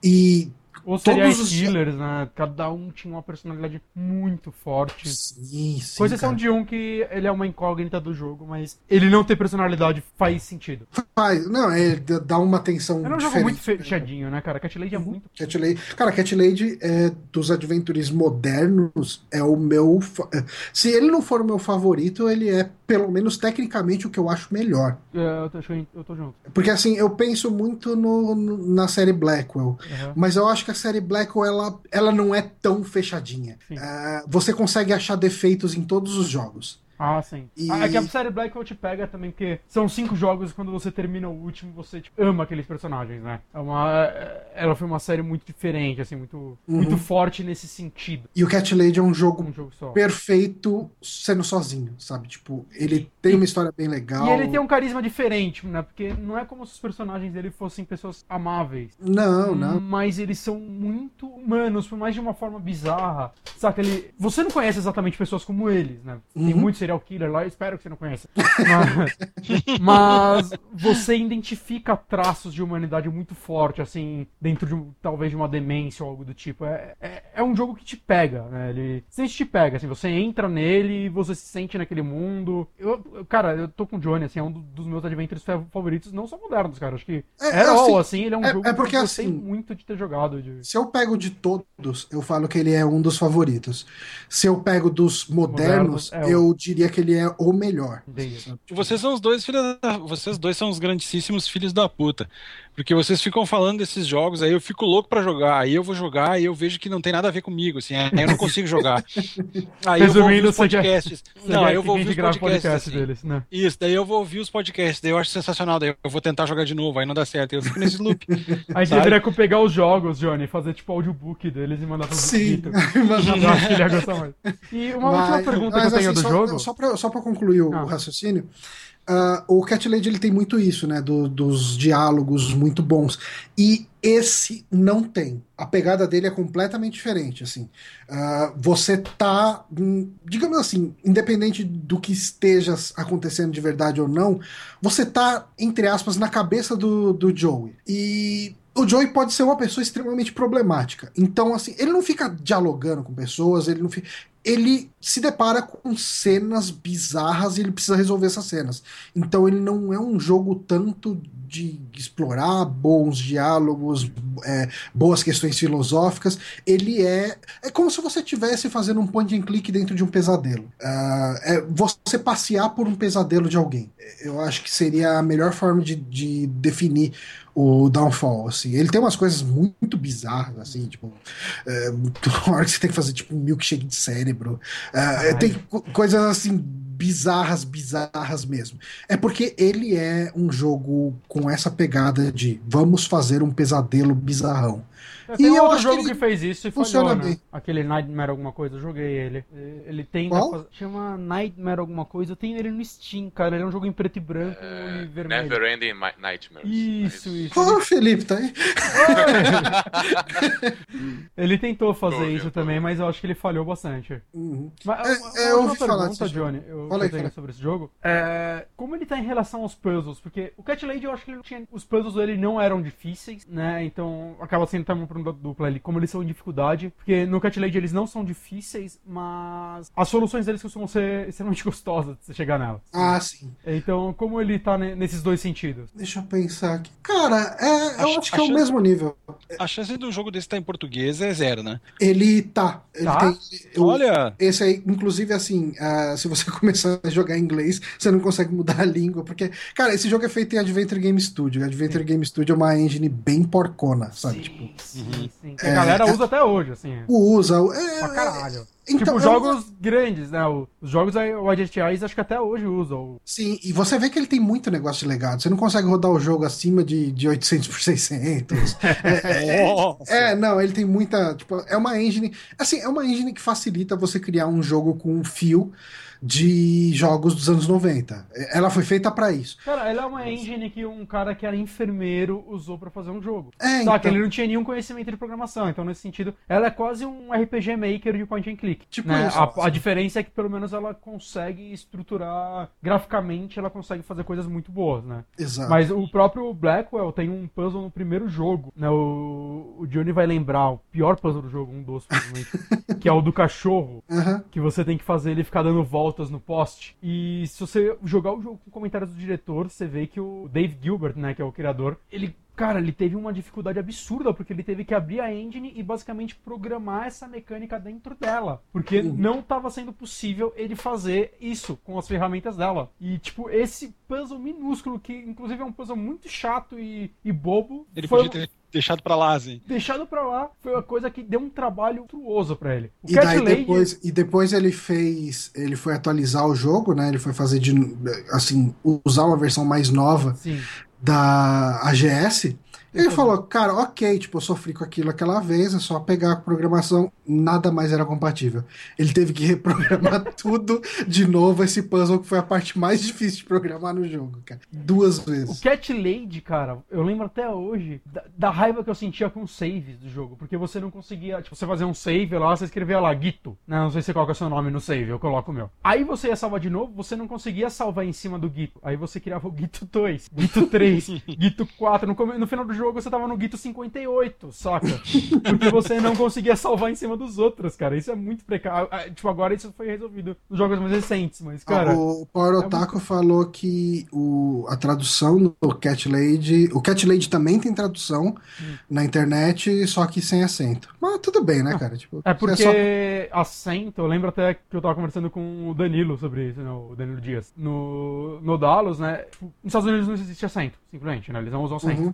E ou serial os... killers, né? Cada um tinha uma personalidade muito forte. Sim, sim. Com exceção de um que ele é uma incógnita do jogo, mas ele não ter personalidade faz sentido. Faz, não, é, dá uma atenção. É um jogo muito fechadinho, né, cara? Cat Lady é uhum. muito. Cat Lady, cara, Cat Lady é dos adventures modernos, é o meu. É, se ele não for o meu favorito, ele é, pelo menos tecnicamente, o que eu acho melhor. É, eu, tô, eu tô junto. Porque assim, eu penso muito no, no na série Blackwell, uhum. mas eu acho que a série Blackwell ela, ela não é tão fechadinha. Uh, você consegue achar defeitos em todos os jogos. Ah, sim. E... É que a série Blackwell te pega também, porque são cinco jogos e quando você termina o último, você tipo, ama aqueles personagens, né? É uma, é, ela foi uma série muito diferente, assim, muito, uhum. muito forte nesse sentido. E o Cat Lady é um jogo, um jogo perfeito sendo sozinho, sabe? Tipo, ele tem uma história bem legal. E ele tem um carisma diferente, né? Porque não é como se os personagens dele fossem pessoas amáveis. Não, não. Mas eles são muito humanos, por mais de uma forma bizarra. Saca? Ele... Você não conhece exatamente pessoas como eles, né? Tem uhum. muitos serial killer lá, espero que você não conheça. Mas, mas, você identifica traços de humanidade muito forte, assim, dentro de talvez de uma demência ou algo do tipo. É, é, é um jogo que te pega, né? Ele sempre te pega, assim, você entra nele e você se sente naquele mundo. Eu, cara, eu tô com o Johnny, assim, é um dos meus adventures favoritos, não só modernos, cara. Acho que é, é all, assim, assim, ele é um é, jogo é porque, que eu assim, muito de ter jogado. De... Se eu pego de todos, eu falo que ele é um dos favoritos. Se eu pego dos modernos, modernos é, eu diria diria que ele é o melhor. Vocês são os dois filhos da... Vocês dois são os grandíssimos filhos da puta. Porque vocês ficam falando desses jogos, aí eu fico louco para jogar, aí eu vou jogar e eu vejo que não tem nada a ver comigo, assim, aí eu não consigo jogar. Aí eu vou ouvir os podcasts. Quer... Não, eu vou ouvir os podcasts. Podcast assim. deles, né? Isso, daí eu vou ouvir os podcasts, daí eu acho sensacional, daí eu vou tentar jogar de novo, aí não dá certo, eu fico nesse loop. aí sabe? deveria pegar os jogos, Johnny, fazer tipo audiobook deles e mandar pro Sim, que ele ia gostar mais. E uma mas, última pergunta mas, que eu tenho assim, do só, jogo. Só pra, só pra concluir o, ah. o raciocínio. Uh, o Cat Lady ele tem muito isso, né? Do, dos diálogos muito bons. E esse não tem. A pegada dele é completamente diferente. Assim, uh, você tá, digamos assim, independente do que esteja acontecendo de verdade ou não, você tá, entre aspas, na cabeça do, do Joey. E o Joey pode ser uma pessoa extremamente problemática. Então, assim, ele não fica dialogando com pessoas, ele não fica ele se depara com cenas bizarras e ele precisa resolver essas cenas. Então ele não é um jogo tanto de explorar bons diálogos, é, boas questões filosóficas. Ele é. É como se você estivesse fazendo um point and click dentro de um pesadelo. Uh, é você passear por um pesadelo de alguém. Eu acho que seria a melhor forma de, de definir o Downfall, assim. Ele tem umas coisas muito bizarras, assim, tipo, é, uma hora que você tem que fazer, tipo, um milkshake de cérebro. É, tem coisas, assim, bizarras, bizarras mesmo. É porque ele é um jogo com essa pegada de vamos fazer um pesadelo bizarrão. Tem e outro jogo que, que, fez isso e funciona falhou, né? bem. Aquele Nightmare alguma coisa, eu joguei ele. Ele tem... Qual? Chama Nightmare alguma coisa, eu tenho ele no Steam, cara. Ele é um jogo em preto e branco é... e vermelho. Never Ending Nightmares. Isso, isso. Ô, oh, Felipe, tá aí? ele tentou fazer isso também, mas eu acho que ele falhou bastante. Uhum. Mas, é, é, eu ouvi falar disso. Johnny, eu, Fala aí, sobre esse jogo. É, como ele tá em relação aos puzzles? Porque o Cat Lady eu acho que ele tinha, os puzzles dele não eram difíceis, né? Então acaba sendo também um dupla ali, como eles são em dificuldade. Porque no Cat Lady eles não são difíceis, mas as soluções deles costumam ser extremamente gostosas de você chegar nelas. Ah, sim. Então, como ele tá nesses dois sentidos? Deixa eu pensar aqui. Cara, é, eu acho que é o mesmo nível. A chance do jogo desse estar tá em português é zero, né? Ele tá. Ele tá? tem. Eu, Olha! Esse aí, inclusive, assim, uh, se você começar a jogar em inglês, você não consegue mudar a língua, porque, cara, esse jogo é feito em Adventure Game Studio. Adventure sim. Game Studio é uma engine bem porcona, sabe? Sim, tipo, sim, sim. É, a galera usa é, até hoje, assim. Usa. É, pra caralho. Então, tipo, jogos eu... grandes, né? Os jogos o AGTIs acho que até hoje usam. Sim, e você vê que ele tem muito negócio de legado. Você não consegue rodar o jogo acima de, de 800 por 600. é, é, é, não, ele tem muita. Tipo, é uma engine. Assim, é uma engine que facilita você criar um jogo com um fio de jogos dos anos 90. Ela foi feita para isso. Cara, ela é uma engine que um cara que era enfermeiro usou para fazer um jogo. É, Só então... que ele não tinha nenhum conhecimento de programação, então nesse sentido, ela é quase um RPG maker de point and click. Tipo né? isso. A, a, diferença é que pelo menos ela consegue estruturar graficamente, ela consegue fazer coisas muito boas, né? Exato. Mas o próprio Blackwell tem um puzzle no primeiro jogo, né? O, o Johnny vai lembrar o pior puzzle do jogo, um dos, que é o do cachorro, uhum. que você tem que fazer ele ficar dando volta voltas no poste. E se você jogar o jogo com comentários do diretor, você vê que o Dave Gilbert, né, que é o criador, ele Cara, ele teve uma dificuldade absurda, porque ele teve que abrir a engine e basicamente programar essa mecânica dentro dela. Porque uhum. não estava sendo possível ele fazer isso com as ferramentas dela. E, tipo, esse puzzle minúsculo, que inclusive é um puzzle muito chato e, e bobo. Ele foi... podia ter deixado pra lá, assim. Deixado pra lá foi uma coisa que deu um trabalho truoso pra ele. O e, daí Lady... depois, e depois ele fez. Ele foi atualizar o jogo, né? Ele foi fazer de. Assim, usar uma versão mais nova Sim. da AGS. Ele falou, cara, ok, tipo, eu sofri com aquilo aquela vez, é só pegar a programação, nada mais era compatível. Ele teve que reprogramar tudo de novo, esse puzzle que foi a parte mais difícil de programar no jogo, cara. Duas vezes. O Cat Lady, cara, eu lembro até hoje da, da, raiva que eu sentia com os saves do jogo, porque você não conseguia, tipo, você fazia um save lá, você escrevia lá, Gito, né? Não sei se qual é o seu nome no save, eu coloco o meu. Aí você ia salvar de novo, você não conseguia salvar em cima do Gito. Aí você criava o Gito 2, Gito 3, Gito 4. No, no final do jogo você tava no Guito 58, saca? Porque você não conseguia salvar em cima dos outros, cara. Isso é muito precário. Ah, tipo, agora isso foi resolvido nos jogos mais recentes, mas, cara. o Power é Otaku muito... falou que o, a tradução do Cat Lady. O Cat Lady também tem tradução hum. na internet, só que sem acento. Mas tudo bem, né, ah, cara? Tipo, é porque é só... acento, eu lembro até que eu tava conversando com o Danilo sobre isso, né, o Danilo Dias. No, no Dallas, né? Nos Estados Unidos não existe acento, simplesmente, né? Eles não usam acento. Uhum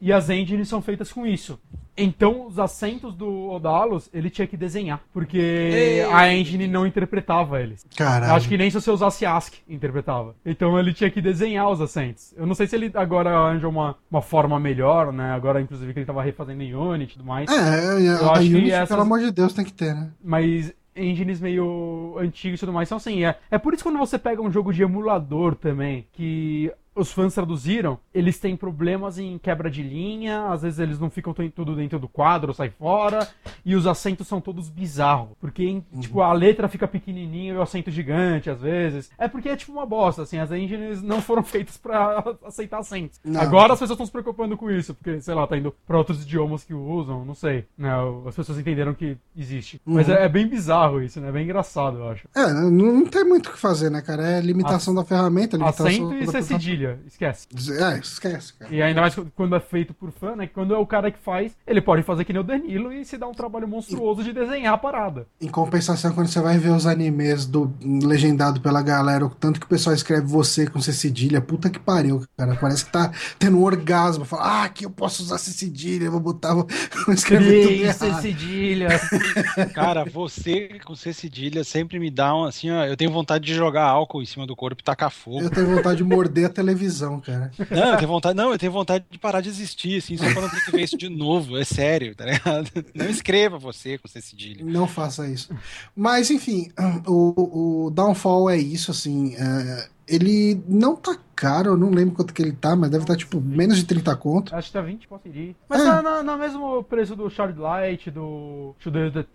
e as engines são feitas com isso. Então, os assentos do Odalos, ele tinha que desenhar, porque Ei. a engine não interpretava eles. Caralho. Acho que nem se você usasse ASCII interpretava. Então, ele tinha que desenhar os assentos. Eu não sei se ele agora arranjou uma, uma forma melhor, né? Agora, inclusive, que ele tava refazendo em Unity e tudo mais. É, é eu a acho Unity, que essas... pelo amor de Deus, tem que ter, né? Mas engines meio antigos e tudo mais são assim. É, é por isso que quando você pega um jogo de emulador também, que os fãs traduziram, eles têm problemas em quebra de linha, às vezes eles não ficam tudo dentro do quadro, sai fora, e os acentos são todos bizarros, porque uhum. tipo a letra fica pequenininha e o acento gigante às vezes. É porque é tipo uma bosta, assim, as engines não foram feitas para aceitar acentos. Não. Agora as pessoas estão se preocupando com isso, porque sei lá, tá indo para outros idiomas que usam, não sei, né? As pessoas entenderam que existe. Uhum. Mas é, é, bem bizarro isso, né? É bem engraçado, eu acho. É, não, tem muito o que fazer, né, cara? É limitação da ferramenta, limitação Acento e ser cedilha esquece. É, esquece, cara. E ainda mais quando é feito por fã, né? Quando é o cara que faz, ele pode fazer que nem o Danilo e se dá um trabalho monstruoso de desenhar a parada. Em compensação, quando você vai ver os animes do legendado pela galera, o tanto que o pessoal escreve você com C cedilha, puta que pariu, cara. Parece que tá tendo um orgasmo. Fala, ah, aqui eu posso usar C cedilha, vou botar, vou escrever tudo errado. C cedilha. cara, você com C cedilha sempre me dá um, assim, ó, eu tenho vontade de jogar álcool em cima do corpo e tacar fogo. Eu tenho vontade de morder a televisão televisão, cara. Não, eu tenho vontade, não, eu tenho vontade de parar de existir, assim, só pra não ter que ver isso de novo. É sério, tá ligado? Não escreva você com esse cedilha. Não faça isso. Mas, enfim, o, o Downfall é isso, assim. É, ele não tá caro, eu não lembro quanto que ele tá, mas deve estar tá, tipo menos de 30 conto. Acho que tá 20, posso ir. Mas é. tá no, mesmo preço do Shard Light, do,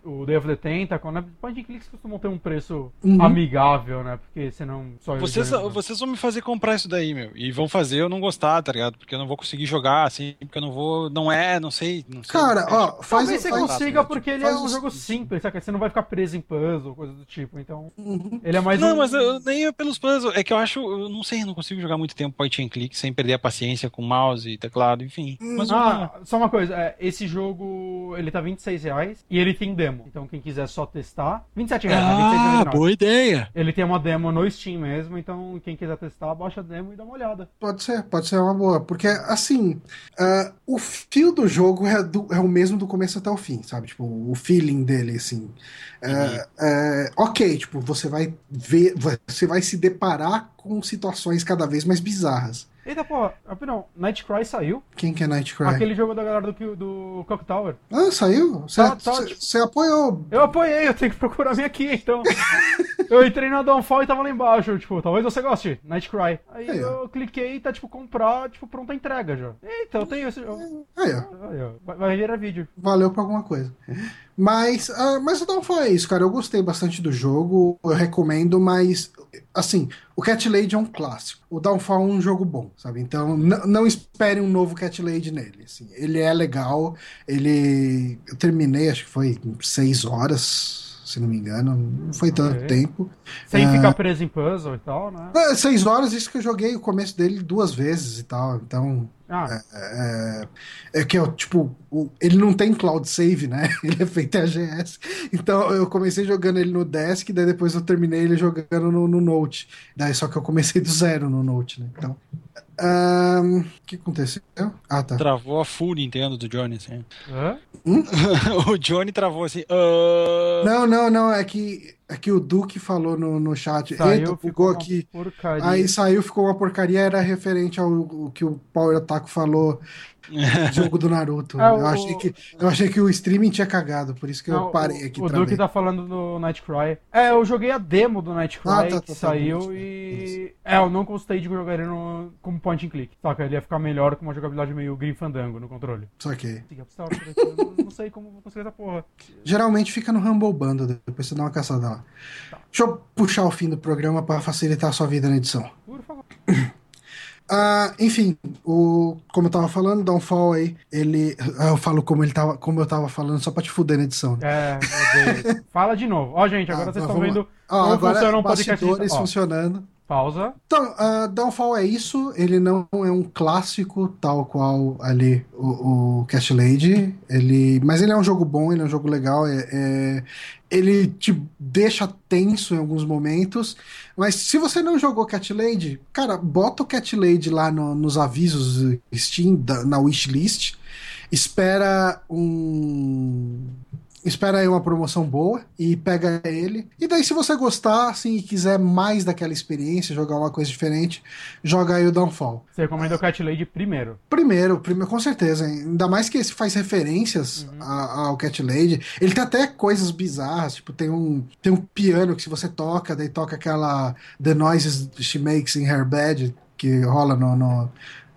o Day of the Tentacle, né? Point and clicks costumam ter um preço uhum. amigável, né? Porque senão só vocês, vocês vão me fazer comprar isso daí, meu. E vão fazer eu não gostar, tá ligado? Porque eu não vou conseguir jogar assim, porque eu não vou. Não é, não sei. Não sei Cara, ó, faz Talvez você faz, consiga, porque ele é um jogo simples, sabe? Você não vai ficar preso em puzzle, coisa do tipo. Então, uhum. ele é mais. Não, um... mas eu, nem é pelos puzzles. É que eu acho. Eu não sei, eu não consigo jogar muito tempo point and click sem perder a paciência com mouse e teclado, enfim. Mas ah, só uma coisa, é, esse jogo ele tá 26 reais e ele tem demo. Então quem quiser só testar, 27 reais. Ah, 26 boa ideia. Ele tem uma demo no Steam mesmo, então quem quiser testar, baixa a demo e dá uma olhada. Pode ser, pode ser uma boa, porque assim, uh, o fio do jogo é, do, é o mesmo do começo até o fim, sabe? Tipo, o feeling dele, assim. É, é, ok, tipo, você vai ver, você vai se deparar com situações cada vez mais bizarras. Eita, pô, não, Nightcry saiu. Quem que é Nightcry? Aquele jogo da galera do, do Clock Tower. Ah, saiu? Você tá, tá, apoiou. Eu apoiei, eu tenho que procurar minha aqui, então. eu entrei na Downfall e tava lá embaixo, tipo, talvez você goste, Nightcry. Aí, Aí eu cliquei e tá, tipo, comprar, tipo, pronta entrega já. Eita, eu tenho esse jogo. Aí, ó. Aí, ó. Vai, vai virar vídeo. Valeu pra alguma coisa. Mas, uh, mas o Downfall é isso, cara. Eu gostei bastante do jogo, eu recomendo, mas, assim, o Cat Lady é um clássico. O Downfall é um jogo bom, sabe? Então, não espere um novo Cat Lady nele. Assim. Ele é legal, ele. Eu terminei, acho que foi seis horas, se não me engano. Não foi tanto okay. tempo. Sem uh, ficar preso em puzzle e tal, né? É, seis horas, isso que eu joguei o começo dele duas vezes e tal. Então. Ah. É, é, é, que eu, tipo, o, ele não tem cloud save, né? Ele é feito em AGS. Então eu comecei jogando ele no desk, daí depois eu terminei ele jogando no, no Note. Daí só que eu comecei do zero no Note, né? Então. O um, que aconteceu? Ah, tá. Travou a full Nintendo do Johnny, assim. Hã? Hum? o Johnny travou assim. Uh... Não, não, não. É que, é que o Duque falou no, no chat. Saiu, Eita, ficou aqui. Porcaria. Aí saiu, ficou uma porcaria. Era referente ao, ao que o Power Otaku falou jogo do Naruto. É, eu, achei que, eu achei que o streaming tinha cagado, por isso que não, eu parei aqui. O, o Duke tá falando do Nightcry. É, eu joguei a demo do Nightcry ah, tá, que tá, tá saiu tá, e. É, eu não gostei de jogar ele no, como point and click. Saca? Ele ia ficar melhor com uma jogabilidade meio Green Fandango no controle. Só que. Não sei como vou conseguir essa porra. Geralmente fica no Humble Bundle, depois você dá uma caçada lá. Tá. Deixa eu puxar o fim do programa para facilitar a sua vida na edição. Por favor. Ah, enfim, o, como eu tava falando, Downfall aí, ele. Eu falo como ele tava, como eu tava falando, só pra te fuder na edição. Né? É, Fala de novo. Ó, gente, agora ah, vocês estão vendo ó, como agora funciona um podcast. Funcionando. Pausa. Então, uh, Downfall é isso. Ele não é um clássico tal qual ali o, o Cast Lady. Ele, mas ele é um jogo bom, ele é um jogo legal. É, é, ele te deixa tenso em alguns momentos. Mas se você não jogou Cat Lady, cara, bota o Cat Lady lá no, nos avisos Steam, da, na wishlist. Espera um espera aí uma promoção boa e pega ele. E daí, se você gostar, assim, e quiser mais daquela experiência, jogar uma coisa diferente, joga aí o Downfall. Você recomenda o Cat Lady primeiro? Primeiro, primeiro, com certeza. Ainda mais que esse faz referências uhum. ao Cat Lady. Ele tem até coisas bizarras, tipo, tem um, tem um piano que se você toca, daí toca aquela The Noises She Makes in Her Bed, que rola no, no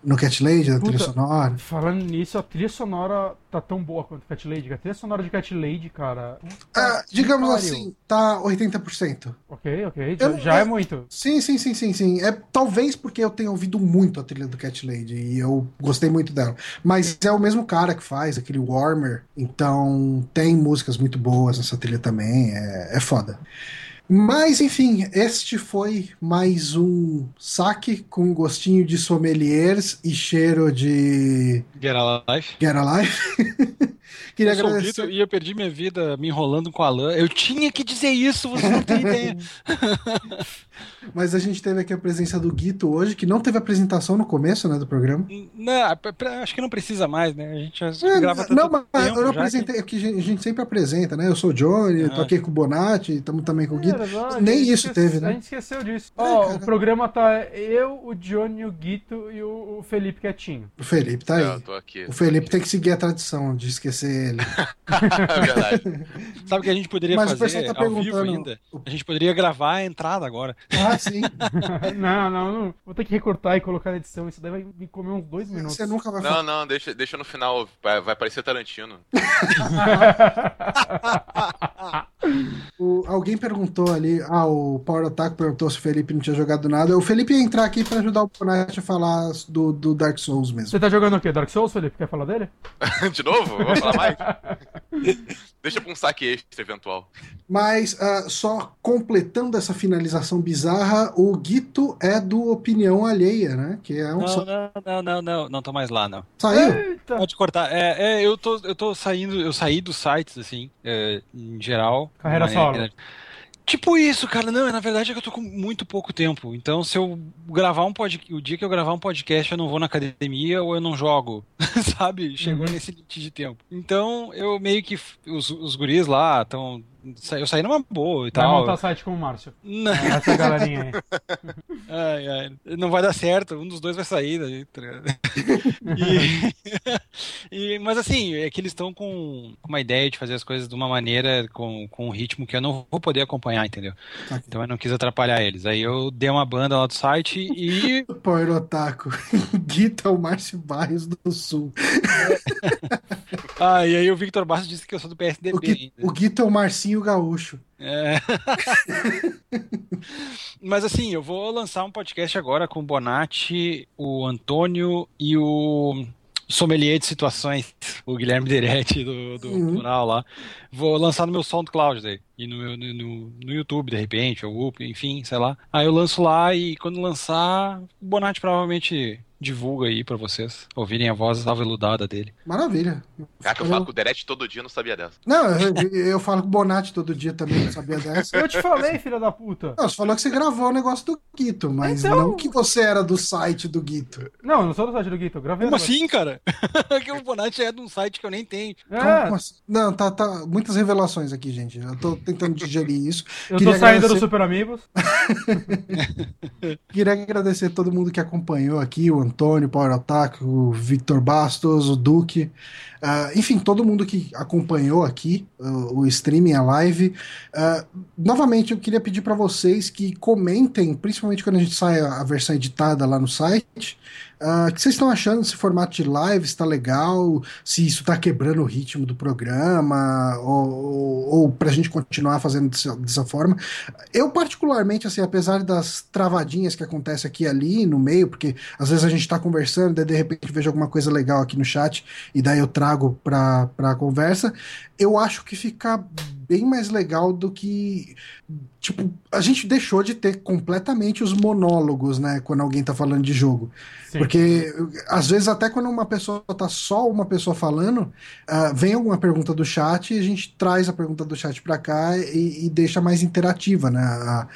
no Cat Lady, a trilha sonora. Falando nisso, a trilha sonora tá tão boa quanto Cat Lady. A trilha sonora de Cat Lady, cara. Ah, digamos assim, tá 80%. Ok, ok. Eu, já é, é, muito. Sim, sim, sim, sim, sim. É talvez porque eu tenha ouvido muito a trilha do Cat Lady e eu gostei muito dela. Mas é o mesmo cara que faz, aquele Warmer. Então tem músicas muito boas nessa trilha também. É, é foda. Mas, enfim, este foi mais um saque com gostinho de sommeliers e cheiro de. Get Alive. Get Alive. Queria eu agradecer. Sou e eu perdi minha vida me enrolando com a Alan. Eu tinha que dizer isso, você não tem ideia. Mas a gente teve aqui a presença do Guito hoje, que não teve apresentação no começo né, do programa. Não, acho que não precisa mais, né? A gente já é, grava Não, mas eu não apresentei, que... É que a gente sempre apresenta, né? Eu sou o Johnny, ah. tô aqui com o Bonatti, estamos também com o Guito. É, Nem isso esquece, teve, né? A gente esqueceu disso. É, Ó, oh, o programa tá eu, o Johnny, o Guito e o Felipe quietinho. O Felipe tá aí. Eu tô aqui. O Felipe tem que seguir a tradição de esquecer ele. é verdade. Sabe o que a gente poderia Mas fazer tá ao vivo ainda? A gente poderia gravar a entrada agora. Ah, sim. não, não, não, Vou ter que recortar e colocar na edição. Isso daí vai me comer uns dois minutos. Você nunca vai Não, não, deixa, deixa no final. Vai, vai parecer Tarantino. o, alguém perguntou ali. Ah, o Power Attack perguntou se o Felipe não tinha jogado nada. O Felipe ia entrar aqui pra ajudar o Bonatti a falar do, do Dark Souls mesmo. Você tá jogando o quê? Dark Souls, Felipe? Quer falar dele? De novo? Falar mais? Deixa pra um saque extra eventual. Mas, uh, só completando essa finalização bizarra, o Guito é do Opinião Alheia, né? Que é um não, não, não, não, não, não tô mais lá, não. Saiu? Eita. Pode cortar. É, é, eu, tô, eu tô saindo, eu saí dos sites, assim, é, em geral. Carreira solo. Tipo isso, cara. Não, na verdade é que eu tô com muito pouco tempo. Então, se eu gravar um podcast, o dia que eu gravar um podcast, eu não vou na academia ou eu não jogo, sabe? Chegou uhum. nesse limite de tempo. Então, eu meio que. Os, os guris lá estão eu saí numa boa e vai tal. Vai montar site com o Márcio. Não. Essa galerinha aí. Ai, ai. Não vai dar certo, um dos dois vai sair daí. Tá e, e, mas assim, é que eles estão com uma ideia de fazer as coisas de uma maneira, com, com um ritmo que eu não vou poder acompanhar, entendeu? Okay. Então eu não quis atrapalhar eles. Aí eu dei uma banda lá do site e. Power Otaku. Guita o Márcio Barrios do Sul. Ah, e aí o Victor Bastos disse que eu sou do PSDB. O, Gui, o Guita é o Marcinho Gaúcho. É. Mas assim, eu vou lançar um podcast agora com o Bonatti, o Antônio e o sommelier de situações, o Guilherme Deretti do, do uhum. Plural lá. Vou lançar no meu SoundCloud daí. E no, meu, no, no YouTube, de repente, ou enfim, sei lá. Aí eu lanço lá e quando lançar, o Bonatti provavelmente divulga aí pra vocês ouvirem a voz aveludada dele. Maravilha. Cara, que eu, eu falo com o Derek todo dia, não sabia dessa. Não, eu, eu falo com o Bonatti todo dia também, não sabia dessa. Eu te falei, filha da puta. Não, você falou que você gravou o negócio do Guito, mas então... não que você era do site do Guito. Não, eu não sou do site do Guito, eu gravei. Como assim, cara? que o Bonatti é de um site que eu nem tenho. É. Assim? Não, tá, tá. Muitas revelações aqui, gente. Eu tô tentando digerir isso. Eu Queria tô saindo agradecer... do Super Amigos. Queria agradecer todo mundo que acompanhou aqui, o Antônio, o Power Attack, o Victor Bastos, o Duque, uh, enfim, todo mundo que acompanhou aqui uh, o streaming, a live. Uh, novamente, eu queria pedir para vocês que comentem, principalmente quando a gente sai a versão editada lá no site, Uh, o que vocês estão achando desse formato de live? Está legal? Se isso está quebrando o ritmo do programa? Ou, ou, ou para a gente continuar fazendo dessa, dessa, forma? Eu, particularmente, assim, apesar das travadinhas que acontecem aqui e ali no meio, porque às vezes a gente está conversando, daí de repente vejo alguma coisa legal aqui no chat e daí eu trago para a conversa, eu acho que fica bem mais legal do que. Tipo, a gente deixou de ter completamente os monólogos, né? Quando alguém tá falando de jogo. Sim. Porque, às vezes, até quando uma pessoa tá só uma pessoa falando, uh, vem alguma pergunta do chat e a gente traz a pergunta do chat pra cá e, e deixa mais interativa, né? A,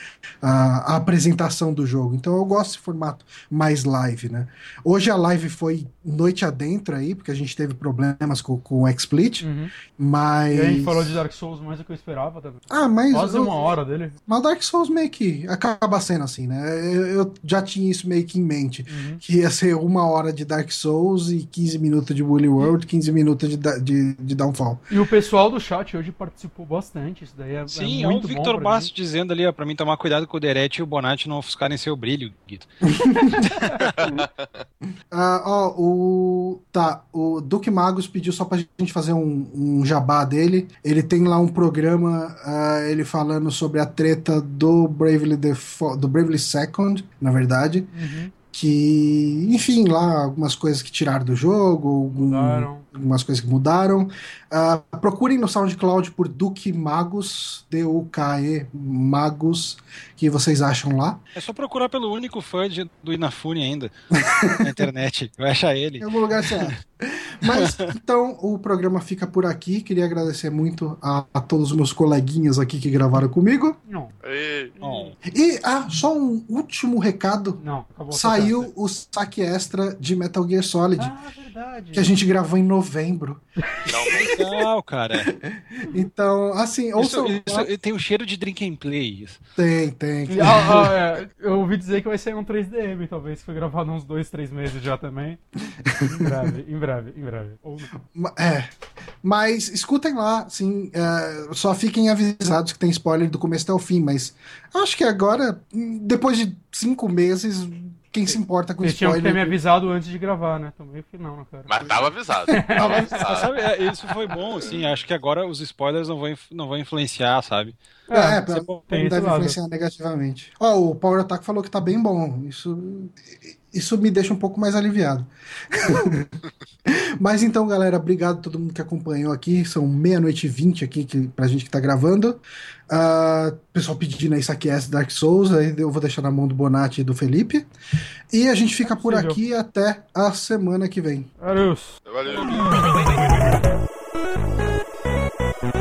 a, a, apresentação do jogo. Então eu gosto desse formato mais live, né? Hoje a live foi noite adentro aí, porque a gente teve problemas com, com o XSplit, uhum. mas. E a gente falou de Dark Souls mais do que eu esperava também. Ah, mas. Quase eu, uma hora dele. Mas Dark Souls meio que acaba sendo assim, né? Eu, eu já tinha isso meio que em mente. Uhum. Que ia ser uma hora de Dark Souls e 15 minutos de Woolly World, 15 minutos de, de, de Downfall. E o pessoal do chat hoje participou bastante. Isso daí é, Sim, é muito o Victor Basso dizendo ali, ó, pra mim tomar cuidado com o Derete e o Bonatti não ofuscarem seu brilho, Guito. ah, ó, o. Tá, o Duque Magos pediu só pra gente fazer um, um jabá dele. Ele tem lá um programa, uh, ele falando sobre a treta do Bravely, do Bravely Second, na verdade. Uhum que, enfim, lá algumas coisas que tiraram do jogo, mudaram. algumas coisas que mudaram. Uh, procurem no SoundCloud por Duke Magos, D-U-K-E Magos, que vocês acham lá. É só procurar pelo único fã de, do Inafune ainda na internet, vai achar ele. Em algum lugar certo. Mas então o programa fica por aqui. Queria agradecer muito a, a todos os meus coleguinhas aqui que gravaram comigo. Não. Ei. E ah, só um último recado. Não, acabou. Saiu o saque extra de Metal Gear Solid. Ah, verdade. Que a gente gravou em novembro. Legal, cara. Então, assim, Isso, ouçam. isso tem o cheiro de drink and play. Isso. Tem, tem. Ah, ah, é, eu ouvi dizer que vai sair um 3DM, talvez, que foi gravado uns dois, três meses já também. Em breve, em breve, em breve. Ou É. Mas escutem lá, assim, é, só fiquem avisados que tem spoiler do começo até o fim, mas acho que agora, hum, depois de cinco meses, quem se importa com Vocês tinham que ter me spoiler? avisado antes de gravar, né? Também final, né, cara? Mas tava avisado. Tava avisado. sabe, é, isso foi bom, assim. Acho que agora os spoilers não vão, não vão influenciar, sabe? É, É, pra- é não deve lado. influenciar negativamente. Ó, o Power Attack falou que tá bem bom. Isso, isso me deixa um pouco mais aliviado. Mas então, galera, obrigado a todo mundo que acompanhou aqui. São meia-noite e vinte aqui que, pra gente que tá gravando. Ah, pessoal pedindo aí Saquest Dark Souls, aí eu vou deixar na mão do Bonatti e do Felipe. E a gente fica por aqui até a semana que vem. Adeus. Valeu.